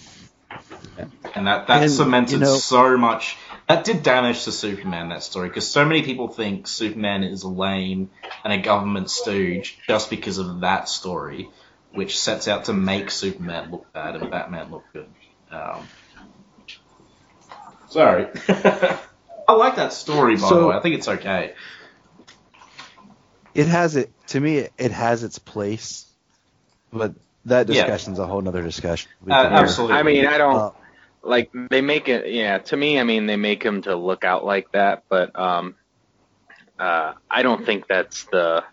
Speaker 2: Yeah.
Speaker 1: And that, that
Speaker 4: And,
Speaker 1: cemented
Speaker 4: you know-
Speaker 1: so much. That did damage to Superman, that story, because so many people think Superman is lame and a government stooge just because of that story, which sets out to make Superman look bad and Batman look good. Um, sorry. I like that story, by the way. I think it's okay.
Speaker 4: It has it to me. It, it has its place, but that
Speaker 1: Yeah.
Speaker 4: discussion's a whole nother discussion.
Speaker 1: Uh, absolutely.
Speaker 5: I mean, I don't
Speaker 4: Uh,
Speaker 5: like they make it. Yeah, to me, I mean, they make him to look out like that, but um, uh, I don't think that's the.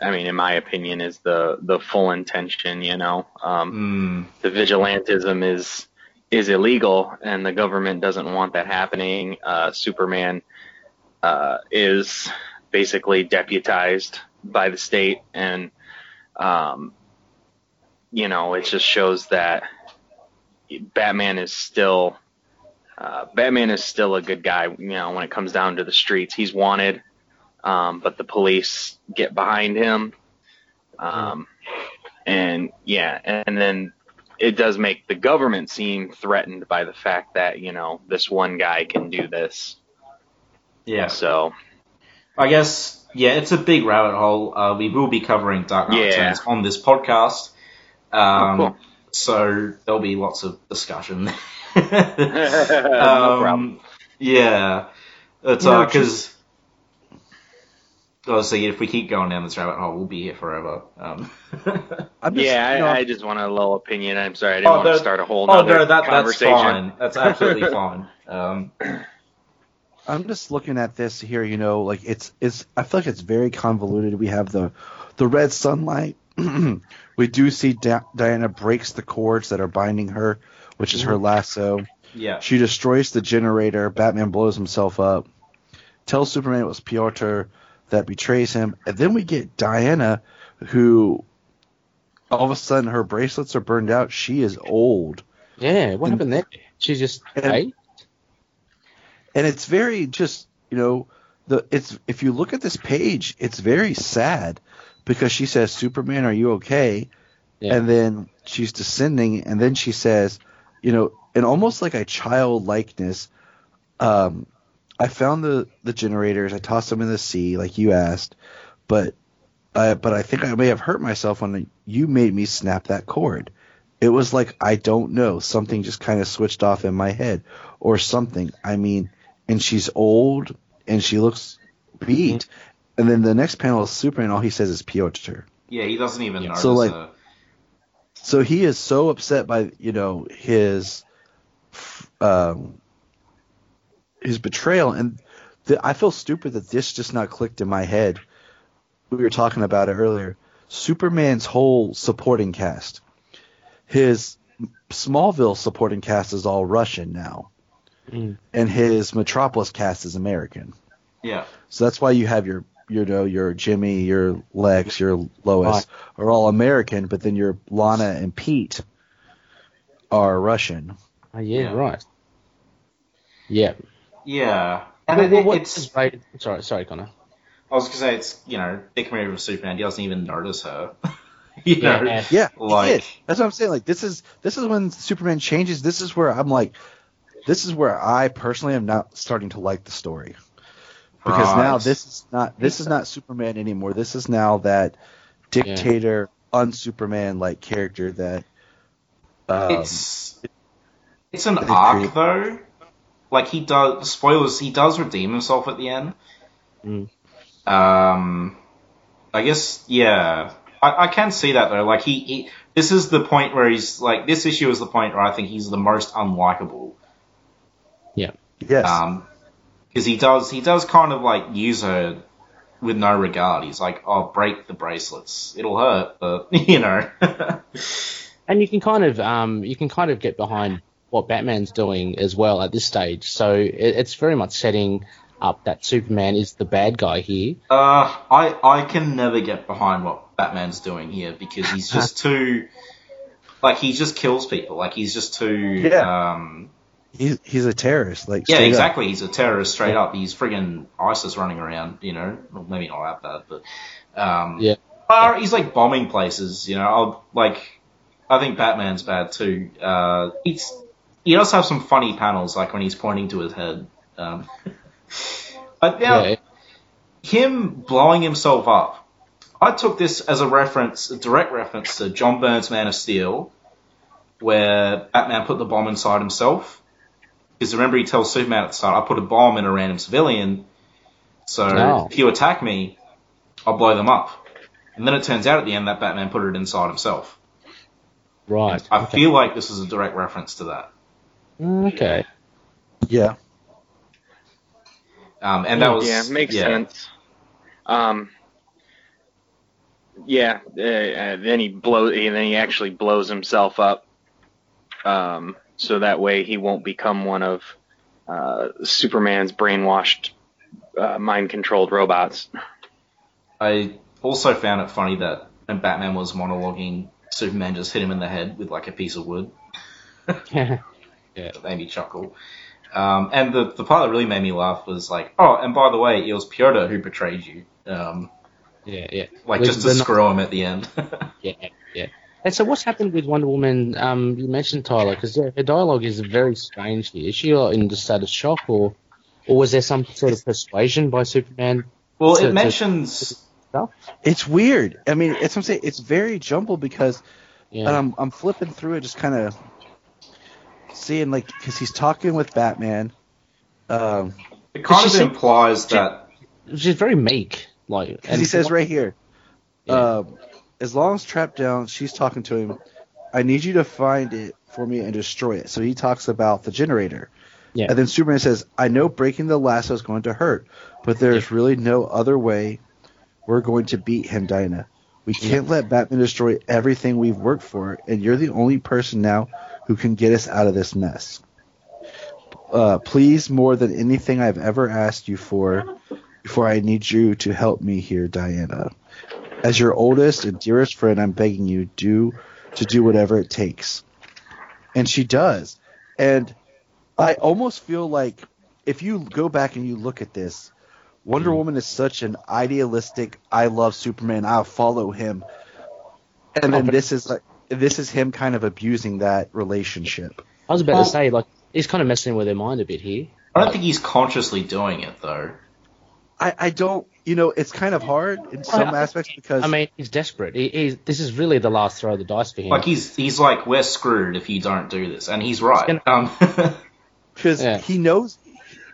Speaker 5: I mean, in my opinion, is the the full intention. You know, um,
Speaker 1: Mm,
Speaker 5: the vigilantism is is illegal, and the government doesn't want that happening. Uh, Superman uh, is basically deputized by the state, and um, you know, it just shows that Batman is still uh, Batman is still a good guy. You know, when it comes down to the streets, he's wanted, um, but the police get behind him. Um, and yeah, and then it does make the government seem threatened by the fact that you know this one guy can do this.
Speaker 1: yeah.
Speaker 5: So
Speaker 1: I guess, yeah, it's a big rabbit hole. Uh, we will be covering Dark Knight
Speaker 5: Yeah.
Speaker 1: Returns on this podcast. Um,
Speaker 5: Oh, cool.
Speaker 1: So there'll be lots of discussion. um,
Speaker 5: problem.
Speaker 1: Yeah. It's
Speaker 4: You know,
Speaker 1: because. Obviously, if we keep going down this rabbit hole, we'll be here forever. Um,
Speaker 4: just,
Speaker 5: Yeah,
Speaker 4: you know,
Speaker 5: I, I just want a little opinion. I'm sorry, I didn't
Speaker 1: Oh,
Speaker 5: want to start a whole
Speaker 1: oh no, that that's
Speaker 5: conversation.
Speaker 1: fine. That's absolutely fine. Um,
Speaker 4: I'm just looking at this here, you know, like it's it's I feel like it's very convoluted. We have the the red sunlight. we do see Di- Diana breaks the cords that are binding her, which is her mm-hmm. lasso.
Speaker 1: yeah.
Speaker 4: She destroys the generator. Batman blows himself up. tells Superman it was Piotr that betrays him, and then we get Diana, who all of a sudden her bracelets are burned out. She is old,
Speaker 2: Yeah, what
Speaker 4: And-
Speaker 2: happened there? She just
Speaker 4: And-
Speaker 2: hey?
Speaker 4: And it's very just you know the it's if you look at this page, it's very sad because she says, "Superman, are you okay?"
Speaker 2: Yeah.
Speaker 4: And then she's descending, and then she says, you know, in almost like a childlikeness, um, I found the the generators. I tossed them in the sea, like you asked, but uh, but I think I may have hurt myself when you made me snap that cord. It was like I don't know, something just kind of switched off in my head, or something. I mean, and she's old and she looks beat. And then the next panel is Superman. All he says is Piotr.
Speaker 1: Yeah, he doesn't even notice
Speaker 4: So, like-
Speaker 1: her.
Speaker 4: So he is so upset by you know his um, his betrayal, and th- I feel stupid that this just not clicked in my head. We were talking about it earlier. Superman's whole supporting cast, his Smallville supporting cast is all Russian now,
Speaker 2: Mm.
Speaker 4: and his Metropolis cast is American.
Speaker 1: Yeah.
Speaker 4: So that's why you have your you know your Jimmy, your Lex, your Lois
Speaker 2: Right.
Speaker 4: are all American, but then your Lana and Pete are Russian.
Speaker 2: Oh, yeah,
Speaker 1: Yeah.
Speaker 2: right. Yeah.
Speaker 1: Yeah. And
Speaker 2: Well,
Speaker 1: it,
Speaker 2: well, what
Speaker 1: it's.
Speaker 2: is rated? Sorry, sorry, Connor.
Speaker 1: I was gonna say it's you know Dick Maria of Superman. He doesn't even notice her. you
Speaker 2: Yeah,
Speaker 1: know.
Speaker 2: yeah.
Speaker 4: Yeah,
Speaker 1: Like-
Speaker 4: he did. that's what I'm saying. Like this is this is when Superman changes. This is where I'm like, this is where I personally am not starting to like the story because now this is not this is not Superman anymore. This is now that dictator, un-Superman like character that. Um,
Speaker 1: it's it's an arc
Speaker 4: create-
Speaker 1: though. Like he does spoilers. He does redeem himself at the end.
Speaker 2: Mm.
Speaker 1: Um, I guess yeah. I, I can see that though. Like he, he, this is the point where he's like this issue is the point where I think he's the most unlikable.
Speaker 4: Yes.
Speaker 1: Um, because he does he does kind of like use her with no regard. He's like, "Oh, break the bracelets. It'll hurt, but you know."
Speaker 2: And you can kind of um you can kind of get behind what Batman's doing as well at this stage. So it, it's very much setting up that Superman is the bad guy here.
Speaker 1: Uh, I I can never get behind what Batman's doing here because he's just too, like he just kills people. Like he's just too.
Speaker 4: Yeah.
Speaker 1: Um,
Speaker 4: he's he's a terrorist. Like
Speaker 1: yeah,
Speaker 4: straight up.
Speaker 1: exactly. He's a terrorist straight up. He's friggin' ISIS running around. You know, well, maybe not that bad, but um,
Speaker 2: Yeah.
Speaker 1: uh, he's like bombing places. You know, I'll, like I think Batman's bad too. Uh, he's he does have some funny panels, like when he's pointing to his head. Um, but now,
Speaker 2: Yeah.
Speaker 1: him blowing himself up, I took this as a reference, a direct reference to John Byrne's Man of Steel, where Batman put the bomb inside himself. Because remember, he tells Superman at the start, "I put a bomb in a random civilian, so
Speaker 2: Oh.
Speaker 1: if you attack me, I'll blow them up." And then it turns out at the end that Batman put it inside himself.
Speaker 2: Right.
Speaker 1: I
Speaker 2: okay.
Speaker 1: feel like this is a direct reference to that.
Speaker 2: Okay.
Speaker 4: Yeah.
Speaker 1: Um, and that was
Speaker 5: yeah, makes
Speaker 1: yeah.
Speaker 5: sense. Um, yeah, uh, uh, then he blow, then he actually blows himself up, um, so that way he won't become one of uh, Superman's brainwashed, uh, mind-controlled robots.
Speaker 1: I also found it funny that when Batman was monologuing, Superman just hit him in the head with like a piece of wood.
Speaker 2: yeah.
Speaker 1: That made me chuckle. Um, and the, the part that really made me laugh was like, oh, and by the way, it was Piotr who betrayed you. Um,
Speaker 2: Yeah. Yeah.
Speaker 1: like
Speaker 2: The-
Speaker 1: just to
Speaker 2: the-
Speaker 1: screw him at the end.
Speaker 2: Yeah, yeah. And so, what's happened with Wonder Woman? Um, you mentioned Tyler because her dialogue is very strange here. Is she in the state of shock, or, or was there some sort of persuasion by Superman?
Speaker 1: well,
Speaker 2: So-
Speaker 1: it mentions
Speaker 2: Stuff?
Speaker 4: It's weird. I mean, it's I'm saying. It's very jumbled because
Speaker 2: Yeah.
Speaker 4: and I'm I'm flipping through it, just kind of seeing like because he's talking with Batman. Um,
Speaker 1: it kind of
Speaker 2: seem-
Speaker 1: implies that
Speaker 2: She's very meek, like.
Speaker 4: because he says right here,
Speaker 2: Yeah.
Speaker 4: um, as long as trapped down, she's talking to him. I need you to find it for me and destroy it. So he talks about the generator.
Speaker 2: Yeah.
Speaker 4: And then Superman says, I know breaking the lasso is going to hurt, but there's really no other way we're going to beat him, Dinah. We can't let Batman destroy everything we've worked for, and you're the only person now who can get us out of this mess. uh, please, more than anything I've ever asked you for, before I need you to help me here, Diana. As your oldest and dearest friend, I'm begging you do to do whatever it takes. And she does. And I almost feel like if you go back and you look at this, Wonder
Speaker 2: Mm-hmm.
Speaker 4: Woman is such an idealistic. I love Superman. I'll follow him. And then this is like this is him kind of abusing that relationship.
Speaker 2: I was about to say, like, he's kind of messing with their mind a bit here.
Speaker 1: I don't think he's consciously doing it though.
Speaker 4: I, I don't, you know, it's kind of hard in some
Speaker 2: I-
Speaker 4: aspects because
Speaker 2: I mean, he's desperate. He, he's, this is really the last throw of the dice for him.
Speaker 1: Like he's he's like we're screwed if you don't do this, and he's right. Um,
Speaker 4: because
Speaker 2: Yeah.
Speaker 4: he knows.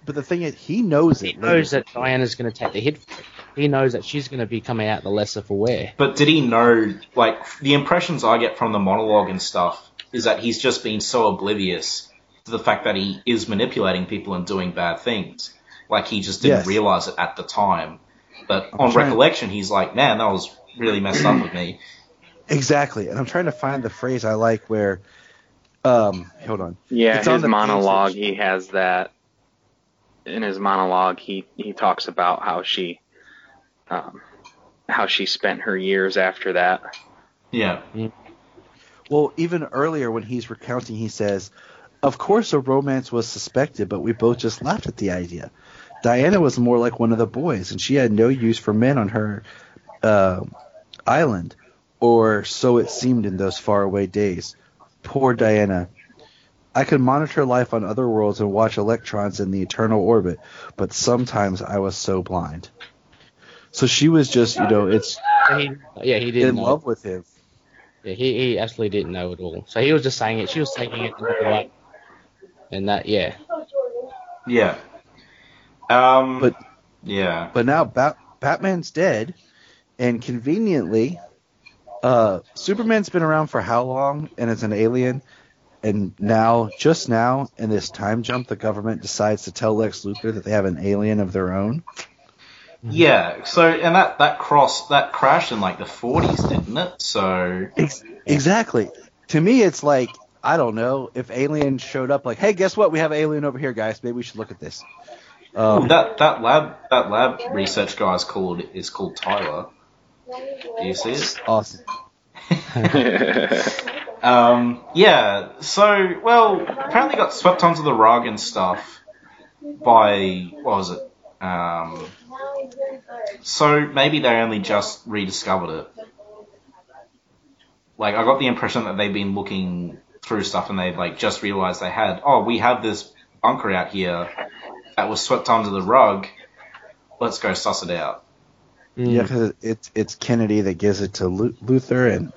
Speaker 4: But the thing is, he knows it.
Speaker 2: he knows that Diana's going to take the hit. For it. He knows that she's going to be coming out the lesser for wear.
Speaker 1: but did he know? Like the impressions I get from the monologue and stuff is that he's just been so oblivious to the fact that he is manipulating people and doing bad things. Like he just didn't
Speaker 4: Yes.
Speaker 1: realize it at the time. But on
Speaker 4: trying-
Speaker 1: recollection, he's like, man, that was really messed up with me.
Speaker 4: exactly. And I'm trying to find the phrase I like where. Um, hold on.
Speaker 5: Yeah,
Speaker 4: It's on
Speaker 5: his
Speaker 4: the
Speaker 5: monologue,
Speaker 4: page.
Speaker 5: he has that. In his monologue, he he talks about how she, um, how she spent her years after that.
Speaker 1: Yeah.
Speaker 4: Well, even earlier when he's recounting, he says, "Of course, a romance was suspected, but we both just laughed at the idea. Diana was more like one of the boys, and she had no use for men on her uh, island, or so it seemed in those faraway days. Poor Diana." I could monitor life on other worlds and watch electrons in the eternal orbit, but sometimes I was so blind. So she was just, you know, it's
Speaker 2: He, yeah, he didn't
Speaker 4: in
Speaker 2: know.
Speaker 4: love with him.
Speaker 2: Yeah, he, he absolutely didn't know at all. So he was just saying it. She was taking it another way. And that, yeah.
Speaker 1: Yeah. Um,
Speaker 4: But-
Speaker 1: yeah.
Speaker 4: But now Bat- Batman's dead, and conveniently, uh, Superman's been around for how long and is an alien, and now, just now, in this time jump, the government decides to tell Lex Luthor that they have an alien of their own.
Speaker 1: Yeah, so and that that cross that crashed in like the 40s, didn't it? So
Speaker 4: Ex- exactly. To me, it's like I don't know if aliens showed up, like, hey, guess what? We have an alien over here, guys. Maybe we should look at this. Um,
Speaker 1: that that lab that lab research guy is called is called Tyler. Do you see it?
Speaker 4: awesome.
Speaker 1: Um, yeah. So well, apparently got swept onto the rug and stuff by what was it? Um, so maybe they only just rediscovered it. Like I got the impression that they've been looking through stuff and they've like just realized they had. Oh, we have this bunker out here that was swept under the rug. Let's go suss it out.
Speaker 2: Mm.
Speaker 4: Yeah, because it's it's Kennedy that gives it to Lu- Luthor, and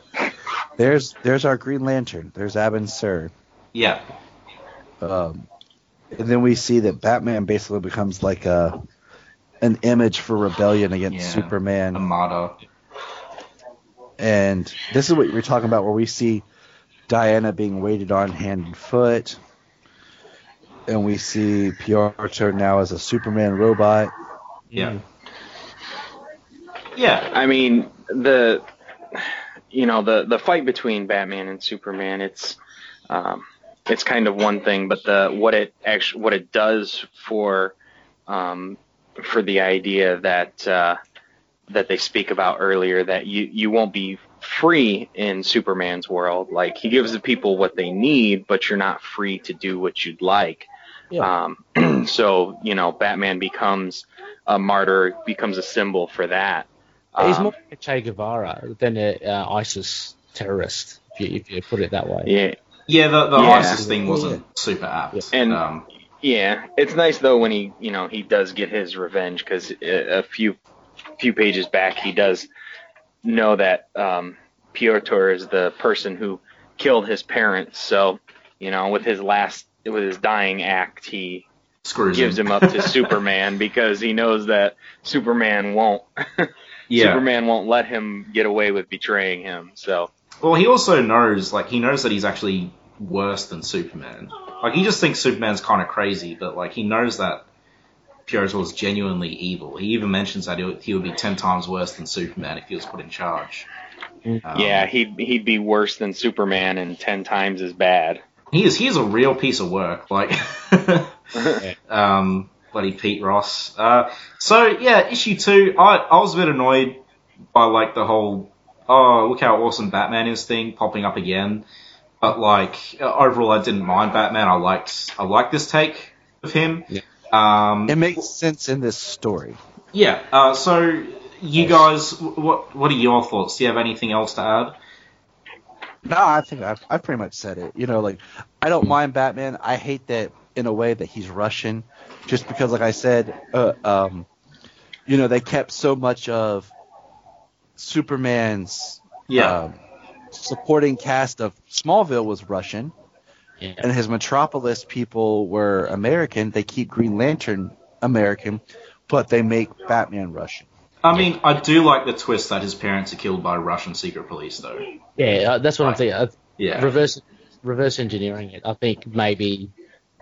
Speaker 4: there's there's our Green Lantern. There's Abin Sur.
Speaker 1: Yeah.
Speaker 4: Um, and then we see that Batman basically becomes like a an image for rebellion against
Speaker 1: Yeah.
Speaker 4: Superman.
Speaker 1: Armada.
Speaker 4: and this is what you were talking about, where we see Diana being waited on hand and foot, and we see Pietro now as a Superman robot.
Speaker 1: Yeah. Yeah.
Speaker 5: I mean, the you know the the fight between Batman and Superman, it's um, it's kind of one thing, but the what it actually what it does for um, for the idea that uh, that they speak about earlier that you you won't be free in Superman's world. Like he gives the people what they need, but you're not free to do what you'd like.
Speaker 2: Yeah.
Speaker 5: Um, so you know, Batman becomes a martyr, becomes a symbol for that.
Speaker 2: He's
Speaker 5: Um,
Speaker 2: more like a Che Guevara than an uh, ISIS terrorist, if you, if you put it that way.
Speaker 5: yeah,
Speaker 1: Yeah, the, the
Speaker 5: Yeah.
Speaker 1: ISIS thing wasn't super apt.
Speaker 5: And-
Speaker 1: um,
Speaker 5: yeah. It's nice though when he, you know, he does get his revenge because a few few pages back he does know that um, Piotr is the person who killed his parents. So you know, with his last with his dying act, he
Speaker 1: screws
Speaker 5: gives him up to Superman because he knows that Superman won't
Speaker 1: Yeah.
Speaker 5: Superman won't let him get away with betraying him. So
Speaker 1: Well, he also knows, like, he knows that he's actually worse than Superman. Like, he just thinks Superman's kind of crazy, but like, he knows that Piotr is genuinely evil. He even mentions that he would, he would be ten times worse than Superman if he was put in charge. Um,
Speaker 5: yeah, he'd he'd be worse than Superman and ten times as bad.
Speaker 1: He is he is a real piece of work. Like, um, bloody Pete Ross. Uh, so yeah, issue two. I I was a bit annoyed by like the whole oh look how awesome Batman is thing popping up again. But like overall, I didn't mind Batman. I liked I liked this take of him.
Speaker 2: Yeah.
Speaker 1: Um,
Speaker 4: It makes sense in this story.
Speaker 1: yeah. Uh, so you guys, what what are your thoughts? Do you have anything else to add?
Speaker 4: No, I think I've, I've pretty much said it. You know, like I don't mind Batman. I hate that in a way that he's Russian, just because, like I said, uh, um, you know, they kept so much of Superman's
Speaker 1: Yeah.
Speaker 4: um, supporting cast of Smallville was Russian,
Speaker 2: Yeah.
Speaker 4: and his Metropolis people were American. They keep Green Lantern American, but they make Batman Russian.
Speaker 1: I mean, I do like the twist that his parents are killed by Russian secret police, though.
Speaker 2: Yeah, uh, that's what I'm thinking.
Speaker 1: Yeah.
Speaker 2: Reverse reverse engineering it. I think maybe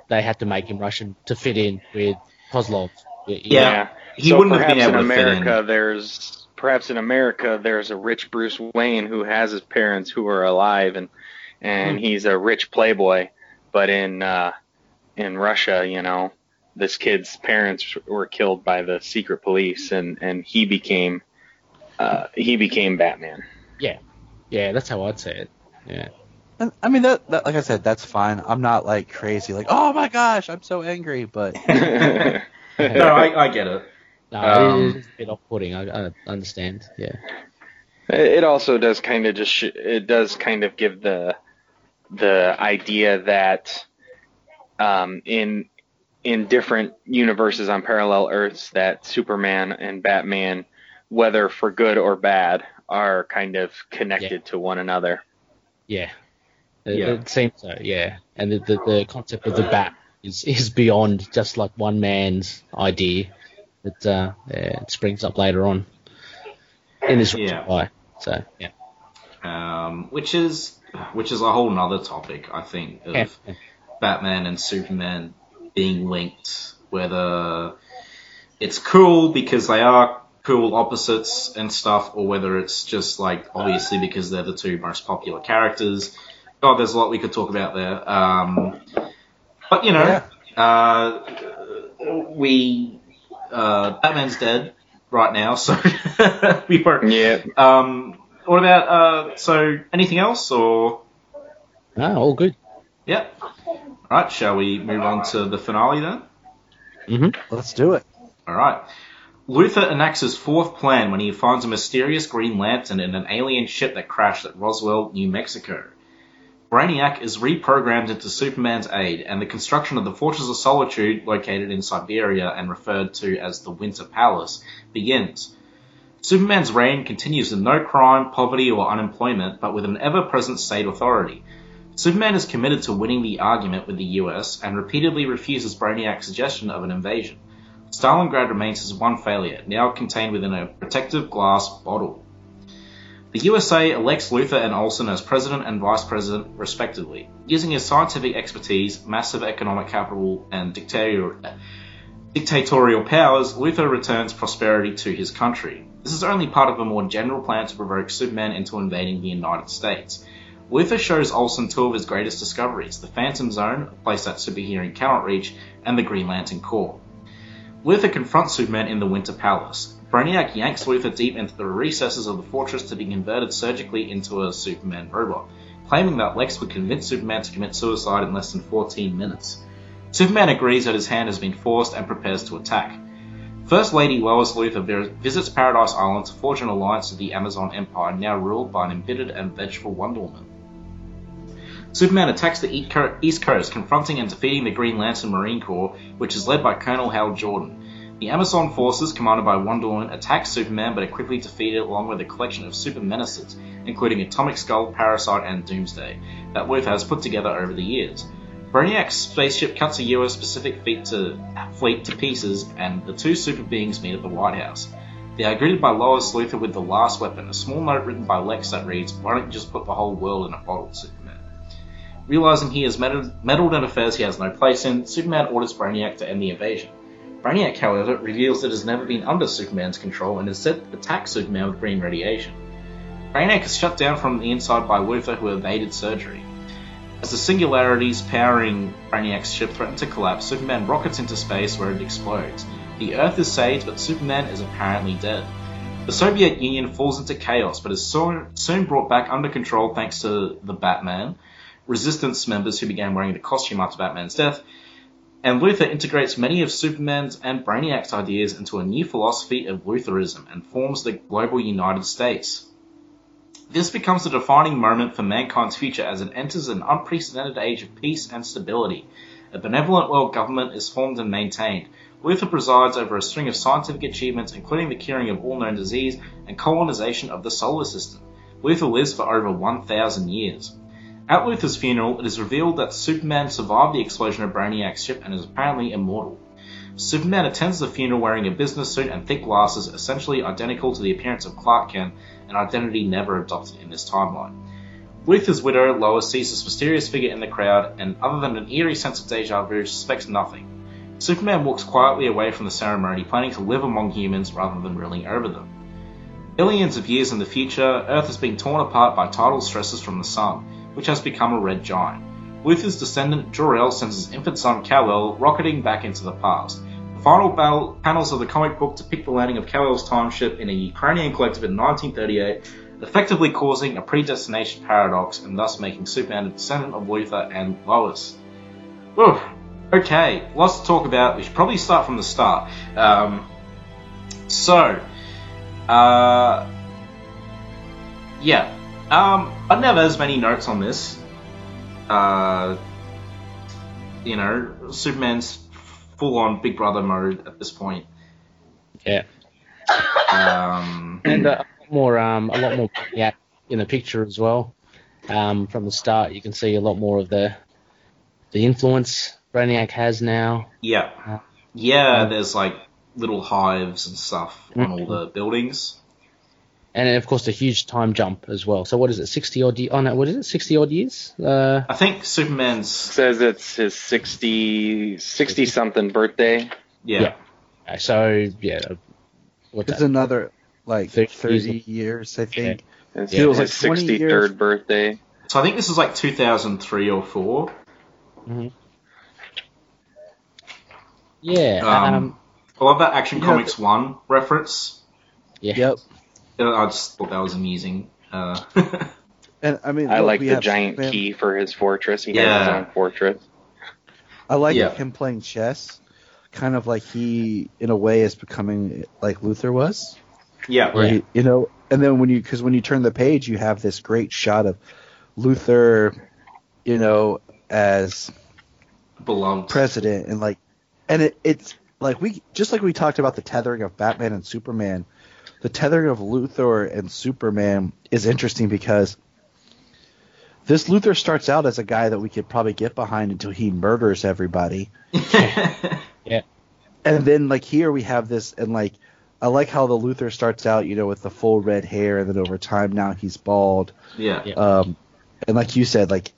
Speaker 2: they had to make him Russian to fit in with Roslov. Y- y-
Speaker 1: Yeah. He
Speaker 5: so
Speaker 1: wouldn't have been
Speaker 5: perhaps
Speaker 1: able
Speaker 5: in
Speaker 1: to fit in.
Speaker 5: America, there's perhaps in America there's a rich Bruce Wayne who has his parents who are alive and and
Speaker 1: Hmm.
Speaker 5: he's a rich playboy, but in uh, in Russia, you know, this kid's parents were killed by the secret police and and he became uh, he became Batman.
Speaker 2: Yeah, yeah, that's how I'd say it. Yeah.
Speaker 4: I mean, that, that, like I said, that's fine. I'm not like crazy, like, oh my gosh, I'm so angry, but
Speaker 1: no, I, I get it.
Speaker 2: No,
Speaker 1: Um,
Speaker 2: it is a bit off-putting. I, I understand. Yeah.
Speaker 5: It also does kind of just sh- it does kind of give the the idea that um, in in different universes on parallel Earths that Superman and Batman, whether for good or bad, are kind of connected to one another.
Speaker 2: Yeah. It,
Speaker 1: Yeah.
Speaker 2: it seems so. Yeah. And the, the the concept of the bat is is beyond just like one man's idea. It uh yeah, it springs up later on in this
Speaker 1: Yeah.
Speaker 2: reply. So yeah.
Speaker 1: Um, which is which is a whole nother topic, I think, of
Speaker 2: Yeah.
Speaker 1: Batman and Superman being linked. Whether it's cool because they are cool opposites and stuff, or whether it's just like obviously because they're the two most popular characters. God, there's a lot we could talk about there. Um, but you know, uh, we uh, Batman's dead right now, so we won't.
Speaker 5: Yeah.
Speaker 1: Um, what about uh, so anything else or
Speaker 2: Ah, all good.
Speaker 1: yeah? All right, shall we move on to the finale then?
Speaker 2: Mm-hmm.
Speaker 4: let's do it.
Speaker 1: All right. Luthor enacts his fourth plan when he finds a mysterious Green Lantern in an alien ship that crashed at Roswell, New Mexico. Brainiac is reprogrammed into Superman's aid, and the construction of the Fortress of Solitude, located in Siberia and referred to as the Winter Palace, begins. Superman's reign continues with no crime, poverty, or unemployment, but with an ever-present state authority. Superman is committed to winning the argument with the US and repeatedly refuses Brainiac's suggestion of an invasion. Stalingrad remains his one failure, now contained within a protective glass bottle. The USA elects Luthor and Olsen as president and vice president, respectively. Using his scientific expertise, massive economic capital, and dictatorial, dictatorial powers, Luthor returns prosperity to his country. This is only part of a more general plan to provoke Superman into invading the United States. Luthor shows Olsen two of his greatest discoveries the Phantom Zone, a place that superhero cannot reach, and the Green Lantern Corps. Luthor confronts Superman in the Winter Palace. Brainiac yanks Luthor deep into the recesses of the fortress to be converted surgically into a Superman robot, claiming that Lex would convince Superman to commit suicide in less than 14 minutes. Superman agrees that his hand has been forced and prepares to attack. First Lady Lois Luthor visits Paradise Island to forge an alliance with the Amazon Empire, now ruled by an embittered and vengeful Wonder Woman. Superman attacks the East Coast, confronting and defeating the Green Lantern Marine Corps, which is led by Colonel Hal Jordan. The Amazon forces, commanded by Wonder Woman, attack Superman but are quickly defeated along with a collection of super menaces, including Atomic Skull, Parasite, and Doomsday, that Luthor has put together over the years. Brainiac's spaceship cuts a US Pacific fleet to, fleet to pieces, and the two super beings meet at the White House. They are greeted by Lois Luthor with the last weapon, a small note written by Lex that reads, Why don't you just put the whole world in a bottle, Superman? Realizing he has meddled, in affairs he has no place in, Superman orders Brainiac to end the invasion. Brainiac, however, reveals it has never been under Superman's control and instead attacks Superman with green radiation. Brainiac is shut down from the inside by Luthor, who evaded surgery. As the singularities powering Brainiac's ship threaten to collapse, Superman rockets into space where it explodes. The Earth is saved, but Superman is apparently dead. The Soviet Union falls into chaos, but is soon brought back under control thanks to the Batman, Resistance members who began wearing the costume after Batman's death, and Luthor integrates many of Superman's and Brainiac's ideas into a new philosophy of Lutheranism and forms the global United States. This becomes the defining moment for mankind's future as it enters an unprecedented age of peace and stability. A benevolent world government is formed and maintained. Luthor presides over a string of scientific achievements, including the curing of all known disease and colonization of the solar system. Luthor lives for over 1,000 years. At Luthor's funeral, it is revealed that Superman survived the explosion of Brainiac's ship and is apparently immortal. Superman attends the funeral wearing a business suit and thick glasses, essentially identical to the appearance of Clark Kent, an identity never adopted in this timeline. Luthor's widow, Lois, sees this mysterious figure in the crowd, and other than an eerie sense of deja vu, suspects nothing. Superman walks quietly away from the ceremony, planning to live among humans rather than ruling over them. Billions of years in the future, Earth is being torn apart by tidal stresses from the Sun, which has become a red giant. Luthor's descendant Jor-El sends his infant son Kal-El rocketing back into the past. The final battle panels of the comic book depict the landing of Kal-El's time ship in a Ukrainian collective in 1938, effectively causing a predestination paradox and thus making Superman a descendant of Luthor and Lois. Whew. Okay, lots to talk about. We should probably start from the start. Um, so, uh, yeah, um, I didn't have as many notes on this. Uh, you know, Superman's full on Big Brother mode at this point.
Speaker 2: Yeah.
Speaker 1: Um,
Speaker 2: and uh, a lot more, um, a lot more yeah, in the picture as well. Um, from the start, you can see a lot more of the the influence Brainiac has now.
Speaker 1: yeah, yeah. There's like little hives and stuff on all the buildings.
Speaker 2: And of course, the huge time jump as well. So what is it, sixty odd? Ye- oh no, what is it, sixty odd years? Uh,
Speaker 1: I think Superman's
Speaker 5: Says it's his 60 60 something birthday.
Speaker 1: yeah.
Speaker 2: Yeah. so yeah, uh, what's
Speaker 4: It's
Speaker 2: that?
Speaker 4: another like
Speaker 2: 30
Speaker 4: 30 years, I think.
Speaker 5: It's
Speaker 4: Yeah, it was
Speaker 5: his
Speaker 4: like
Speaker 5: 63rd birthday.
Speaker 1: So I think this is like 2003 or four.
Speaker 2: yeah,
Speaker 1: Um,
Speaker 2: um,
Speaker 1: I love that Action
Speaker 4: Yeah,
Speaker 1: Comics one reference.
Speaker 2: yeah,
Speaker 4: Yep.
Speaker 1: I just thought that was amusing. Uh,
Speaker 4: And I mean,
Speaker 5: I
Speaker 4: look,
Speaker 5: like
Speaker 4: we
Speaker 5: the
Speaker 4: have
Speaker 5: giant
Speaker 4: Superman-
Speaker 5: key for his fortress. He has
Speaker 1: Yeah.
Speaker 5: his own fortress.
Speaker 4: I like
Speaker 1: Yeah.
Speaker 4: him playing chess, kind of like he, in a way, is becoming like Luthor was.
Speaker 1: yeah,
Speaker 4: Where
Speaker 2: Yeah.
Speaker 4: he, you know, and then when you, because when you turn the page, you have this great shot of Luthor, you know, as
Speaker 1: beloved.
Speaker 4: president, and like, and it, it's like we just like we talked about the tethering of Batman and Superman. The tethering of Luthor and Superman is interesting because this Luthor starts out as a guy that we could probably get behind until he murders everybody.
Speaker 2: yeah,
Speaker 4: and then like here we have this and like I like how the Luthor starts out, you know, with the full red hair, and then over time now he's bald.
Speaker 1: yeah,
Speaker 2: Yeah.
Speaker 4: Um, and like you said, like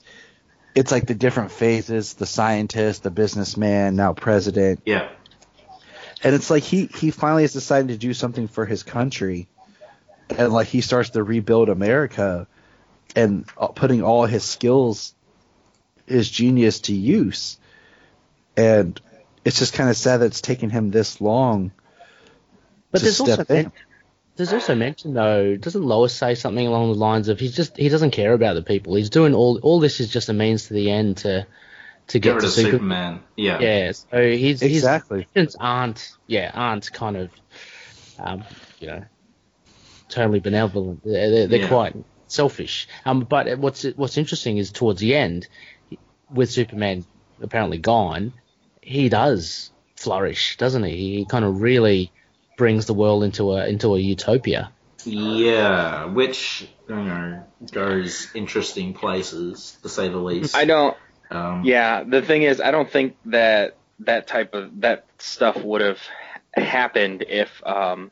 Speaker 4: it's like the different phases: the scientist, the businessman, now president.
Speaker 1: yeah,
Speaker 4: And it's like he he finally has decided to do something for his country, and like he starts to rebuild America, and uh, putting all his skills, his genius to use. And it's just kind of sad that it's taken him this long
Speaker 2: but there's also men- there's also mention though. Doesn't Lois say something along the lines of he's just he doesn't care about the people. He's doing all all this is just a means to the end to to
Speaker 1: get
Speaker 2: get,
Speaker 1: rid
Speaker 2: to
Speaker 1: of
Speaker 2: Super-
Speaker 1: Superman. Yeah,
Speaker 2: Yeah, so he's
Speaker 4: Exactly.
Speaker 2: his intentions aren't yeah aren't kind of um, you know totally benevolent. They're, they're, they're
Speaker 1: Yeah.
Speaker 2: quite selfish. Um, but what's what's interesting is towards the end, with Superman apparently gone, he does flourish, doesn't he? He kind of really brings the world into a into a utopia.
Speaker 1: yeah, which you know goes interesting places to say the least.
Speaker 5: I don't.
Speaker 1: Um,
Speaker 5: Yeah, the thing is, I don't think that that type of that stuff would have happened if um,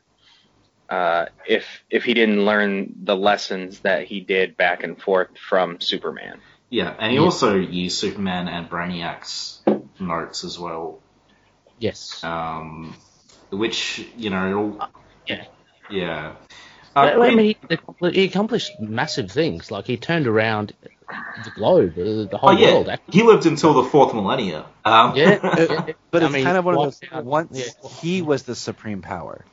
Speaker 5: uh, if if he didn't learn the lessons that he did back and forth from Superman.
Speaker 1: yeah, and he also used Superman and Brainiac's notes as well,
Speaker 2: Yes.
Speaker 1: um, which you know, it'll,
Speaker 2: Yeah.
Speaker 1: yeah. Uh,
Speaker 2: I mean, he, he accomplished massive things. Like he turned around the globe, the, the whole
Speaker 1: Oh yeah,
Speaker 2: world.
Speaker 1: he lived until the fourth millennia. Um,
Speaker 2: Yeah, yeah.
Speaker 4: But
Speaker 2: I
Speaker 4: it's
Speaker 2: mean,
Speaker 4: kind of one of those.
Speaker 2: out-
Speaker 4: Once
Speaker 2: yeah.
Speaker 4: he was the supreme power.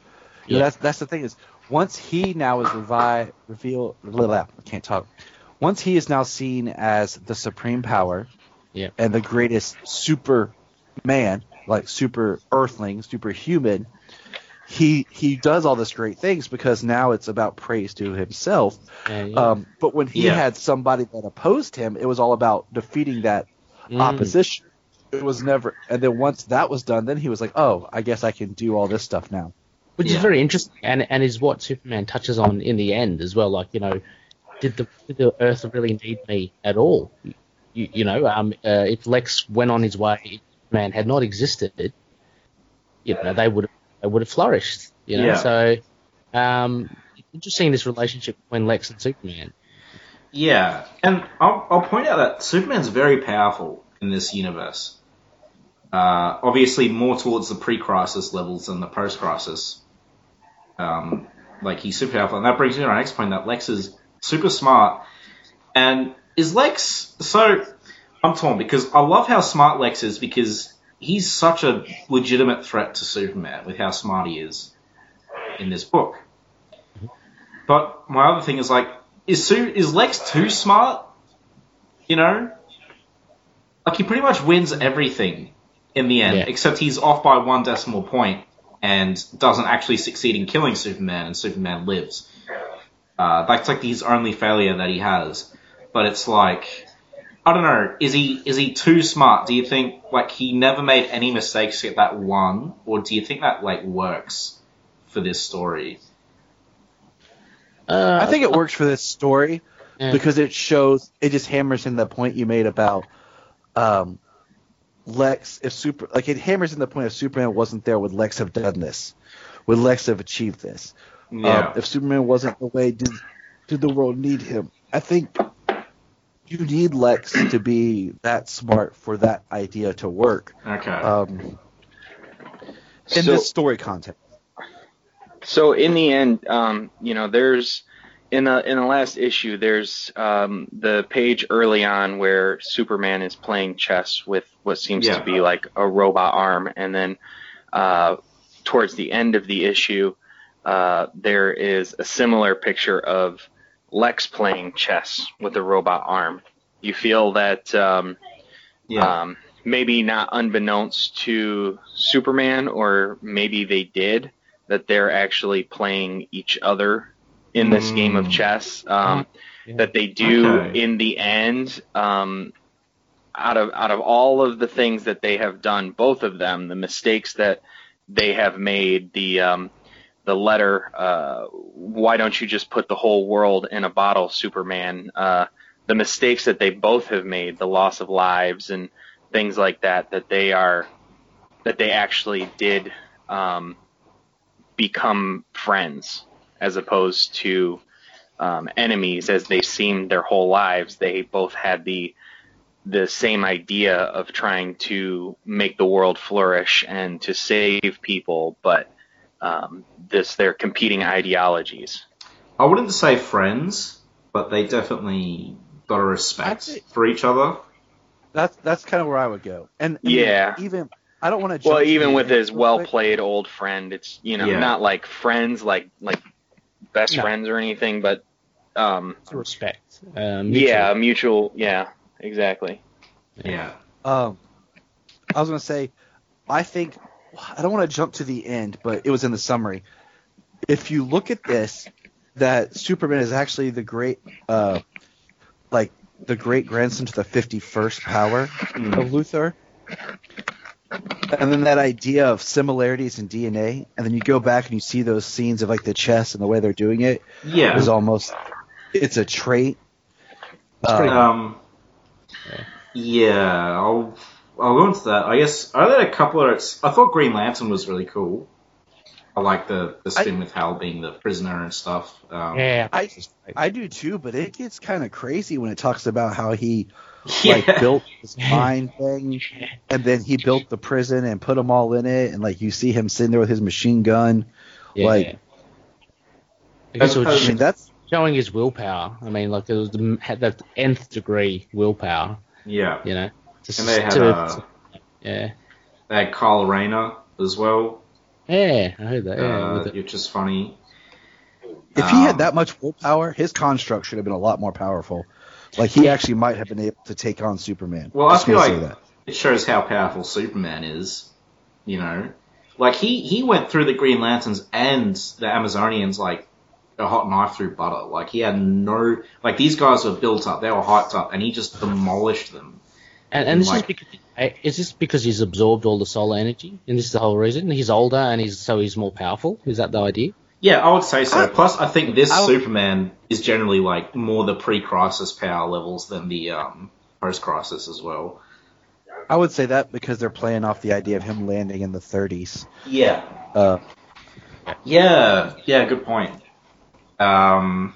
Speaker 4: You know,
Speaker 2: Yeah.
Speaker 4: that's that's the thing is once he now is revi- revealed. Blah, blah, I can't talk. Once he is now seen as the supreme power.
Speaker 2: Yeah.
Speaker 4: And the greatest super man, like super earthling, superhuman. He he does all this great things because now it's about praise to himself.
Speaker 2: Yeah, yeah.
Speaker 4: Um, but when he
Speaker 1: Yeah.
Speaker 4: had somebody that opposed him, it was all about defeating that
Speaker 2: Mm.
Speaker 4: opposition. It was never, and then once that was done, then he was like, "Oh, I guess I can do all this stuff now."
Speaker 2: which
Speaker 1: Yeah.
Speaker 2: is very interesting, and and is what Superman touches on in the end as well. Like you know, did the did the Earth really need me at all? You, you know, um, uh, if Lex went on his way, man had not existed, you know, they would they would have flourished. You know,
Speaker 1: Yeah.
Speaker 2: so um, interesting this relationship between Lex and Superman.
Speaker 1: Yeah, and I'll, I'll point out that Superman's very powerful in this universe. Uh, obviously, more towards the pre-crisis levels than the post-crisis. Um, like he's super powerful, and that brings me to our next point: that Lex is super smart. And is Lex so? I'm torn because I love how smart Lex is because he's such a legitimate threat to Superman with how smart he is in this book. But my other thing is like, is Sue is Lex too smart? You know, like he pretty much wins everything in the end,
Speaker 2: Yeah.
Speaker 1: except he's off by one decimal point and doesn't actually succeed in killing Superman, and Superman lives. Uh, that's like his only failure that he has. But it's like, I don't know, is he is he too smart? Do you think like he never made any mistakes at that one, or do you think that like works for this story?
Speaker 2: Uh,
Speaker 4: I think it works for this story
Speaker 2: yeah.
Speaker 4: because it shows it just hammers in the point you made about um, Lex. If super like it hammers in the point if Superman wasn't there, would Lex have done this? Would Lex have achieved this?
Speaker 1: Yeah.
Speaker 4: Um, if Superman wasn't the way, did did the world need him? I think you need Lex to be that smart for that idea to work.
Speaker 1: okay.
Speaker 4: Um, in
Speaker 5: So-
Speaker 4: this story context.
Speaker 5: So in the end, um, you know, there's in the in the last issue, there's um, the page early on where Superman is playing chess with what seems
Speaker 1: Yeah.
Speaker 5: to be like a robot arm, and then uh, towards the end of the issue, uh, there is a similar picture of Lex playing chess with a robot arm. You feel that um,
Speaker 1: yeah.
Speaker 5: um, maybe not unbeknownst to Superman, or maybe they did, that they're actually playing each other in this
Speaker 1: Mm.
Speaker 5: game of chess. Um,
Speaker 2: Yeah.
Speaker 5: That they do
Speaker 1: Okay.
Speaker 5: in the end. Um, out of out of all of the things that they have done, both of them, the mistakes that they have made, the um, the letter, uh, why don't you just put the whole world in a bottle, Superman? Uh, the mistakes that they both have made, the loss of lives and things like that, that they are, that they actually did um, become friends as opposed to um, enemies as they seemed their whole lives. They both had the the same idea of trying to make the world flourish and to save people, but um, this their competing ideologies.
Speaker 1: I wouldn't say friends, but they definitely got a respect
Speaker 4: I think-
Speaker 1: for each other.
Speaker 4: That's that's kind of where I would go. And I mean,
Speaker 5: Yeah.
Speaker 4: even I don't want to.
Speaker 5: Well, even with his well played old friend, it's you know
Speaker 1: Yeah.
Speaker 5: not like friends, like like best
Speaker 2: No.
Speaker 5: friends or anything, but um,
Speaker 2: It's a respect. Uh, mutual.
Speaker 5: yeah, mutual, yeah, exactly.
Speaker 1: Yeah.
Speaker 4: Um, I was gonna say, I think I don't want to jump to the end, but it was in the summary. If you look at this, that Superman is actually the great, uh, like the great grandson to the fifty-first power
Speaker 1: Mm.
Speaker 4: of Luthor, and then that idea of similarities in DNA, and then you go back and you see those scenes of like the chess and the way they're doing it
Speaker 1: Yeah.
Speaker 4: is almost it's a trait.
Speaker 2: It's pretty
Speaker 4: Uh,
Speaker 1: Um, yeah, I'll I'll go into that. I guess I had a couple of. I thought Green Lantern was really cool. I like the the spin with Hal being the prisoner and stuff. Um,
Speaker 2: Yeah.
Speaker 4: I I do too, but it gets kind of crazy when it talks about how he
Speaker 1: yeah.
Speaker 4: like built this mind thing, and then he built the prison and put them all in it, and like you see him sitting there with his machine gun.
Speaker 2: yeah.
Speaker 4: like-
Speaker 2: I guess
Speaker 1: I
Speaker 4: I mean, that's
Speaker 2: showing his willpower. I mean, like it was the, had that nth degree willpower.
Speaker 1: Yeah.
Speaker 2: You know, to,
Speaker 1: And they had,
Speaker 2: to-
Speaker 1: uh,
Speaker 2: yeah,
Speaker 1: They had Kyle Rayner as well,
Speaker 2: yeah, I heard that. Yeah,
Speaker 1: uh,
Speaker 2: with the-
Speaker 1: which is funny.
Speaker 4: If he
Speaker 1: Um,
Speaker 4: had that much willpower, his construct should have been a lot more powerful. Like he actually might have been able to take on Superman.
Speaker 1: Well, I
Speaker 4: Just
Speaker 1: feel like
Speaker 4: say that.
Speaker 1: it shows how powerful Superman is. You know, like he he went through the Green Lanterns and the Amazonians like a hot knife through butter. Like he had no like these guys were built up, they were hyped up, and he just demolished them.
Speaker 2: And and this is because is this because he's absorbed all the solar energy, and this is the whole reason he's older and he's so he's more powerful. Is that the idea?
Speaker 1: Yeah, I would say so.
Speaker 4: I-
Speaker 1: Plus, I think this
Speaker 4: I-
Speaker 1: Superman is generally like more the pre-crisis power levels than the um, post-crisis as well.
Speaker 4: I would say that because they're playing off the idea of him landing in the 30s.
Speaker 1: Yeah,
Speaker 4: Uh,
Speaker 1: yeah, yeah. Good point. Um,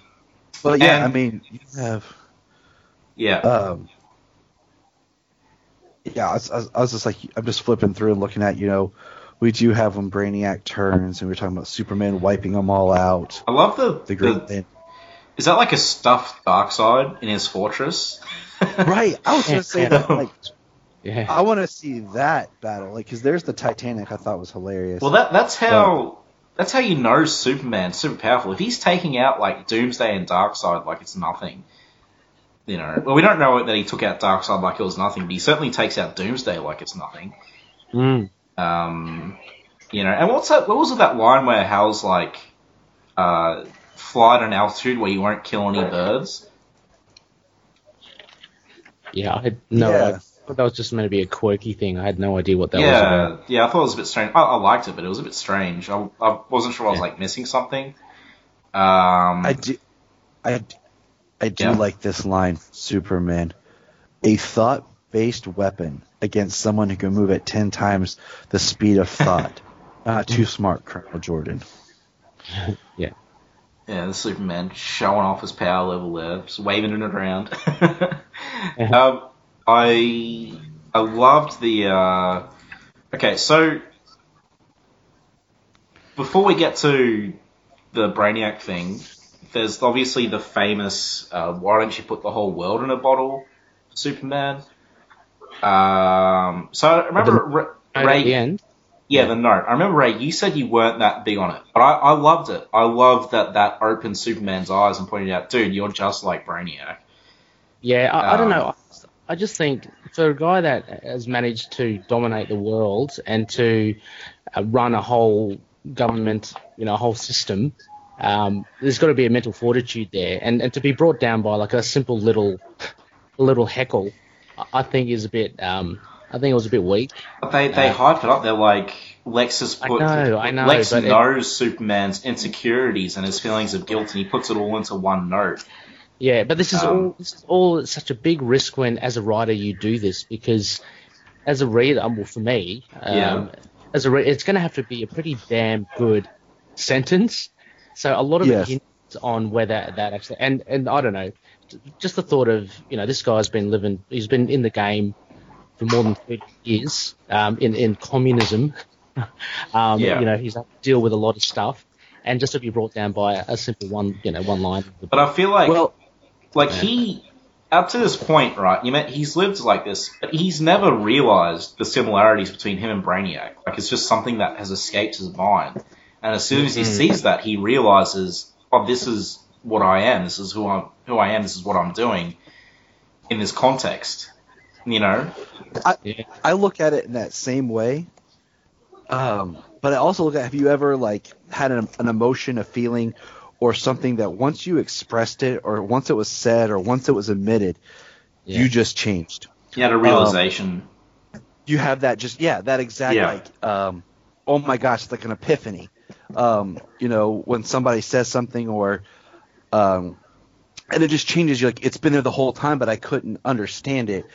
Speaker 4: but yeah,
Speaker 1: And-
Speaker 4: I mean, you have.
Speaker 1: yeah.
Speaker 4: Um, yeah, I was, I was- just like, I'm just flipping through and looking at, you know, we do have when Brainiac turns, and we're talking about Superman wiping them all out.
Speaker 1: I love the,
Speaker 4: The Green
Speaker 1: the
Speaker 4: Lantern.
Speaker 1: Is that like a stuffed Darkseid in his fortress?
Speaker 4: Right, I was gonna say that. Like,
Speaker 2: Yeah.
Speaker 4: I want to see that battle, like, because there's the Titanic. I thought was hilarious.
Speaker 1: Well, that that's how that's how you know Superman's super powerful. If he's taking out like Doomsday and Darkseid like it's nothing, you know. Well, we don't know that he took out Darkseid like it was nothing, but he certainly takes out Doomsday like it's nothing.
Speaker 2: Mm.
Speaker 1: Um, you know, and what's that? What was it that line where Hal's like, uh, fly at an altitude where you won't kill any birds?
Speaker 2: Yeah, I had no.
Speaker 4: Yeah.
Speaker 2: I thought that was just meant to be a quirky thing. I had no idea what that was about.
Speaker 1: yeah, yeah. I thought it was a bit strange. I, I liked it, but it was a bit strange. I, I wasn't sure I was
Speaker 2: Yeah.
Speaker 1: like missing something. Um,
Speaker 4: I do, I, I do
Speaker 1: Yeah.
Speaker 4: like this line, Superman, a thought-based weapon against someone who can move at ten times the speed of thought. Not too smart, Colonel Jordan.
Speaker 2: Yeah.
Speaker 1: Yeah, the Superman showing off his power level there, just waving it around. um, I I loved the. Uh, okay, so before we get to the Brainiac thing, there's obviously the famous uh, "Why don't you put the whole world in a bottle?" Superman. Um, so I remember
Speaker 2: And
Speaker 1: Ray.
Speaker 2: at the end,
Speaker 1: Yeah, the note. I remember Ray. You said you weren't that big on it, but I, I loved it. I loved that that opened Superman's eyes and pointed out, dude, you're just like Brainiac.
Speaker 2: yeah, I, I don't
Speaker 1: Um,
Speaker 2: know. I just think for a guy that has managed to dominate the world and to uh, run a whole government, you know, a whole system, um, there's got to be a mental fortitude there, and and to be brought down by like a simple little, little heckle, I- think is a bit. Um, I think it was a bit weak.
Speaker 1: But they they
Speaker 2: Uh,
Speaker 1: hype it up. They're like Lex has put.
Speaker 2: I know, I know,
Speaker 1: Lex
Speaker 2: but it-
Speaker 1: knows Superman's insecurities and his feelings of guilt, and he puts it all into one note.
Speaker 2: Yeah, but this is
Speaker 1: Um,
Speaker 2: all this is all such a big risk when, as a writer, you do this because, as a reader, um, well, for me, um,
Speaker 1: Yeah.
Speaker 2: as a re- it's going to have to be a pretty damn good sentence. So a lot of
Speaker 4: Yes.
Speaker 2: it hints on whether that actually, and and I don't know, just the thought of you know this guy's been living, he's been in the game for more than thirty years, um, in in communism. um,
Speaker 1: Yeah.
Speaker 2: You know, he's had to deal with a lot of stuff, and just to be brought down by a, a simple one, you know, one line.
Speaker 1: But I feel like
Speaker 4: Well,
Speaker 1: like
Speaker 2: Yeah.
Speaker 1: he up to this point, right? You mean he's lived like this, but he's never realized the similarities between him and Brainiac. Like it's just something that has escaped his mind. And as soon as he
Speaker 2: Mhm.
Speaker 1: sees that, he realizes, oh, this is what I am. This is who I'm. Who I am. This is what I'm doing in this context. You know?
Speaker 2: Yeah.
Speaker 4: I look at it in that same way. Um, but I also look at have you ever like had an, an emotion, a feeling, or something that once you expressed it, or once it was said, or once it was admitted,
Speaker 2: Yeah.
Speaker 4: you just changed.
Speaker 1: He had a realization.
Speaker 4: You have that just yeah, that exact
Speaker 1: Yeah.
Speaker 4: like um, oh my gosh, it's like an epiphany. Um, you know, when somebody says something or um, and it just changes. You like it's been there the whole time, but I couldn't understand it,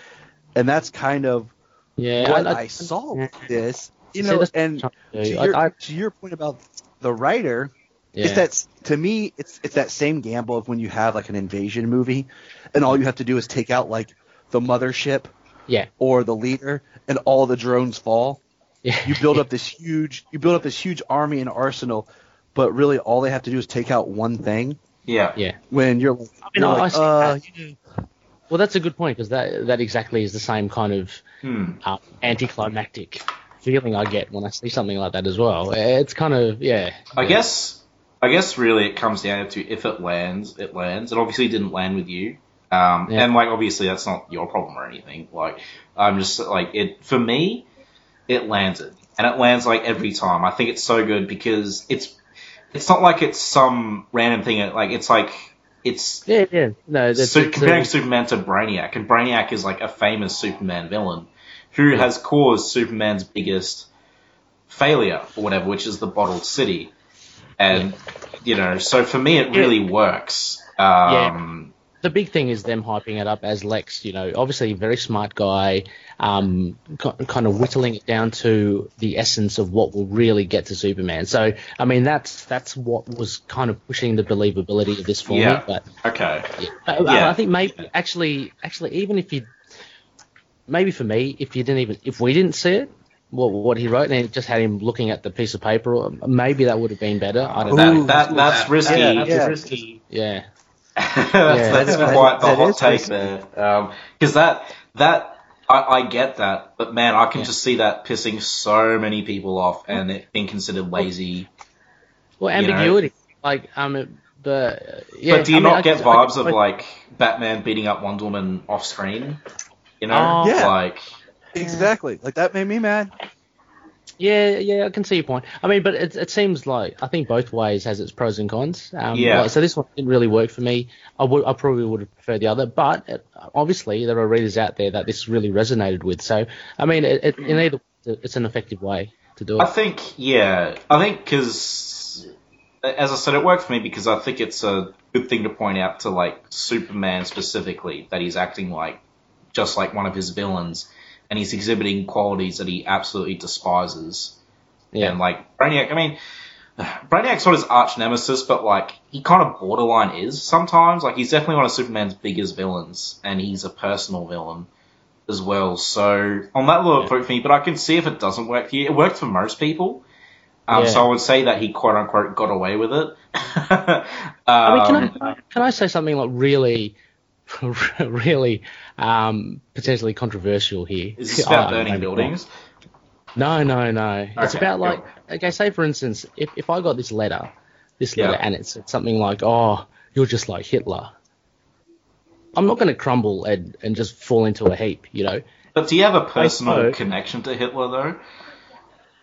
Speaker 4: and that's kind of
Speaker 2: Yeah,
Speaker 4: what I, saw with this. You know, and to your,
Speaker 2: I- I-
Speaker 4: to your point about the writer,
Speaker 2: yeah.
Speaker 4: it's that to me, it's it's that same gamble of when you have like an invasion movie, and all you have to do is take out like the mothership
Speaker 2: yeah,
Speaker 4: or the leader, and all the drones fall.
Speaker 2: Yeah.
Speaker 4: You build up this huge, you build up this huge army and arsenal, but really all they have to do is take out one thing,
Speaker 1: Yeah.
Speaker 2: Yeah.
Speaker 4: when you're
Speaker 2: I mean,
Speaker 4: you're
Speaker 2: I- I
Speaker 4: like,
Speaker 2: see
Speaker 4: uh, you know,
Speaker 2: Well, that's a good point because that that exactly is the same kind of
Speaker 1: Hmm.
Speaker 2: uh, anticlimactic feeling I get when I see something like that as well. It's kind of yeah.
Speaker 1: I
Speaker 2: yeah.
Speaker 1: guess I guess really it comes down to if it lands, it lands. It obviously didn't land with you. Um,
Speaker 2: Yeah.
Speaker 1: and like obviously that's not your problem or anything. Like I'm just like it for me, it landed. And it lands like every time. I think it's so good because it's it's not like it's some random thing like it's like it's
Speaker 2: Yeah, yeah. No, that's
Speaker 1: so
Speaker 2: it's,
Speaker 1: comparing
Speaker 2: uh,
Speaker 1: Superman to Brainiac, and Brainiac is like a famous Superman villain who has caused Superman's biggest failure or whatever, which is the bottled city. And you know, so for me, it really works. Um,
Speaker 2: the big thing is them hyping it up as Lex. You know, obviously a very smart guy, um, ki- kind of whittling it down to the essence of what will really get to Superman. So, I mean, that's that's what was kind of pushing the believability of this for
Speaker 1: Yeah.
Speaker 2: me. But
Speaker 1: Okay.
Speaker 2: yeah. I,
Speaker 1: Yeah.
Speaker 2: I think maybe actually, actually, even if you, maybe for me, if you didn't even, if we didn't see it. What, what he wrote, and it just had him looking at the piece of paper. Maybe that would have been better. I don't know.
Speaker 1: That, that that's risky.
Speaker 4: yeah,
Speaker 1: that's
Speaker 4: yeah.
Speaker 1: risky.
Speaker 2: Yeah,
Speaker 1: that's,
Speaker 2: Yeah.
Speaker 1: that's
Speaker 4: That-
Speaker 1: quite the
Speaker 4: that
Speaker 1: hot take
Speaker 4: risky.
Speaker 1: there. Because that that I, I get that, but man, I can just see that pissing so many people off and it being considered lazy.
Speaker 2: well,
Speaker 1: You know?
Speaker 2: ambiguity. Like, um, but uh, yeah.
Speaker 1: but do you
Speaker 2: I
Speaker 1: not
Speaker 2: I-
Speaker 1: get
Speaker 2: I-
Speaker 1: vibes
Speaker 2: I-
Speaker 1: of like Batman beating up Wonder Woman off screen? You know,
Speaker 2: Oh.
Speaker 4: Yeah.
Speaker 1: like
Speaker 4: exactly. Like that made me mad.
Speaker 2: Yeah, yeah, I can see your point. I mean, but it, it seems like I think both ways has its pros and cons. Um,
Speaker 1: Yeah.
Speaker 2: like, so this one didn't really work for me. I would, I probably would have preferred the other, but it, obviously there are readers out there that this really resonated with. So, I mean, it, it, in either, it's an effective way to do it.
Speaker 1: I think, yeah, I think because, as I said, it worked for me because I think it's a good thing to point out to like Superman specifically that he's acting like just like one of his villains, and he's exhibiting qualities that he absolutely despises.
Speaker 2: Yeah.
Speaker 1: And like Brainiac, I mean, Brainiac's not his arch nemesis, but like he kind of borderline is sometimes. Like he's definitely one of Superman's biggest villains, and he's a personal villain as well. So on that level, worked for me. But I can see if it doesn't work for you. It worked for most people. Um,
Speaker 2: Yeah.
Speaker 1: So I would say that he quote unquote got away with it. um,
Speaker 2: I mean, can I can I say something like really, really um, potentially controversial here?
Speaker 1: is this about burning buildings?
Speaker 2: No, no, no. It's about like,
Speaker 1: go.
Speaker 2: okay, say for instance, if, if I got this letter, this
Speaker 1: Yeah.
Speaker 2: letter, and it said something like, oh, you're just like Hitler. I'm not going to crumble and, and just fall into a heap, you know.
Speaker 1: But do you have a personal
Speaker 2: know.
Speaker 1: connection to Hitler though?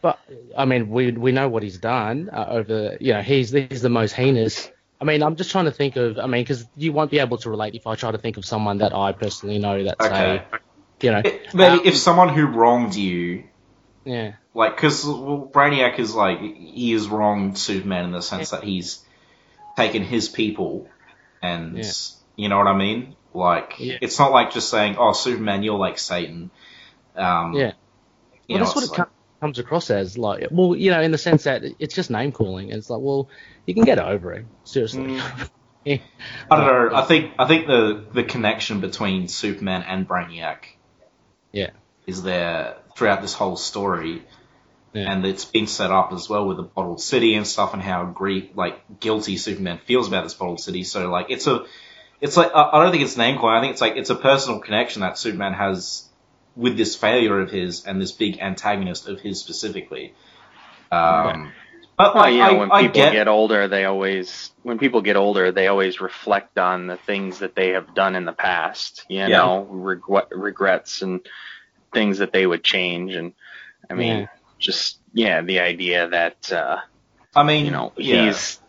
Speaker 2: But I mean, we we know what he's done uh, over. You know, he's he's the most heinous. I mean, I'm just trying to think of. I mean, because you won't be able to relate if I try to think of someone that I personally know that
Speaker 1: Okay.
Speaker 2: say, you know,
Speaker 1: It- Maybe
Speaker 2: um,
Speaker 1: if someone who wronged you
Speaker 2: yeah,
Speaker 1: like because well, Brainiac is like he is wronged Superman in the sense that he's taken his people, and
Speaker 2: Yeah.
Speaker 1: you know what I mean. Like
Speaker 2: Yeah.
Speaker 1: it's not like just saying, "Oh, Superman, you're like Satan." Um,
Speaker 2: yeah. Well,
Speaker 1: know,
Speaker 2: that's what it
Speaker 1: like-
Speaker 2: com- comes across as. Like, well, you know, in the sense that it's just name calling. It's like, well, you can get over it. Seriously. Mm. Yeah.
Speaker 1: I don't know. I think I think the the connection between Superman and Brainiac
Speaker 2: Yeah.
Speaker 1: is there throughout this whole story.
Speaker 2: Yeah.
Speaker 1: And it's been set up as well with the bottled city and stuff, and how like guilty Superman feels about this bottled city. So like it's a, it's like I don't think it's name calling. I think it's like it's a personal connection that Superman has with this failure of his and this big antagonist of his specifically. Um, but like,
Speaker 5: you know,
Speaker 1: I,
Speaker 5: when
Speaker 1: I
Speaker 5: people
Speaker 1: get,
Speaker 5: get, older, they always when people get older, they always reflect on the things that they have done in the past. You
Speaker 1: Yeah.
Speaker 5: know, regret, regrets and things that they would change. And I mean,
Speaker 2: Yeah.
Speaker 5: just yeah, the idea that uh,
Speaker 1: I mean,
Speaker 5: you know
Speaker 1: yeah.
Speaker 5: he's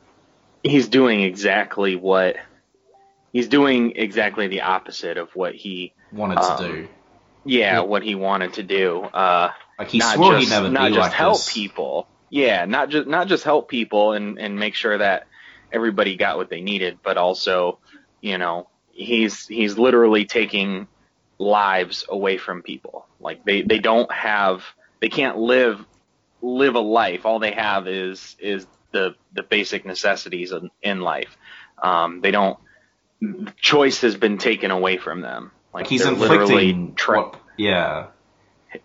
Speaker 5: he's doing exactly what he's doing exactly the opposite of what he
Speaker 1: wanted
Speaker 5: um,
Speaker 1: to do.
Speaker 5: Yeah,
Speaker 2: Yeah.
Speaker 5: what he wanted to do. Uh,
Speaker 1: Like he
Speaker 5: not
Speaker 1: swore
Speaker 5: just,
Speaker 1: he'd
Speaker 5: not just
Speaker 1: like
Speaker 5: help
Speaker 1: this.
Speaker 5: people. Yeah, not just not just help people and and make sure that everybody got what they needed, but also, you know, he's he's literally taking lives away from people. Like they they don't have they can't live live a life. All they have is is the the basic necessities in, in life. Um, they don't choice has been taken away from them. Like
Speaker 1: Like he's inflicting.
Speaker 5: tra-
Speaker 1: what, yeah.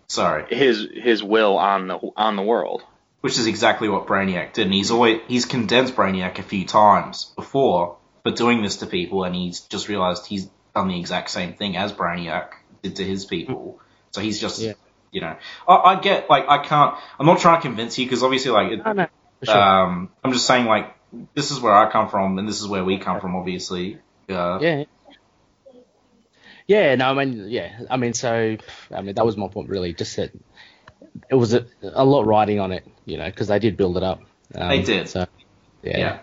Speaker 1: Sorry.
Speaker 5: his his will on the on the world.
Speaker 1: which is exactly what Brainiac did. And he's always he's condensed Brainiac a few times before for doing this to people, and he's just realized he's done the exact same thing as Brainiac did to his people. So he's just,
Speaker 2: Yeah.
Speaker 1: you know, I, I get like I can't. I'm not trying to convince you because obviously, like, it,
Speaker 2: No, no, sure.
Speaker 1: um, I'm just saying like this is where I come from, and this is where we come from, obviously. Uh,
Speaker 2: yeah. Yeah, no, I mean, yeah, I mean, so, I mean, that was my point, really. Just that it was a, a lot riding on it, you know, because they did build it up. Um,
Speaker 1: They did.
Speaker 2: So, yeah,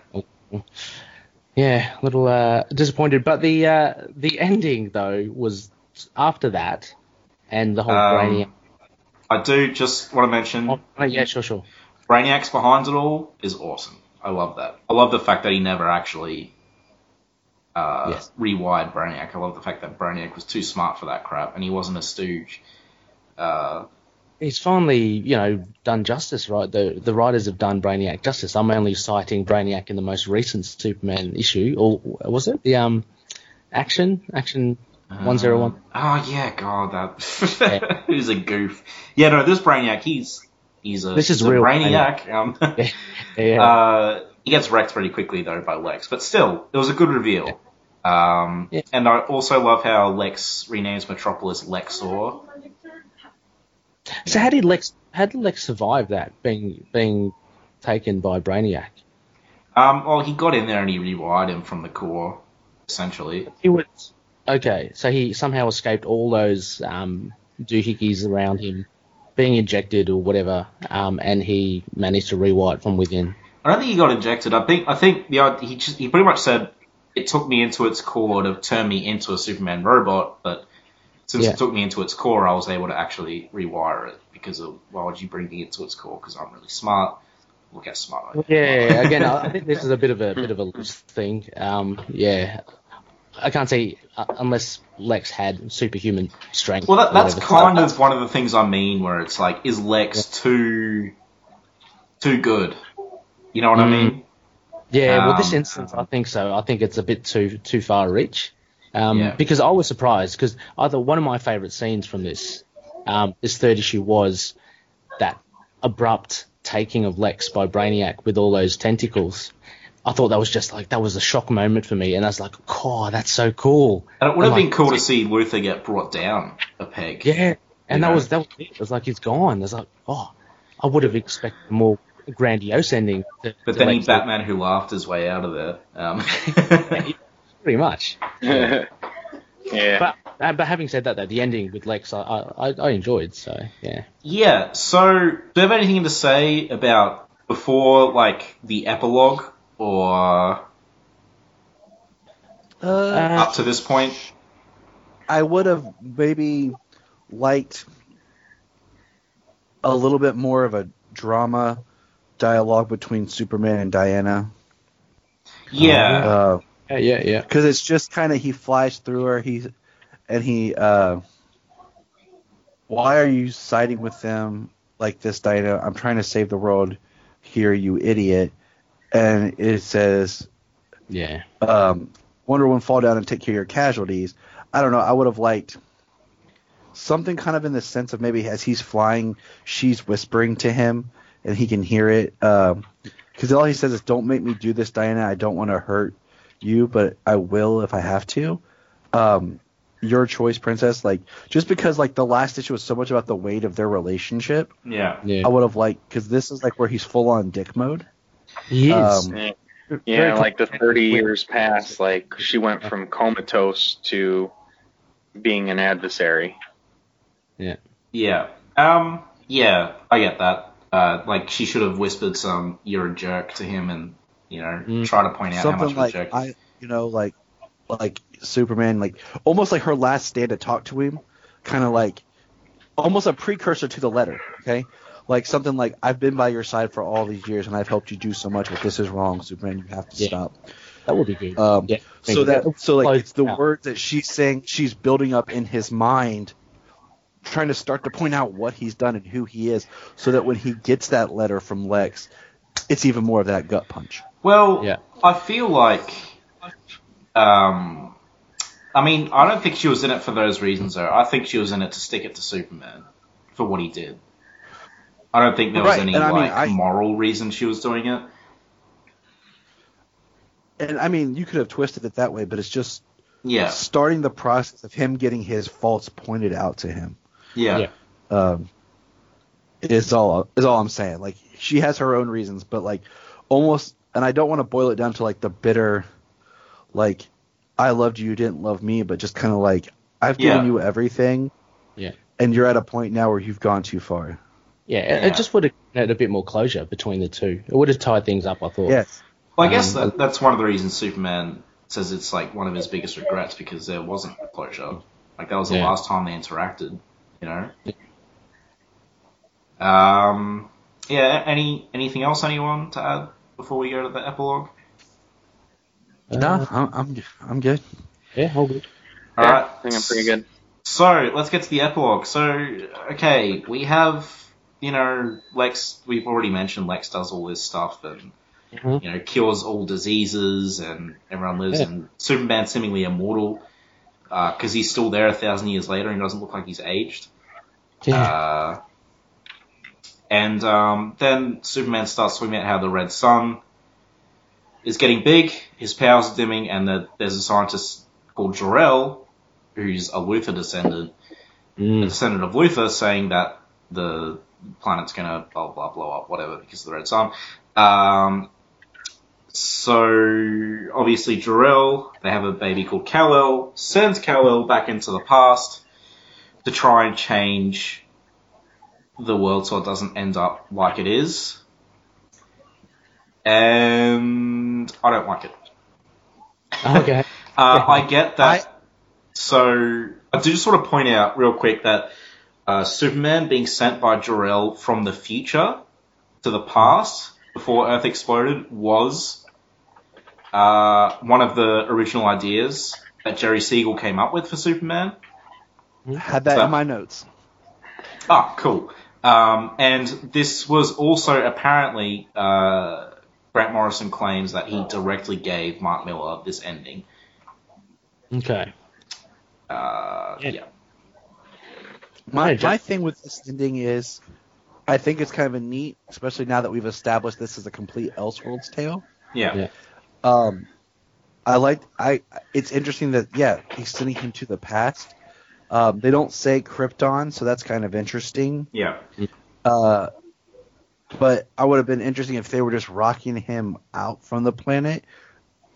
Speaker 2: yeah, a little uh, disappointed. But the uh, the ending though was after that, and the whole
Speaker 1: Um,
Speaker 2: Brainiac.
Speaker 1: I do just want to mention
Speaker 2: Oh, yeah, sure, sure.
Speaker 1: Brainiac's behind it all is awesome. I love that. I love the fact that he never actually uh,
Speaker 2: Yes.
Speaker 1: rewired Brainiac. I love the fact that Brainiac was too smart for that crap, and he wasn't a stooge. Uh,
Speaker 2: He's finally, you know, done justice, right? The the writers have done Brainiac justice. I'm only citing Brainiac in the most recent Superman issue, or was it the um action action one zero one?
Speaker 1: Oh yeah, God, that he's a goof. Yeah, no, this Brainiac, he's he's a
Speaker 2: This is real
Speaker 1: Brainiac. Um,
Speaker 2: Yeah,
Speaker 1: uh, he gets wrecked pretty quickly though by Lex, but still, it was a good reveal. Um,
Speaker 2: Yeah.
Speaker 1: And I also love how Lex renames Metropolis Lexor.
Speaker 2: So how did Lex how did Lex survive that being being taken by Brainiac?
Speaker 1: Um, well, he got in there and he rewired him from the core, essentially.
Speaker 2: He was okay. So he somehow escaped all those um, doohickeys around him being injected or whatever, um, and he managed to rewire it from within.
Speaker 1: I don't think he got injected. I think I think the he just, he pretty much said it took me into its core to turn me into a Superman robot, but since
Speaker 2: Yeah.
Speaker 1: it took me into its core, I was able to actually rewire it because of why would you bring me into its core? Because I'm really smart. Look how smart I am.
Speaker 2: Yeah, again, I I think this is a bit of a bit of a loose thing. Um, yeah, I can't say uh, unless Lex had superhuman strength.
Speaker 1: Well, that, that's kind of one of the things I mean, where it's like, is Lex too too good? You know what I
Speaker 2: Mm.
Speaker 1: mean?
Speaker 2: Yeah, well, this
Speaker 1: Um,
Speaker 2: instance, I think so. I think it's a bit too too far reach. Um,
Speaker 1: Yeah.
Speaker 2: Because I was surprised because either one of my favourite scenes from this um, this third issue was that abrupt taking of Lex by Brainiac with all those tentacles. I thought that was just like that was a shock moment for me, and I was like, "Oh, that's so cool."
Speaker 1: And it would have
Speaker 2: I'm
Speaker 1: been
Speaker 2: like,
Speaker 1: cool to see Luthor get brought down a peg.
Speaker 2: Yeah, and that
Speaker 1: know?
Speaker 2: was that was it. It was like he's gone. It's like, oh, I would have expected more grandiose ending. To,
Speaker 1: But
Speaker 2: to
Speaker 1: then he Batman who laughed his way out of there. Um,
Speaker 2: pretty much.
Speaker 5: yeah.
Speaker 2: But uh, but having said that, though, the ending with Lex, I I, I enjoyed. So yeah.
Speaker 1: yeah. So, do you have anything to say about before like the epilogue or
Speaker 4: Uh,
Speaker 1: up to this point?
Speaker 4: I would have maybe liked a little bit more of a drama dialogue between Superman and Diana.
Speaker 1: Yeah.
Speaker 4: Uh,
Speaker 2: Yeah, yeah, yeah.
Speaker 4: because it's just kind of he flies through her he and he uh why are you siding with them like this diana i'm trying to save the world here you idiot and it says
Speaker 2: Yeah.
Speaker 4: um wonder woman fall down and take care of your casualties i don't know i would have liked something kind of in the sense of maybe as he's flying she's whispering to him and he can hear it um because all he says is don't make me do this diana i don't want to hurt you, but I will if I have to. Um, your choice, princess. Like just because like the last issue was so much about the weight of their relationship,
Speaker 1: yeah.
Speaker 2: Yeah.
Speaker 4: I would have liked because this is like where he's full on dick mode.
Speaker 2: he is.
Speaker 4: Um,
Speaker 5: Yeah, yeah like the 30 years past, like she went from comatose to being an adversary.
Speaker 1: Yeah. Yeah. Um. Yeah, I get that. Uh, like she should have whispered some "you're a jerk" to him, and you know,
Speaker 2: Mm.
Speaker 1: try to point out how much
Speaker 4: Something
Speaker 1: of a
Speaker 4: like
Speaker 1: jerk.
Speaker 4: I, you know, like like Superman, like almost like her last stand to talk to him, kind of like almost a precursor to the letter. Okay. Like something like I've been by your side for all these years and I've helped you do so much, but this is wrong, Superman. You have to
Speaker 2: Yeah.
Speaker 4: stop.
Speaker 2: that would be good.
Speaker 4: Um,
Speaker 2: yeah.
Speaker 4: so that so like
Speaker 2: Close
Speaker 4: it's the
Speaker 2: out.
Speaker 4: words that she's saying she's building up in his mind trying to start to point out what he's done and who he is so that when he gets that letter from lex it's even more of that gut punch
Speaker 1: Well,
Speaker 2: Yeah.
Speaker 1: I feel like, um, I mean, I don't think she was in it for those reasons, though. I think she was in it to stick it to Superman for what he did. I don't think there was
Speaker 4: Right,
Speaker 1: any
Speaker 4: and I mean,
Speaker 1: like
Speaker 4: I-
Speaker 1: moral reason she was doing it.
Speaker 4: and I mean, you could have twisted it that way, but it's just
Speaker 1: Yeah,
Speaker 4: starting the process of him getting his faults pointed out to him.
Speaker 1: Yeah,
Speaker 2: Yeah.
Speaker 4: Um, is all is all I'm saying. Like she has her own reasons, but like almost, and I don't want to boil it down to like the bitter, like I loved you, you didn't love me, but just kind of like I've given
Speaker 1: Yeah.
Speaker 4: you everything,
Speaker 2: Yeah.
Speaker 4: and you're at a point now where you've gone too far.
Speaker 2: Yeah, it-
Speaker 1: Yeah.
Speaker 2: it just would have had a bit more closure between the two. It would have tied things up, I thought.
Speaker 4: Yes.
Speaker 1: Well, I guess
Speaker 2: Um,
Speaker 1: that, that's one of the reasons Superman says it's like one of his biggest regrets because there wasn't closure. Like that was the
Speaker 2: Yeah.
Speaker 1: last time they interacted. You know. Um. Yeah. Any anything else anyone to add before we go to the epilogue?
Speaker 4: No, I'm, I'm I'm good.
Speaker 2: Yeah, all good.
Speaker 1: All
Speaker 5: yeah,
Speaker 1: right.
Speaker 5: I think I'm pretty good.
Speaker 1: So let's get to the epilogue. So okay, we have you know Lex. We've already mentioned Lex does all this stuff and
Speaker 2: Mhm.
Speaker 1: you know cures all diseases and everyone lives
Speaker 2: Yeah.
Speaker 1: and Superman seemingly immortal because he's still there a thousand years later and he doesn't look like he's aged.
Speaker 2: Yeah.
Speaker 1: Uh, and um, then Superman starts talking about how the red sun is getting big, his powers are dimming, and that there's a scientist called Jor-El, who's a Luthor descendant, a
Speaker 2: Mm.
Speaker 1: descendant of Luthor, saying that the planet's gonna blah blah blow up, whatever, because of the red sun. Um, so obviously Jor-El, they have a baby called Kal-El, sends Kal-El back into the past to try and change the world so it doesn't end up like it is. And I don't like it.
Speaker 2: Okay.
Speaker 1: Uh, I get that.
Speaker 4: I-
Speaker 1: so I do just want to point out real quick that uh, Superman being sent by Jor-El from the future to the past before Earth exploded was uh, one of the original ideas that Jerry Siegel came up with for Superman.
Speaker 4: Had that
Speaker 1: So-
Speaker 4: in my notes.
Speaker 1: Ah, cool. Um, and this was also apparently uh, Grant Morrison claims that he directly gave Mark Millar this ending.
Speaker 2: Okay.
Speaker 1: Uh,
Speaker 2: Yeah.
Speaker 1: yeah.
Speaker 4: My my thing with this ending is, I think it's kind of a neat, especially now that we've established this is a complete Elseworlds tale.
Speaker 1: Yeah.
Speaker 2: Yeah.
Speaker 4: Um, I like I. It's interesting that yeah, he's sending him to the past. Um, they don't say Krypton, so that's kind of interesting.
Speaker 1: Yeah.
Speaker 4: Uh, but I would have been interesting if they were just rocking him out from the planet,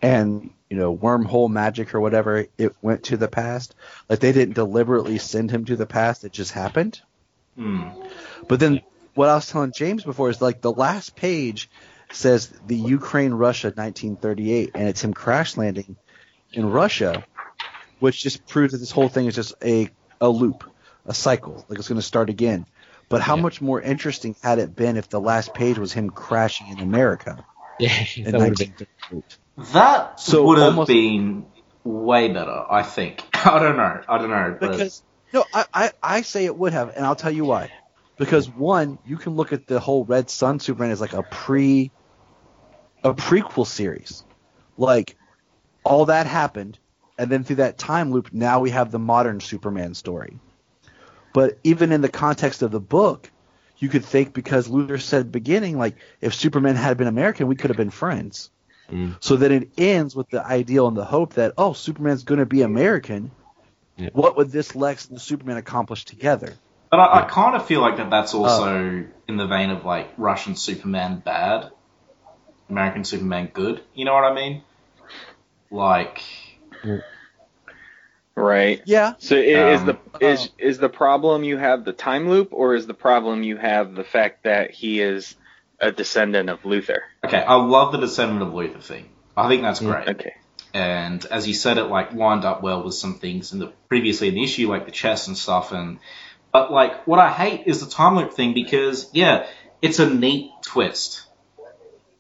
Speaker 4: and you know, wormhole magic or whatever, it went to the past. Like they didn't deliberately send him to the past; it just happened.
Speaker 1: Hmm.
Speaker 4: But then what I was telling James before is like the last page says the Ukraine Russia 1938 and it's him crash landing in Russia, which just proves that this whole thing is just a a loop, a cycle, like it's going to start again. But how
Speaker 2: Yeah.
Speaker 4: much more interesting had it been if the last page was him crashing in America
Speaker 2: Yeah,
Speaker 4: in
Speaker 2: that would have been.
Speaker 4: 1938?
Speaker 1: That
Speaker 4: So
Speaker 1: would have
Speaker 4: almost-
Speaker 1: been way better, I think. I don't know. I don't know. But
Speaker 4: Because no, I, I I say it would have, and I'll tell you why. Because one, you can look at the whole Red Sun Superman as like a pre, a prequel series, like all that happened, and then through that time loop, now we have the modern Superman story. But even in the context of the book, you could think because Luthor said beginning, like if Superman had been American, we could have been friends.
Speaker 2: Mm.
Speaker 4: So then it ends with the ideal and the hope that oh, Superman's going to be American.
Speaker 2: Yeah.
Speaker 4: What would this Lex and Superman accomplish together?
Speaker 1: But I, I kind of feel like that that's also in the vein of like Russian Superman bad, American Superman good. You know what I mean? Like,
Speaker 5: Right.
Speaker 4: Yeah,
Speaker 5: So i- is
Speaker 1: Um,
Speaker 5: the is is the problem you have the time loop, or is the problem you have the fact that he is a descendant of Luthor?
Speaker 1: okay, I love the Descendant of Luthor thing. I think that's great.
Speaker 5: Okay.
Speaker 1: and as you said, it like lined up well with some things in the previously in the issue, like the chess and stuff. And but like what I hate is the time loop thing because yeah, it's a neat twist,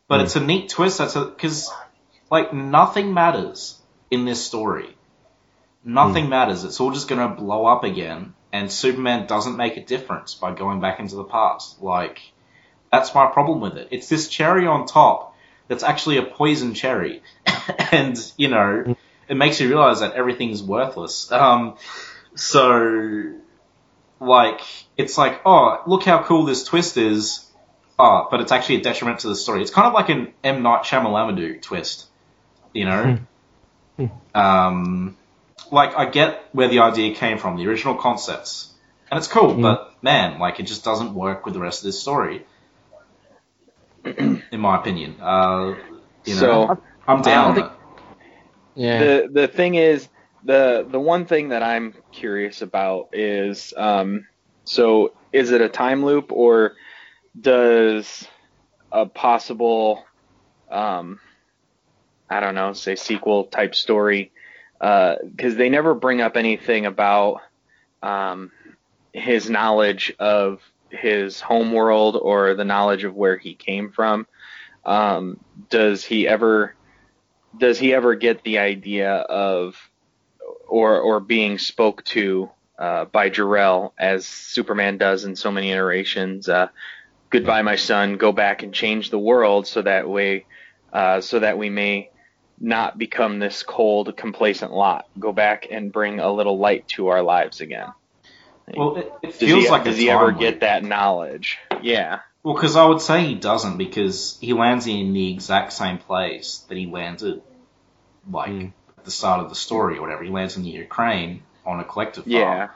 Speaker 1: but it's a hmm. neat twist. That's because like nothing matters in this story. Nothing hmm. matters. It's all just gonna blow up again, and Superman doesn't make a difference by going back into the past. Like that's my problem with it. It's this cherry on top that's actually a poison cherry, and you know hmm. it makes you realize that everything's worthless. Um, so like it's like oh look how cool this twist is, oh but it's actually a detriment to the story. It's kind of like an M Night Shyamalan twist. You know, hmm. Hmm. um, like I get where the idea came from, the original concepts, and it's cool. Hmm. But man, like it just doesn't work with the rest of this story, in my opinion. Uh, you know,
Speaker 5: So
Speaker 1: I'm down um,
Speaker 5: think-
Speaker 2: Yeah.
Speaker 5: the the thing is the the one thing that I'm curious about is um so is it a time loop or does a possible um I don't know say sequel type story because they never bring up anything about um his knowledge of his home world or the knowledge of where he came from. Um does he ever does he ever get the idea of or or being spoke to uh, by Jor-El as Superman does in so many iterations? Uh, Goodbye, my son. Go back and change the world so that way, uh, so that we may not become this cold, complacent lot. Go back and bring a little light to our lives again.
Speaker 1: Well, it, it feels
Speaker 5: he,
Speaker 1: like
Speaker 5: does
Speaker 1: a
Speaker 5: he ever
Speaker 1: time
Speaker 5: get that knowledge? Yeah.
Speaker 1: Well, because I would say he doesn't because he lands in the exact same place that he landed, like
Speaker 2: Mm.
Speaker 1: At the start of the story or whatever. He lands in the Ukraine on a collective
Speaker 5: Yeah.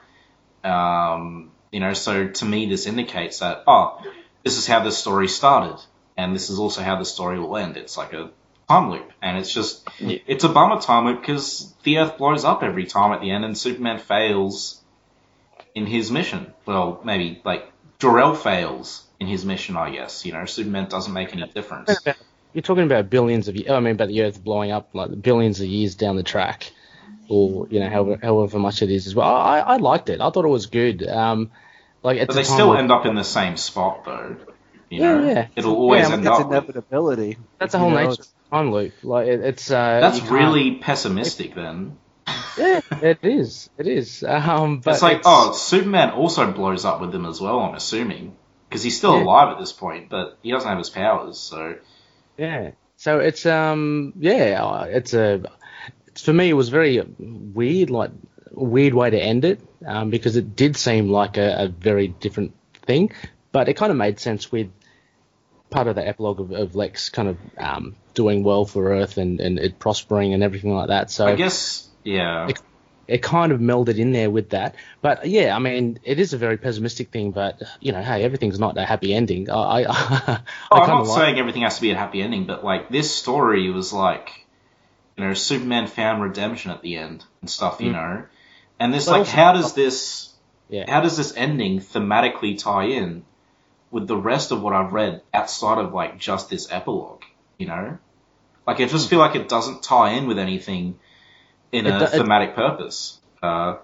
Speaker 1: Um, you know, so to me, this indicates that oh, this is how the story started, and this is also how the story will end. It's like a time loop, and it's just
Speaker 5: Yeah.
Speaker 1: it's a bummer time loop because the Earth blows up every time at the end, and Superman fails in his mission. Well, maybe like Jor-El fails in his mission, I guess. You know, Superman doesn't make any difference.
Speaker 2: You're talking about billions of years. I mean, about the Earth blowing up like billions of years down the track, or you know, however, however much it is as well. I, I liked it. I thought it was good. Um, like it's
Speaker 1: But
Speaker 2: a
Speaker 1: they
Speaker 2: time
Speaker 1: still
Speaker 2: where-
Speaker 1: end up in the same spot, though. You
Speaker 2: Yeah,
Speaker 1: know,
Speaker 2: yeah.
Speaker 1: it'll always
Speaker 4: yeah, like
Speaker 1: end
Speaker 4: that's
Speaker 1: up. with-
Speaker 4: inevitability.
Speaker 2: That's the
Speaker 4: You
Speaker 2: whole
Speaker 4: know,
Speaker 2: nature
Speaker 4: it's-
Speaker 2: of time loop. Like it, it's uh,
Speaker 1: That's really pessimistic, then.
Speaker 2: yeah, it is. It is. Um, but
Speaker 1: it's like, oh, Superman also blows up with them as well. I'm assuming because he's still
Speaker 2: Yeah.
Speaker 1: alive at this point, but he doesn't have his powers. So
Speaker 2: Yeah. So it's um yeah it's a it's, for me it was very weird like weird way to end it um, because it did seem like a, a very different thing, but it kind of made sense with part of the epilogue of, of Lex kind of um, doing well for Earth and, and it prospering and everything like that. So
Speaker 1: I guess, yeah.
Speaker 2: It- it kind of melded in there with that. But yeah, I mean, it is a very pessimistic thing. But you know, hey, everything's not a happy ending. I, I, I
Speaker 1: Oh, I'm not
Speaker 2: like-
Speaker 1: saying everything has to be a happy ending, but like this story was like, you know, Superman found redemption at the end and stuff, you
Speaker 2: Mm.
Speaker 1: know. And this,
Speaker 2: But
Speaker 1: like,
Speaker 2: also-
Speaker 1: how does this,
Speaker 2: Yeah.
Speaker 1: how does this ending thematically tie in with the rest of what I've read outside of like just this epilogue, you know? Like, I just feel like it doesn't tie in with anything in
Speaker 2: It
Speaker 1: a
Speaker 2: it-
Speaker 1: thematic purpose. Uh,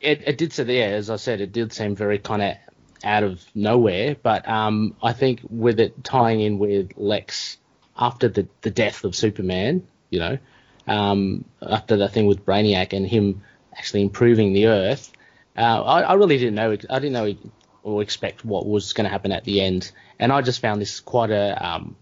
Speaker 2: it, it did say yeah, as I said, it did seem very kind of out of nowhere. But um, I think with it tying in with Lex after the the death of Superman, you know, um, after the thing with Brainiac and him actually improving the Earth, uh, I, I really didn't know. I didn't know or expect what was going to happen at the end, and I just found this quite a um,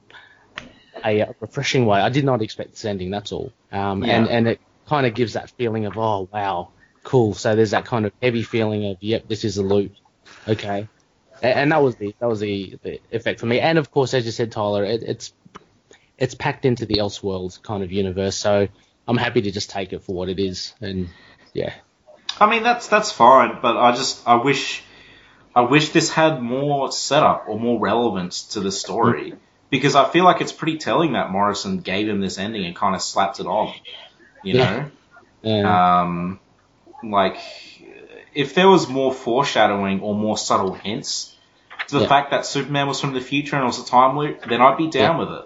Speaker 2: a refreshing way. I did not expect this ending. That's all. Um, and and it kind of gives that feeling of oh wow, cool. So there's that kind of heavy feeling of yep, this is a loop. Okay. A- And that was the that was the, the effect for me. And of course, as you said, Tyler, it, it's it's packed into the Elseworlds kind of universe. So I'm happy to just take it for what it is. And yeah,
Speaker 1: I mean, that's that's fine, but I just I wish I wish this had more setup or more relevance to the story mm-hmm. because I feel like it's pretty telling that Morrison gave him this ending and kind of slapped it on. You
Speaker 2: Yeah.
Speaker 1: know,
Speaker 2: uh,
Speaker 1: um, like if there was more foreshadowing or more subtle hints to the
Speaker 2: Yeah.
Speaker 1: fact that Superman was from the future and it was a time loop, then I'd be down with it,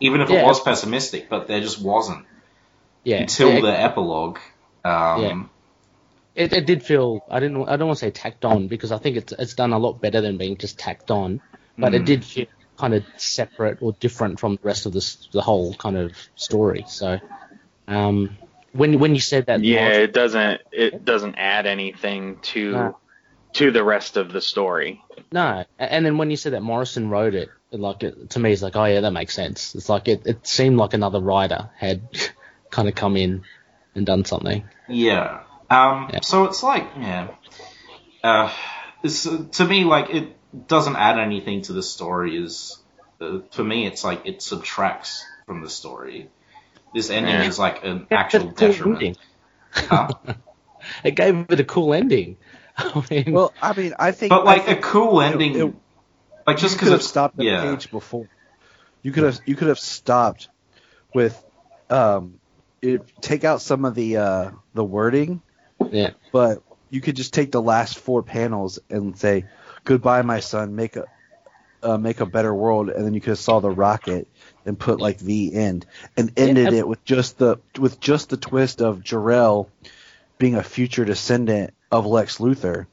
Speaker 1: even if it was pessimistic. But there just wasn't
Speaker 2: yeah.
Speaker 1: until
Speaker 2: it,
Speaker 1: the epilogue. Um,
Speaker 2: Yeah. it, it did feel I didn't I don't want to say tacked on because I think it's it's done a lot better than being just tacked on, but it
Speaker 1: Mm.
Speaker 2: did feel kind of separate or different from the rest of this the whole kind of story. So, um, when when you said that,
Speaker 5: Yeah,
Speaker 2: Morrison-
Speaker 5: it doesn't it doesn't add anything to
Speaker 2: No.
Speaker 5: to the rest of the story.
Speaker 2: no, and then when you said that Morrison wrote it, like it, to me, it's like, oh yeah, that makes sense. It's like it, it seemed like another writer had kind of come in and done something.
Speaker 1: Yeah. Um,
Speaker 2: Yeah.
Speaker 1: So it's like, yeah. Uh, it's, to me, like, it doesn't add anything to the story. Is uh, For me, it's like it subtracts from the story. This ending
Speaker 5: Yeah.
Speaker 1: is like an
Speaker 2: Yeah,
Speaker 1: actual
Speaker 2: but cool
Speaker 1: detriment.
Speaker 2: ending.
Speaker 1: Huh?
Speaker 2: It gave it a cool ending. I mean,
Speaker 4: Well, I mean, I think.
Speaker 1: But
Speaker 4: I
Speaker 1: like a cool ending,
Speaker 4: it-
Speaker 1: like just because it
Speaker 4: stopped the
Speaker 1: yeah.
Speaker 4: page before. You could have you could have stopped with, um, it, take out some of the uh, the wording,
Speaker 2: yeah,
Speaker 4: but you could just take the last four panels and say, "Goodbye, my son. Make a uh, make a better world," and then you could have saw the rocket and put like the end and ended
Speaker 2: I-
Speaker 4: it with just the with just the twist of Jor-El being a future descendant of Lex Luthor.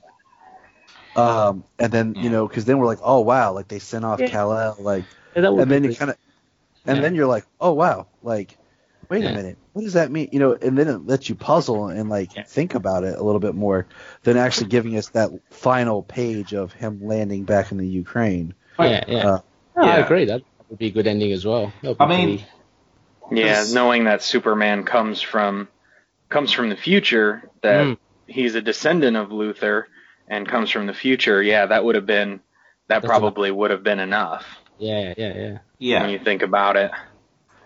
Speaker 4: Um, and then you know, because then we're like, oh wow, like they sent off
Speaker 2: Yeah.
Speaker 4: Kal-El, like,
Speaker 2: Yeah, that
Speaker 4: and then you kind of, and
Speaker 2: yeah.
Speaker 4: then you're like, oh wow, like, wait
Speaker 2: Yeah.
Speaker 4: a minute, what does that mean? You know, and then it lets you puzzle and like
Speaker 2: Yeah.
Speaker 4: think about it a little bit more than actually giving us that final page of him landing back in the Ukraine.
Speaker 2: yeah, yeah.
Speaker 4: Uh,
Speaker 2: No, I agree. That would be a good ending as well.
Speaker 1: I mean,
Speaker 2: pretty-
Speaker 5: Yeah,
Speaker 1: Because-
Speaker 5: knowing that Superman comes from comes from the future, that
Speaker 2: Mm.
Speaker 5: he's a descendant of Luthor and comes from the future. Yeah, that would have been that
Speaker 2: That's
Speaker 5: probably would have been enough
Speaker 2: yeah, yeah, yeah.
Speaker 1: Yeah.
Speaker 5: When you think about it.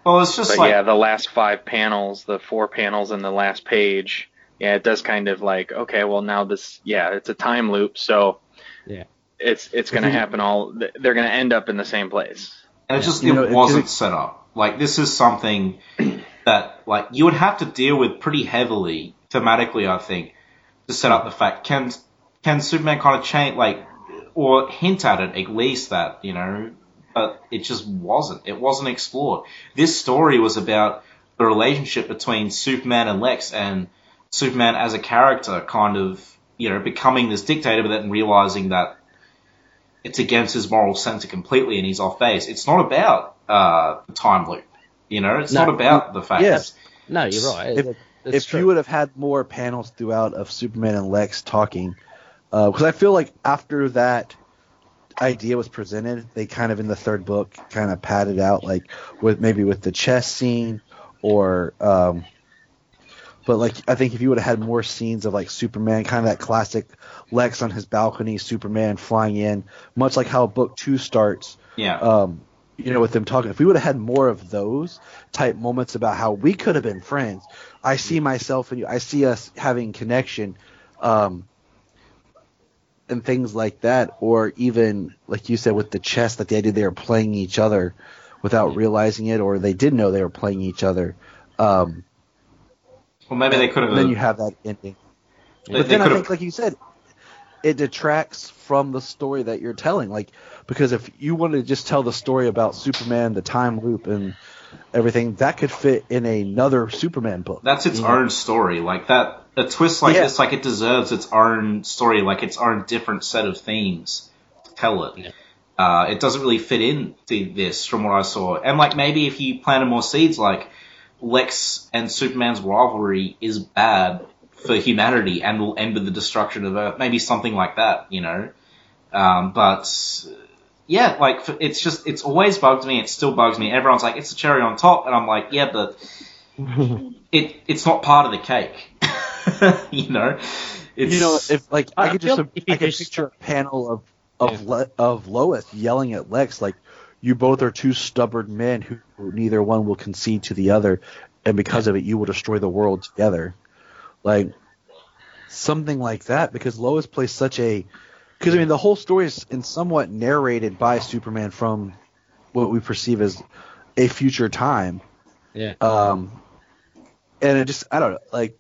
Speaker 1: Well, it's just
Speaker 5: But
Speaker 1: like
Speaker 5: yeah, the last five panels, the four panels in the last page, yeah, it does kind of like okay, well now this, yeah, it's a time loop, so
Speaker 2: Yeah.
Speaker 5: it's it's gonna happen all. They're gonna end up in the same place.
Speaker 1: And it just
Speaker 4: You know,
Speaker 1: it
Speaker 4: it-
Speaker 1: wasn't
Speaker 4: it-
Speaker 1: set up. Like this is something that like you would have to deal with pretty heavily thematically, I think, to set up the fact can can Superman kind of change like or hint at it at least that you know, but it just wasn't. It wasn't explored. This story was about the relationship between Superman and Lex and Superman as a character kind of you know becoming this dictator, but then realizing that it's against his moral center completely and he's off base. It's not about uh, the time loop. You know, it's
Speaker 2: No.
Speaker 1: not about the fact.
Speaker 4: Yes.
Speaker 2: No, you're right.
Speaker 4: If-
Speaker 2: That-
Speaker 4: if
Speaker 2: true.
Speaker 4: you would have had more panels throughout of Superman and Lex talking, because I feel like after that idea was presented, they kind of in the third book kind of padded out, like with maybe with the chess scene, or um, but like I think if you would have had more scenes of like Superman, kind of that classic Lex on his balcony, Superman flying in, much like how book two starts
Speaker 1: Yeah.
Speaker 4: um, you know, with them talking. If we would have had more of those type moments about how we could have been friends, I see myself and you. I see us having connection, um, and things like that, or even like you said with the chess, like the idea they were playing each other without realizing it, or they did know they were playing each other. Um,
Speaker 1: well, maybe they could have.
Speaker 4: then you have that ending.
Speaker 1: they-
Speaker 4: But then I think, like you said, it detracts from the story that you're telling. Like, because if you wanted to just tell the story about Superman, the time loop, and everything, that could fit in another Superman book.
Speaker 1: That's its
Speaker 4: you know?
Speaker 1: own story. Like that, a twist like
Speaker 4: Yeah.
Speaker 1: this, like it deserves its own story, like its own different set of themes to tell it.
Speaker 2: Yeah.
Speaker 1: Uh, it doesn't really fit into this from what I saw. And like maybe if you planted more seeds, like Lex and Superman's rivalry is bad for humanity and will end with the destruction of Earth. Maybe something like that, you know. Um, but yeah, like f- it's just it's always bugged me. It still bugs me. Everyone's like it's a cherry on top, and I'm like, yeah, but it it's not part of the cake. you know, it's
Speaker 4: You know, if like I,
Speaker 2: I
Speaker 4: could just I could picture a panel of of Le- of Lois yelling at Lex like, "You both are two stubborn men who neither one will concede to the other, and because of it, you will destroy the world together." Like something like that, because Lois plays such a because I mean the whole story is in somewhat narrated by Superman from what we perceive as a future time.
Speaker 2: yeah.
Speaker 4: Um, and it just I don't know, like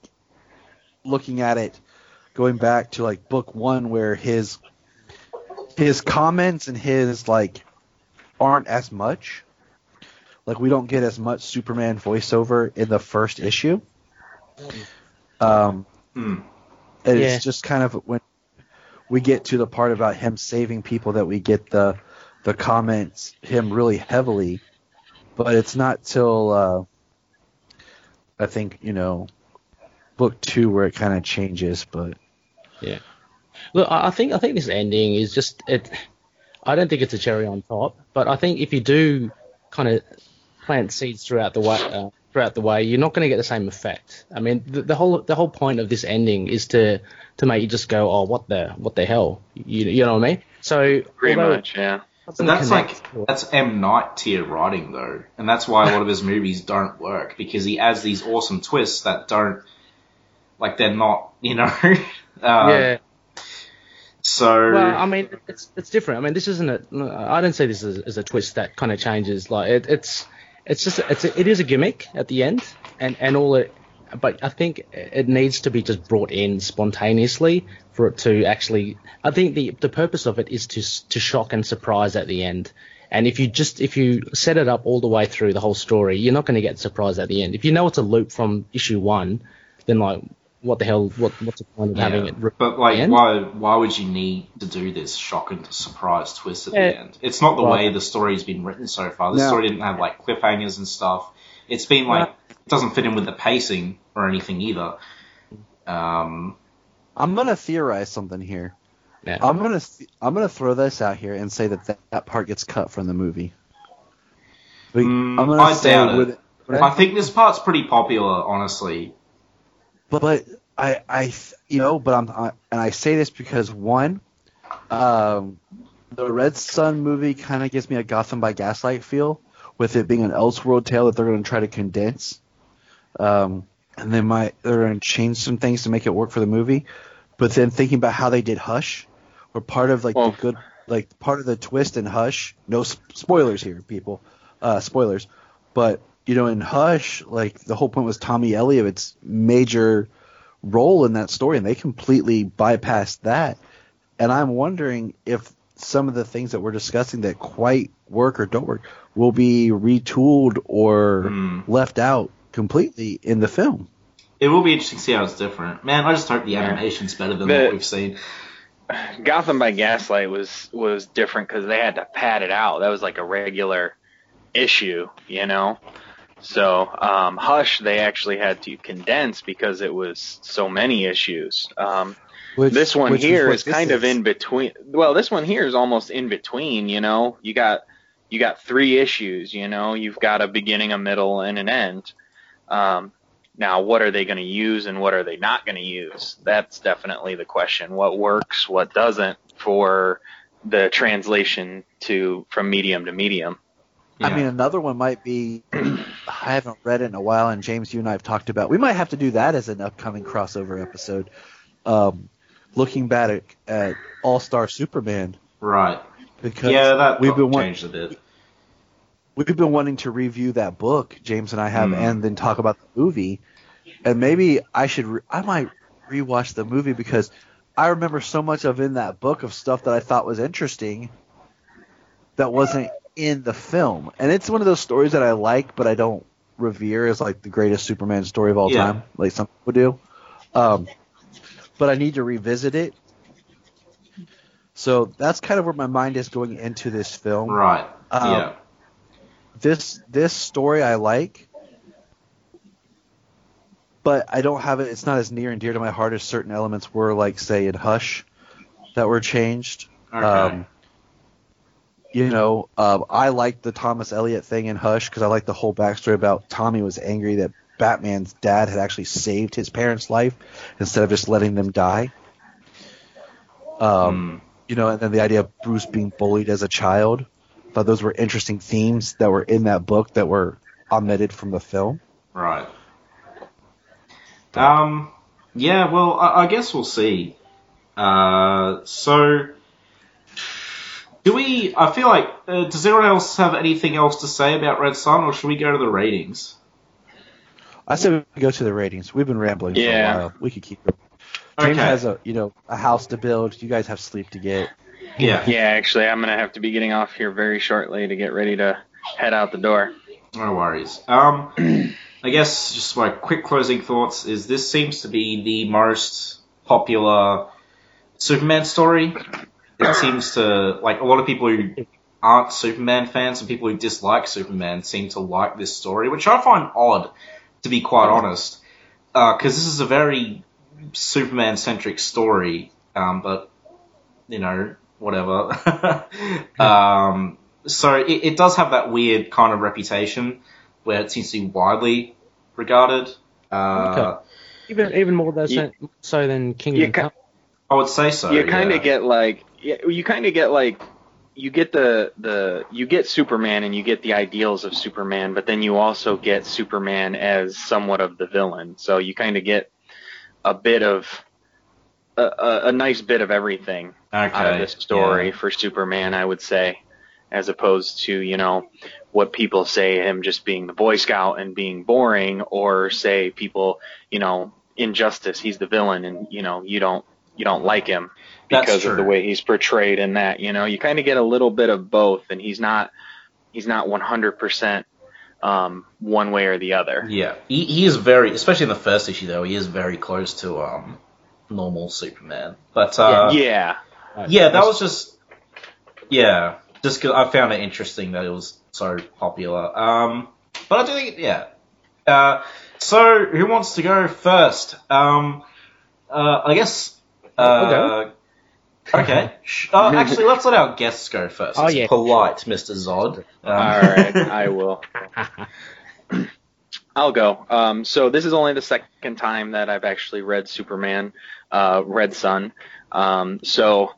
Speaker 4: looking at it, going back to like book one where his his comments and his like aren't as much. Like we don't get as much Superman voiceover in the first issue. Um,
Speaker 1: Hmm.
Speaker 4: and
Speaker 2: Yeah.
Speaker 4: it's just kind of when we get to the part about him saving people that we get the the comments him really heavily, but it's not till uh, I think you know book two where it kind of changes. But yeah,
Speaker 2: Look, I I think I think this ending is just it. I don't think it's a cherry on top, but I think if you do kind of plant seeds throughout the way, uh, throughout the way, you're not going to get the same effect. I mean, the, the whole the whole point of this ending is to to make you just go, oh, what the what the hell, you, you know what I mean? So
Speaker 5: Pretty
Speaker 2: although-
Speaker 5: much, yeah.
Speaker 1: But that's like that's M Night tier writing though, and that's why a lot of his movies don't work because he adds these awesome twists that don't, like they're not, you know. uh,
Speaker 2: yeah.
Speaker 1: So
Speaker 2: Well, I mean, it's it's different. I mean, this isn't a. I don't say this as, is a twist that kind of changes. Like it, it's it's just it's a, it is a gimmick at the end, and and all it. But I think it needs to be just brought in spontaneously for it to actually. I think the the purpose of it is to to shock and surprise at the end. And if you just if you set it up all the way through the whole story, you're not going to get surprised at the end. If you know it's a loop from issue one, then like what the hell? What what's the point of having it? re-
Speaker 1: But like, why why would you need to do this shock and surprise twist at
Speaker 2: Yeah.
Speaker 1: the end? It's not the
Speaker 2: Well-
Speaker 1: way the story's been written so far. The
Speaker 4: No.
Speaker 1: story didn't have like cliffhangers and stuff. It's been like it doesn't fit in with the pacing or anything either. Um,
Speaker 4: I'm gonna theorize something here.
Speaker 2: Yeah.
Speaker 4: I'm gonna th- I'm gonna throw this out here and say that that, that part gets cut from the movie. But
Speaker 1: Mm,
Speaker 4: I'm gonna
Speaker 1: I doubt it.
Speaker 4: with-
Speaker 1: I think this part's pretty popular, honestly.
Speaker 4: But, but I, I, you know, but I'm, I, and I say this because one, um, the Red Son movie kind of gives me a Gotham by Gaslight feel, with it being an Elseworld tale that they're going to try to condense. Um, and they might they're going to change some things to make it work for the movie. But then thinking about how they did Hush, or part of like
Speaker 5: Well-
Speaker 4: the good, like part of the twist in Hush, no spoilers here, people, uh, spoilers, but you know, in Hush, like the whole point was Tommy Elliot's major role in that story, and they completely bypassed that. And I'm wondering if some of the things that we're discussing that quite work or don't work will be retooled or
Speaker 1: Hmm.
Speaker 4: left out completely in the film.
Speaker 1: It will be interesting to see how it's different. Man, I just hope the animation's better than
Speaker 5: The-
Speaker 1: what we've seen.
Speaker 5: Gotham by Gaslight was was different because they had to pad it out. That was like a regular issue, you know. So um, Hush, they actually had to condense because it was so many issues. Um,
Speaker 4: Which,
Speaker 5: this one here is
Speaker 4: this
Speaker 5: kind of in between. Well, this one here is almost in between. You know, you got you got three issues. You know, you've got a beginning, a middle, and an end. Um, now, what are they going to use and what are they not going to use? That's definitely the question. What works, what doesn't for the translation to from medium to medium.
Speaker 4: I mean, another one might be. I haven't read it in a while, and James, you and I have talked about. We might have to do that as an upcoming crossover episode. Um, looking back at, at All Star Superman,
Speaker 1: Right.
Speaker 4: because
Speaker 1: Yeah, that
Speaker 4: we've been wa-
Speaker 1: a bit.
Speaker 4: we've been wanting to review that book, James and I have,
Speaker 1: Hmm.
Speaker 4: and then talk about the movie. And maybe I should, re- I might rewatch the movie because I remember so much of in that book of stuff that I thought was interesting that wasn't in the film. And it's one of those stories that I like, but I don't revere as like the greatest Superman story of all
Speaker 1: Yeah.
Speaker 4: time, like some people do. Um, but I need to revisit it. So that's kind of where my mind is going into this film
Speaker 1: Right.
Speaker 4: Um,
Speaker 1: yeah.
Speaker 4: this this story I like, but I don't have it. It's not as near and dear to my heart as certain elements were, like say in Hush, that were changed.
Speaker 1: Okay.
Speaker 4: Um, you know, um, I like the Thomas Elliot thing in Hush because I like the whole backstory about Tommy was angry that Batman's dad had actually saved his parents' life instead of just letting them die. Um,
Speaker 1: Hmm.
Speaker 4: you know, and then the idea of Bruce being bullied as a child. Thought those were interesting themes that were in that book that were omitted from the film.
Speaker 1: Right. Um. Yeah. Well, I, I guess we'll see. Uh. So. Do we? I feel like. Uh, does anyone else have anything else to say about Red Son, or should we go to the ratings?
Speaker 4: I said we go to the ratings. We've been rambling
Speaker 5: Yeah.
Speaker 4: for a while. We could keep it. James
Speaker 1: Okay.
Speaker 4: has a you know a house to build. You guys have sleep to get.
Speaker 1: Yeah.
Speaker 5: Yeah, actually, I'm gonna have to be getting off here very shortly to get ready to head out the door.
Speaker 1: No worries. Um. I guess just my quick closing thoughts is this seems to be the most popular Superman story. It seems to like a lot of people who aren't Superman fans and people who dislike Superman seem to like this story, which I find odd, to be quite honest, because this is a very Superman centric story. Um, but you know, whatever. um, so it, it does have that weird kind of reputation where it seems to be widely regarded. Uh,
Speaker 2: Okay. Even even more than
Speaker 5: You-
Speaker 2: so than Kingdom
Speaker 5: you ca-
Speaker 2: Come.
Speaker 1: I would say so.
Speaker 5: you kind of
Speaker 1: yeah.
Speaker 5: get like, yeah, you kind of get like, you get the the you get Superman and you get the ideals of Superman, but then you also get Superman as somewhat of the villain. So you kind of get a bit of a, a, a nice bit of everything out of this story
Speaker 1: yeah.
Speaker 5: for Superman, I would say, as opposed to you know what people say him just being the Boy Scout and being boring, or say people you know Injustice, he's the villain, and you know you don't you don't like him because of the way he's portrayed in that. You know, you kind of get a little bit of both, and he's not he's not 100% um, one way or the other.
Speaker 1: Yeah, he, he is very, especially in the first issue though, he is very close to um normal Superman. But uh,
Speaker 5: yeah,
Speaker 1: yeah, that was just yeah, just 'cause I found it interesting that it was so popular. Um, but I do think yeah. Uh, so who wants to go first? Um, uh, I guess. Uh, okay. Sh- uh, actually, let's let our guests go first.
Speaker 2: Oh,
Speaker 1: It's
Speaker 2: yeah.
Speaker 1: polite, Mr. Zod. Um,
Speaker 5: All right, I will. I'll go. Um, so this is only the second time that I've actually read Superman, uh, Red Son. Um, so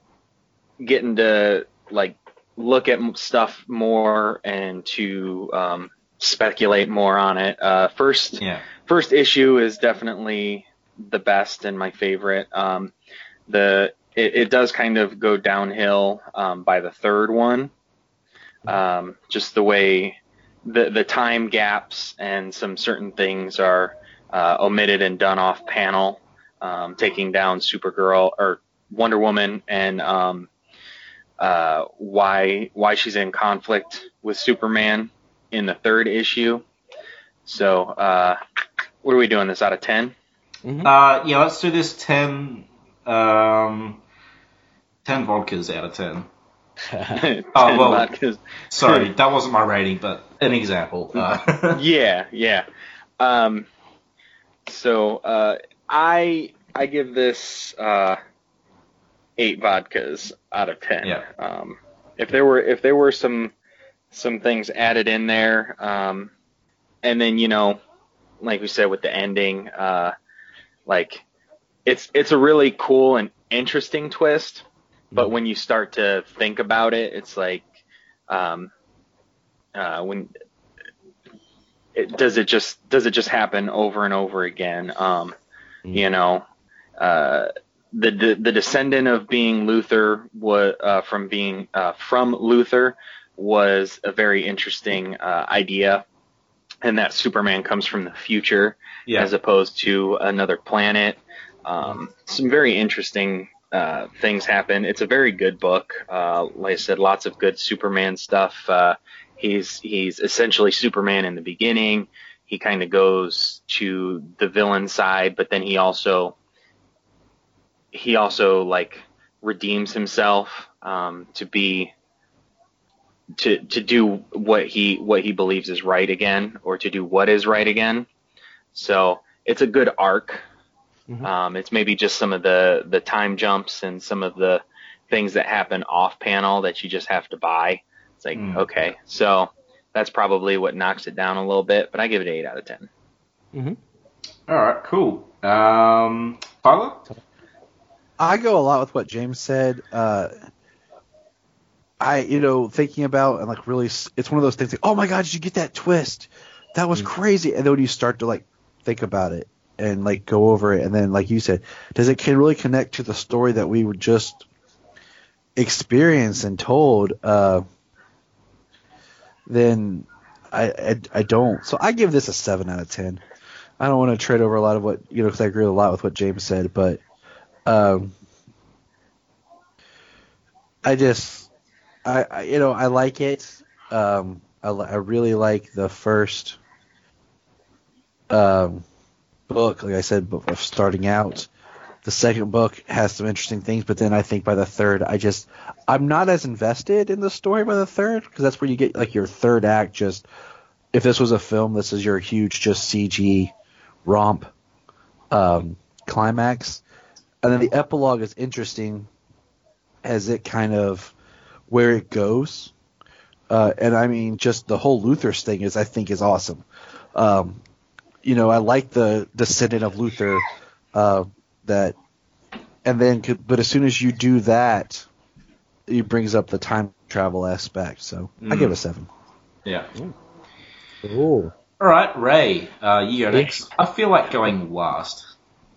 Speaker 5: getting to like look at stuff more and to um, speculate more on it. Uh, first,
Speaker 1: yeah.
Speaker 5: first issue is definitely the best and my favorite. Um, the it, it does kind of go downhill um, by the third one. Um, just the way the the time gaps and some certain things are uh, omitted and done off panel, um, taking down Supergirl or Wonder Woman and um, uh, why why she's in conflict with Superman in the third issue. So uh, what are we doing? This out of ten?
Speaker 1: Uh, yeah, let's do this 10, um, 10 vodkas out of 10.
Speaker 5: 10
Speaker 1: Oh, well.
Speaker 5: vodkas.
Speaker 1: Sorry, that wasn't my rating, but an example. Uh,
Speaker 5: yeah, yeah. Um, so uh, I I give this uh, eight vodkas out of ten.
Speaker 1: Yeah.
Speaker 5: Um, if there were if there were some some things added in there, um, and then you know, like we said with the ending, uh, like it's it's a really cool and interesting twist. But when you start to think about it, it's like um, uh, when it, does it just does it just happen over and over again? Um, You know, uh, the, the the descendant of being Luthor was uh, from being uh, from Luthor was a very interesting uh, idea, and that Superman comes from the future
Speaker 1: yeah.
Speaker 5: as opposed to another planet. Um, some very interesting uh, things happen. It's a very good book. Uh, like I said, lots of good Superman stuff. Uh, he's he's essentially Superman in the beginning. He kind of goes to the villain side, but then he also he also like redeems himself um, to be to to do what he what he believes is right again, or to do what is right again. So it's a good arc.
Speaker 2: Mhm.
Speaker 5: Um, it's maybe just some of the the time jumps and some of the things that happen off panel that you just have to buy. It's like
Speaker 1: Mm.
Speaker 5: okay, so that's probably what knocks it down a little bit, but I give it eight out of ten.
Speaker 1: All right, cool. Um, Tyler?
Speaker 4: I go a lot with what James said. Uh, I, you know, thinking about and like really, it's one of those things like, oh my god, did you get that twist? That was crazy. And then when you start to like think about it and like go over it, and then like you said, does it can really connect to the story that we were just experienced and told? Uh, then I, I I don't. So I give this a seven out of ten. I don't want to trade over a lot of what you know because I agree a lot with what James said, but um, I just, I, I you know I like it. Um, I, I really like the first um, book. Like I said, of starting out. The second book has some interesting things, but then I think by the third, I just I'm not as invested in the story by the third because that's where you get like your third act. Just if this was a film, this is your huge just CG romp um, climax, and then the epilogue is interesting as it kind of where it goes. Uh, and I mean, just the whole Luthor's thing is I think is awesome. Um, you know, I like the descendant of Luthor uh, that, and then could, but as soon as you do that, he brings up the time travel aspect. So I give a seven.
Speaker 1: Yeah.
Speaker 2: Ooh.
Speaker 1: All right, Ray, uh, you go next. I feel like going last.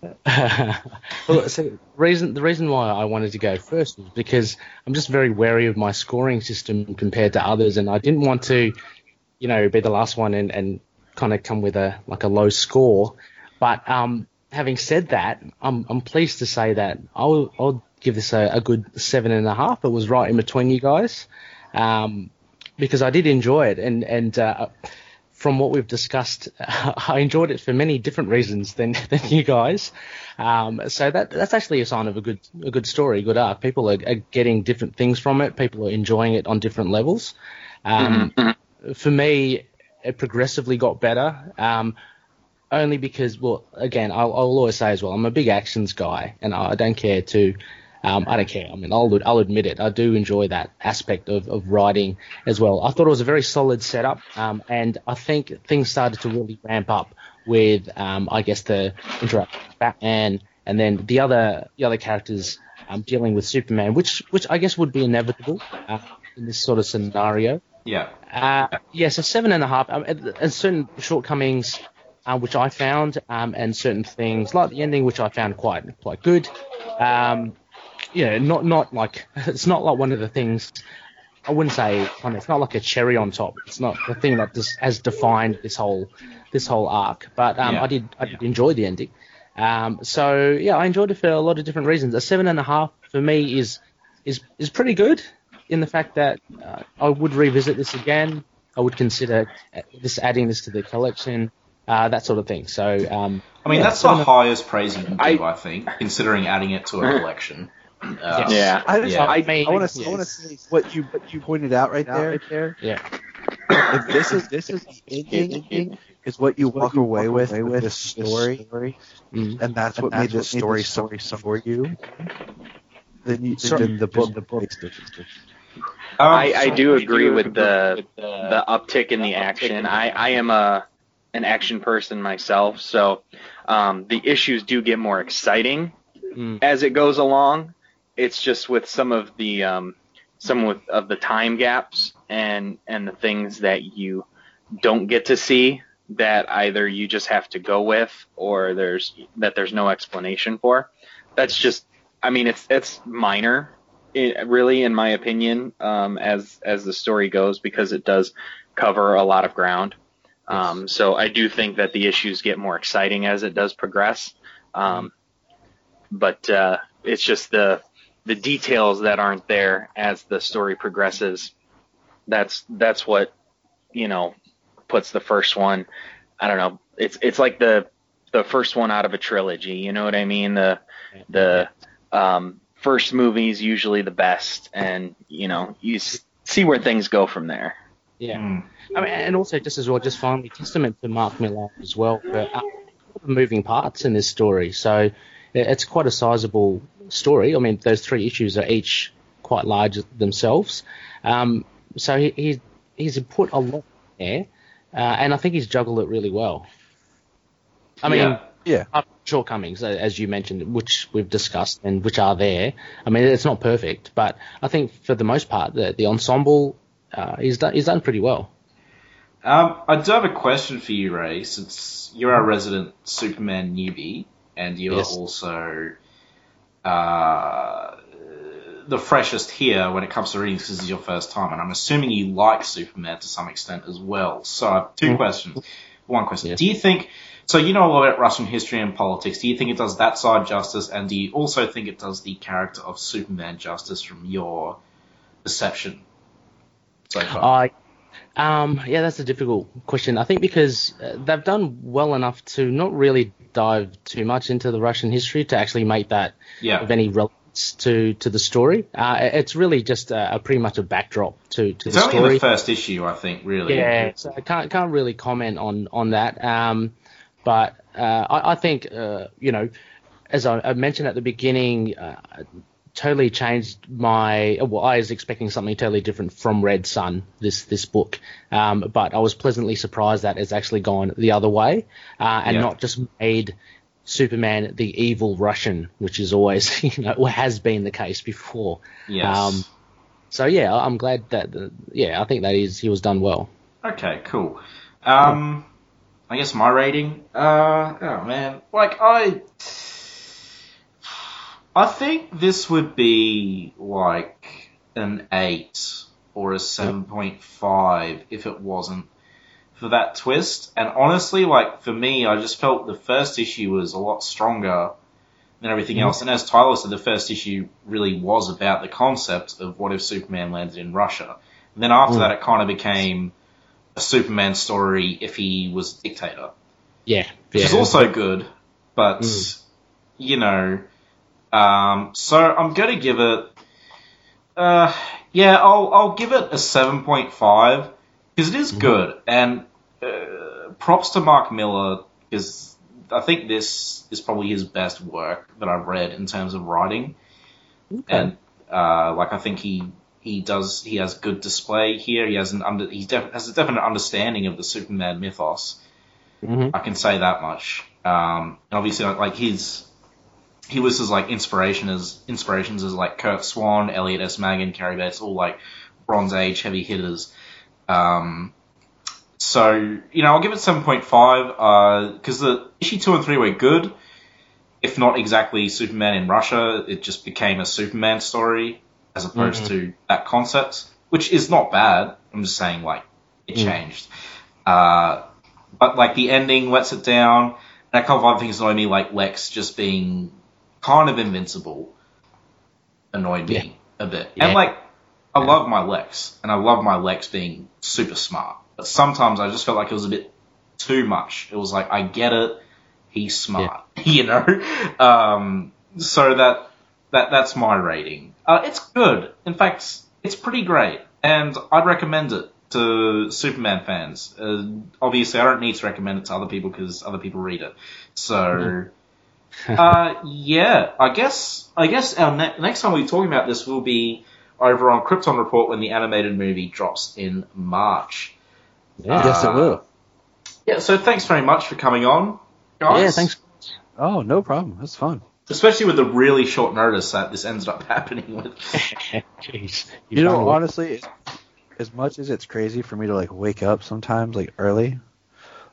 Speaker 2: well, so reason the reason why I wanted to go first was because I'm just very wary of my scoring system compared to others, and I didn't want to, you know, be the last one and, and kind of come with a like a low score. But um, having said that, I'm I'm pleased to say that I'll I'll give this a, a good seven and a half. It was right in between you guys, um, because I did enjoy it, and and uh, from what we've discussed, I enjoyed it for many different reasons than, than you guys. Um, so that that's actually a sign of a good a good story, good arc. People are, are getting different things from it. People are enjoying it on different levels. Um, For me, it progressively got better. Um, only because, well, again, I'll, I'll always say as well, I'm a big actions guy, and I don't care to um, I don't care. I mean, I'll, I'll admit it. I do enjoy that aspect of, of writing as well. I thought it was a very solid setup, um, and I think things started to really ramp up with, um, I guess, the with Batman, and then the other the other characters um, dealing with Superman, which which I guess would be inevitable uh, in this sort of scenario.
Speaker 1: Yeah.
Speaker 2: Uh, yeah, so seven and a half. Um, and, and certain shortcomings, uh, which I found, um, and certain things like the ending, which I found quite quite good. Um, yeah, not not like it's not like one of the things. I wouldn't say kind of, it's not like a cherry on top. It's not the thing that just has defined this whole this whole arc. But um,
Speaker 1: Yeah.
Speaker 2: I did I did enjoy the ending. Um, so yeah, I enjoyed it for a lot of different reasons. A seven and a half for me is is is pretty good in the fact that uh, I would revisit this again. I would consider uh, this adding this to the collection, uh, that sort of thing. So um,
Speaker 1: I mean,
Speaker 2: yeah,
Speaker 1: that's the highest praise you can give, I,
Speaker 5: I-
Speaker 1: think, considering adding it to a collection. Uh,
Speaker 5: Yeah.
Speaker 4: I just
Speaker 1: Yeah.
Speaker 4: I,
Speaker 2: I mean,
Speaker 4: want to
Speaker 2: yes.
Speaker 4: I say what you what you pointed out right there. there.
Speaker 2: yeah.
Speaker 4: If this is this is the ending, is what you walk away with with this story,
Speaker 2: Mm.
Speaker 4: and that's what made this story so for you. Then you then the book the book.
Speaker 1: Um,
Speaker 5: I, I do agree with the the uptick in the action. I, I am a an action person myself, so um, the issues do get more exciting
Speaker 2: Mm.
Speaker 5: as it goes along. It's just with some of the um, some with of the time gaps and and the things that you don't get to see that either you just have to go with or there's that there's no explanation for. That's just I mean it's it's minor i really in my opinion um, as as the story goes because it does cover a lot of ground. Um, so I do think that the issues get more exciting as it does progress. Um, but uh, it's just the the details that aren't there as the story progresses. That's that's what you know puts the first one. I don't know. It's it's like the the first one out of a trilogy. You know what I mean? The the um, first movie is usually the best, and you know you see where things go from there.
Speaker 2: Yeah.
Speaker 1: Mm.
Speaker 2: I mean, and also just as well, just finally, testament to Mark Millar as well for uh, the moving parts in this story. So it's quite a sizable story. I mean, those three issues are each quite large themselves. Um, so he, he he's put a lot there, uh, and I think he's juggled it really well. I mean,
Speaker 1: Yeah.
Speaker 4: Yeah.
Speaker 2: Shortcomings, as you mentioned, which we've discussed and which are there. I mean, it's not perfect, but I think for the most part, the, the ensemble uh, he's done he's done pretty well.
Speaker 1: Um, I do have a question for you, Ray, since you're our resident Superman newbie, and you're
Speaker 2: Yes.
Speaker 1: also uh, the freshest here when it comes to reading because this is your first time, and I'm assuming you like Superman to some extent as well. So I have 2 questions. One question:
Speaker 2: Yes.
Speaker 1: Do you think? So you know a lot about Russian history and politics. Do you think it does that side justice, and do you also think it does the character of Superman justice from your perception so far?
Speaker 2: I, um, yeah, that's a difficult question. I think because uh, they've done well enough to not really dive too much into the Russian history to actually make that
Speaker 1: yeah.
Speaker 2: of any relevance to, to the story. Uh, it's really just a, a pretty much a backdrop to, to
Speaker 1: It's
Speaker 2: the
Speaker 1: only
Speaker 2: story.
Speaker 1: the first issue, I think, really.
Speaker 2: Yeah, so I can't can't really comment on on that. Um, but uh, I, I think uh, you know, as I, I mentioned at the beginning, uh, totally changed my. Well, I was expecting something totally different from Red Son this this book, um, but I was pleasantly surprised that it's actually gone the other way uh, and
Speaker 1: Yeah.
Speaker 2: not just made. Superman, the evil Russian, which is always, you know, has been the case before.
Speaker 1: Yes.
Speaker 2: Um, So yeah, I'm glad that the, yeah, I think that is he was done well.
Speaker 1: Okay, cool. Um, I guess my rating. Uh, oh man, like I, I think this would be like an eight or a seven point five if it wasn't for that twist. And honestly, like for me, I just felt the first issue was a lot stronger than everything else. And as Tyler said, the first issue really was about the concept of what if Superman landed in Russia. And then after that, it kind of became a Superman story if he was a dictator,
Speaker 2: Yeah,
Speaker 1: which
Speaker 2: yeah.
Speaker 1: is also good. But you know, um, so I'm gonna give it. Uh, yeah, I'll I'll give it a seven point five because it is good and uh, props to Mark Millar because I think this is probably his best work that I've read in terms of writing, and uh, like I think he he does he has good display here. He has an under he def- has a definite understanding of the Superman mythos.
Speaker 2: Mhm.
Speaker 1: I can say that much. Um, obviously, like, like his he was his like inspiration as inspirations as like Curt Swan, Elliot S. Maggin, Cary Bates, all like Bronze Age heavy hitters. Um, so you know, I'll give it seven point five because the issue two and three were good, if not exactly Superman in Russia. It just became a Superman story as opposed to that concept, which is not bad. I'm just saying like it changed. Uh, but like the ending lets it down. And a couple of other things annoy me, like Lex just being kind of invincible, annoyed me a bit. And like, I love my Lex, and I love my Lex being super smart. But sometimes I just felt like it was a bit too much. It was like, I get it, he's smart, you know. Um, so that that that's my rating. Uh, it's good. In fact, it's pretty great, and I'd recommend it to Superman fans. Uh, obviously, I don't need to recommend it to other people because other people read it. So, uh, yeah, I guess I guess our ne- next time we're talking about this will be over on Krypton Report when the animated movie drops in March.
Speaker 2: Yeah.
Speaker 4: yes, it will.
Speaker 1: Yeah, so thanks very much for coming on, guys.
Speaker 2: yeah, thanks.
Speaker 4: Oh, no problem. That's fun.
Speaker 1: Especially with the really short notice that this ended up happening with.
Speaker 2: Jeez,
Speaker 4: You know,
Speaker 2: found
Speaker 4: honestly, as, as much as it's crazy for me to like wake up sometimes, like early,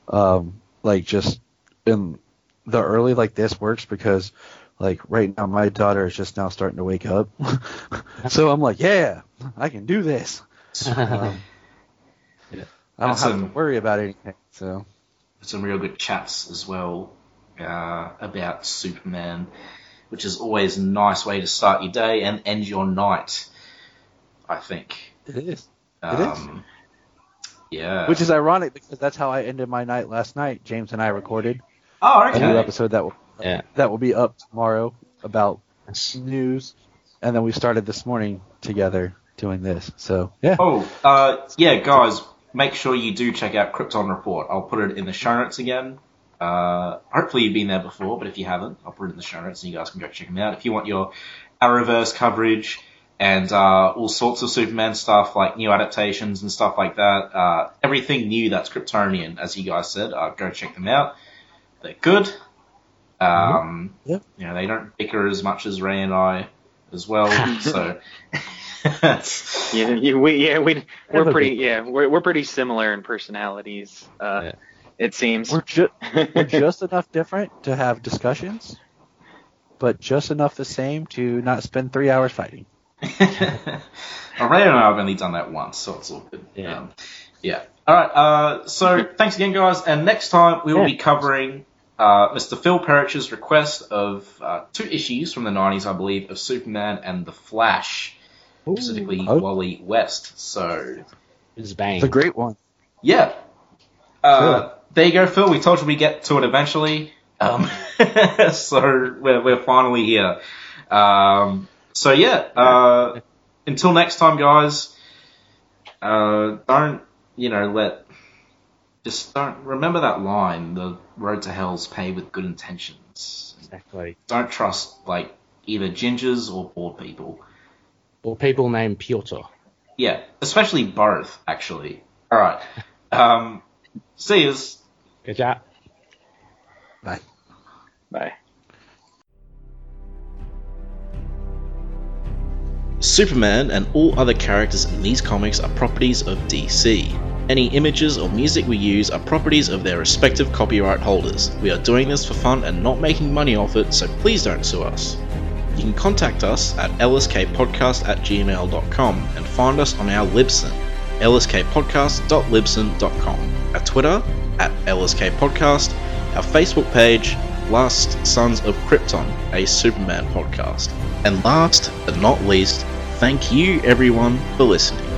Speaker 4: um, like just in the early like this works because like right now my daughter is just now starting to wake up, so I'm like, yeah, I can do this. Um, I don't
Speaker 1: That's,
Speaker 4: have
Speaker 1: um,
Speaker 4: to worry about anything. So
Speaker 1: some real good chats as well uh, about Superman, which is always a nice way to start your day and end your night. I think.
Speaker 4: it is. It
Speaker 1: Um, Yeah.
Speaker 4: Which is ironic because that's how I ended my night last night. James and I recorded
Speaker 1: oh
Speaker 4: a new episode that will
Speaker 2: Yeah.
Speaker 4: that will be up tomorrow about
Speaker 2: That's-
Speaker 4: news, and then we started this morning together doing this. So yeah,
Speaker 1: Oh, uh, yeah, guys, make sure you do check out Krypton Report. I'll put it in the show notes again. Uh, hopefully you've been there before, but if you haven't, I'll put it in the show notes and you guys can go check them out. If you want your Arrowverse coverage and uh, all sorts of Superman stuff, like new adaptations and stuff like that, uh, everything new that's Kryptonian, as you guys said, uh, go check them out. They're good. Um,
Speaker 4: Yep.
Speaker 1: You know, they don't bicker as much as Ray and I as well, so...
Speaker 5: Yeah, you, we, yeah, we, we're pretty, yeah, we're, we're pretty similar in personalities. Uh,
Speaker 2: Yeah.
Speaker 5: It seems.
Speaker 4: we're ju- we're just enough different to have discussions, but just enough the same to not spend three hours fighting.
Speaker 1: well, Ray and I have only done that once, so it's all good.
Speaker 2: Yeah.
Speaker 1: Um, yeah. All right. Uh, so thanks again, guys. And next time we will
Speaker 2: Yeah.
Speaker 1: be covering uh, Mr. Phil Perich's request of uh, two issues from the '90s, I believe, of Superman and the Flash, specifically
Speaker 4: Oh.
Speaker 1: Wally West. So
Speaker 2: It's bang.
Speaker 4: It's a great one.
Speaker 1: yeah. Uh,
Speaker 4: Sure.
Speaker 1: There you go, Phil. We told you we'd get to it eventually. Um, so we're, we're finally here. Um, so yeah, uh, until next time, guys, uh, don't, you know, let, just don't, remember that line, the road to hell's paved with good intentions.
Speaker 2: exactly.
Speaker 1: Don't trust, like, either gingers or poor people.
Speaker 2: Or people named Piotr.
Speaker 1: Yeah, especially both, actually. Alright. Um, see yous.
Speaker 2: Good job.
Speaker 4: Bye.
Speaker 5: Bye.
Speaker 1: Superman and all other characters in these comics are properties of DC. Any images or music we use are properties of their respective copyright holders. We are doing this for fun and not making money off it, so please don't sue us. You can contact us at lskpodcast at gmail.com and find us on our Libsyn, lskpodcast.libsyn.com, at Twitter at LSK Podcast, our Facebook page, Last Sons of Krypton, a Superman podcast. And last but not least, thank you everyone for listening.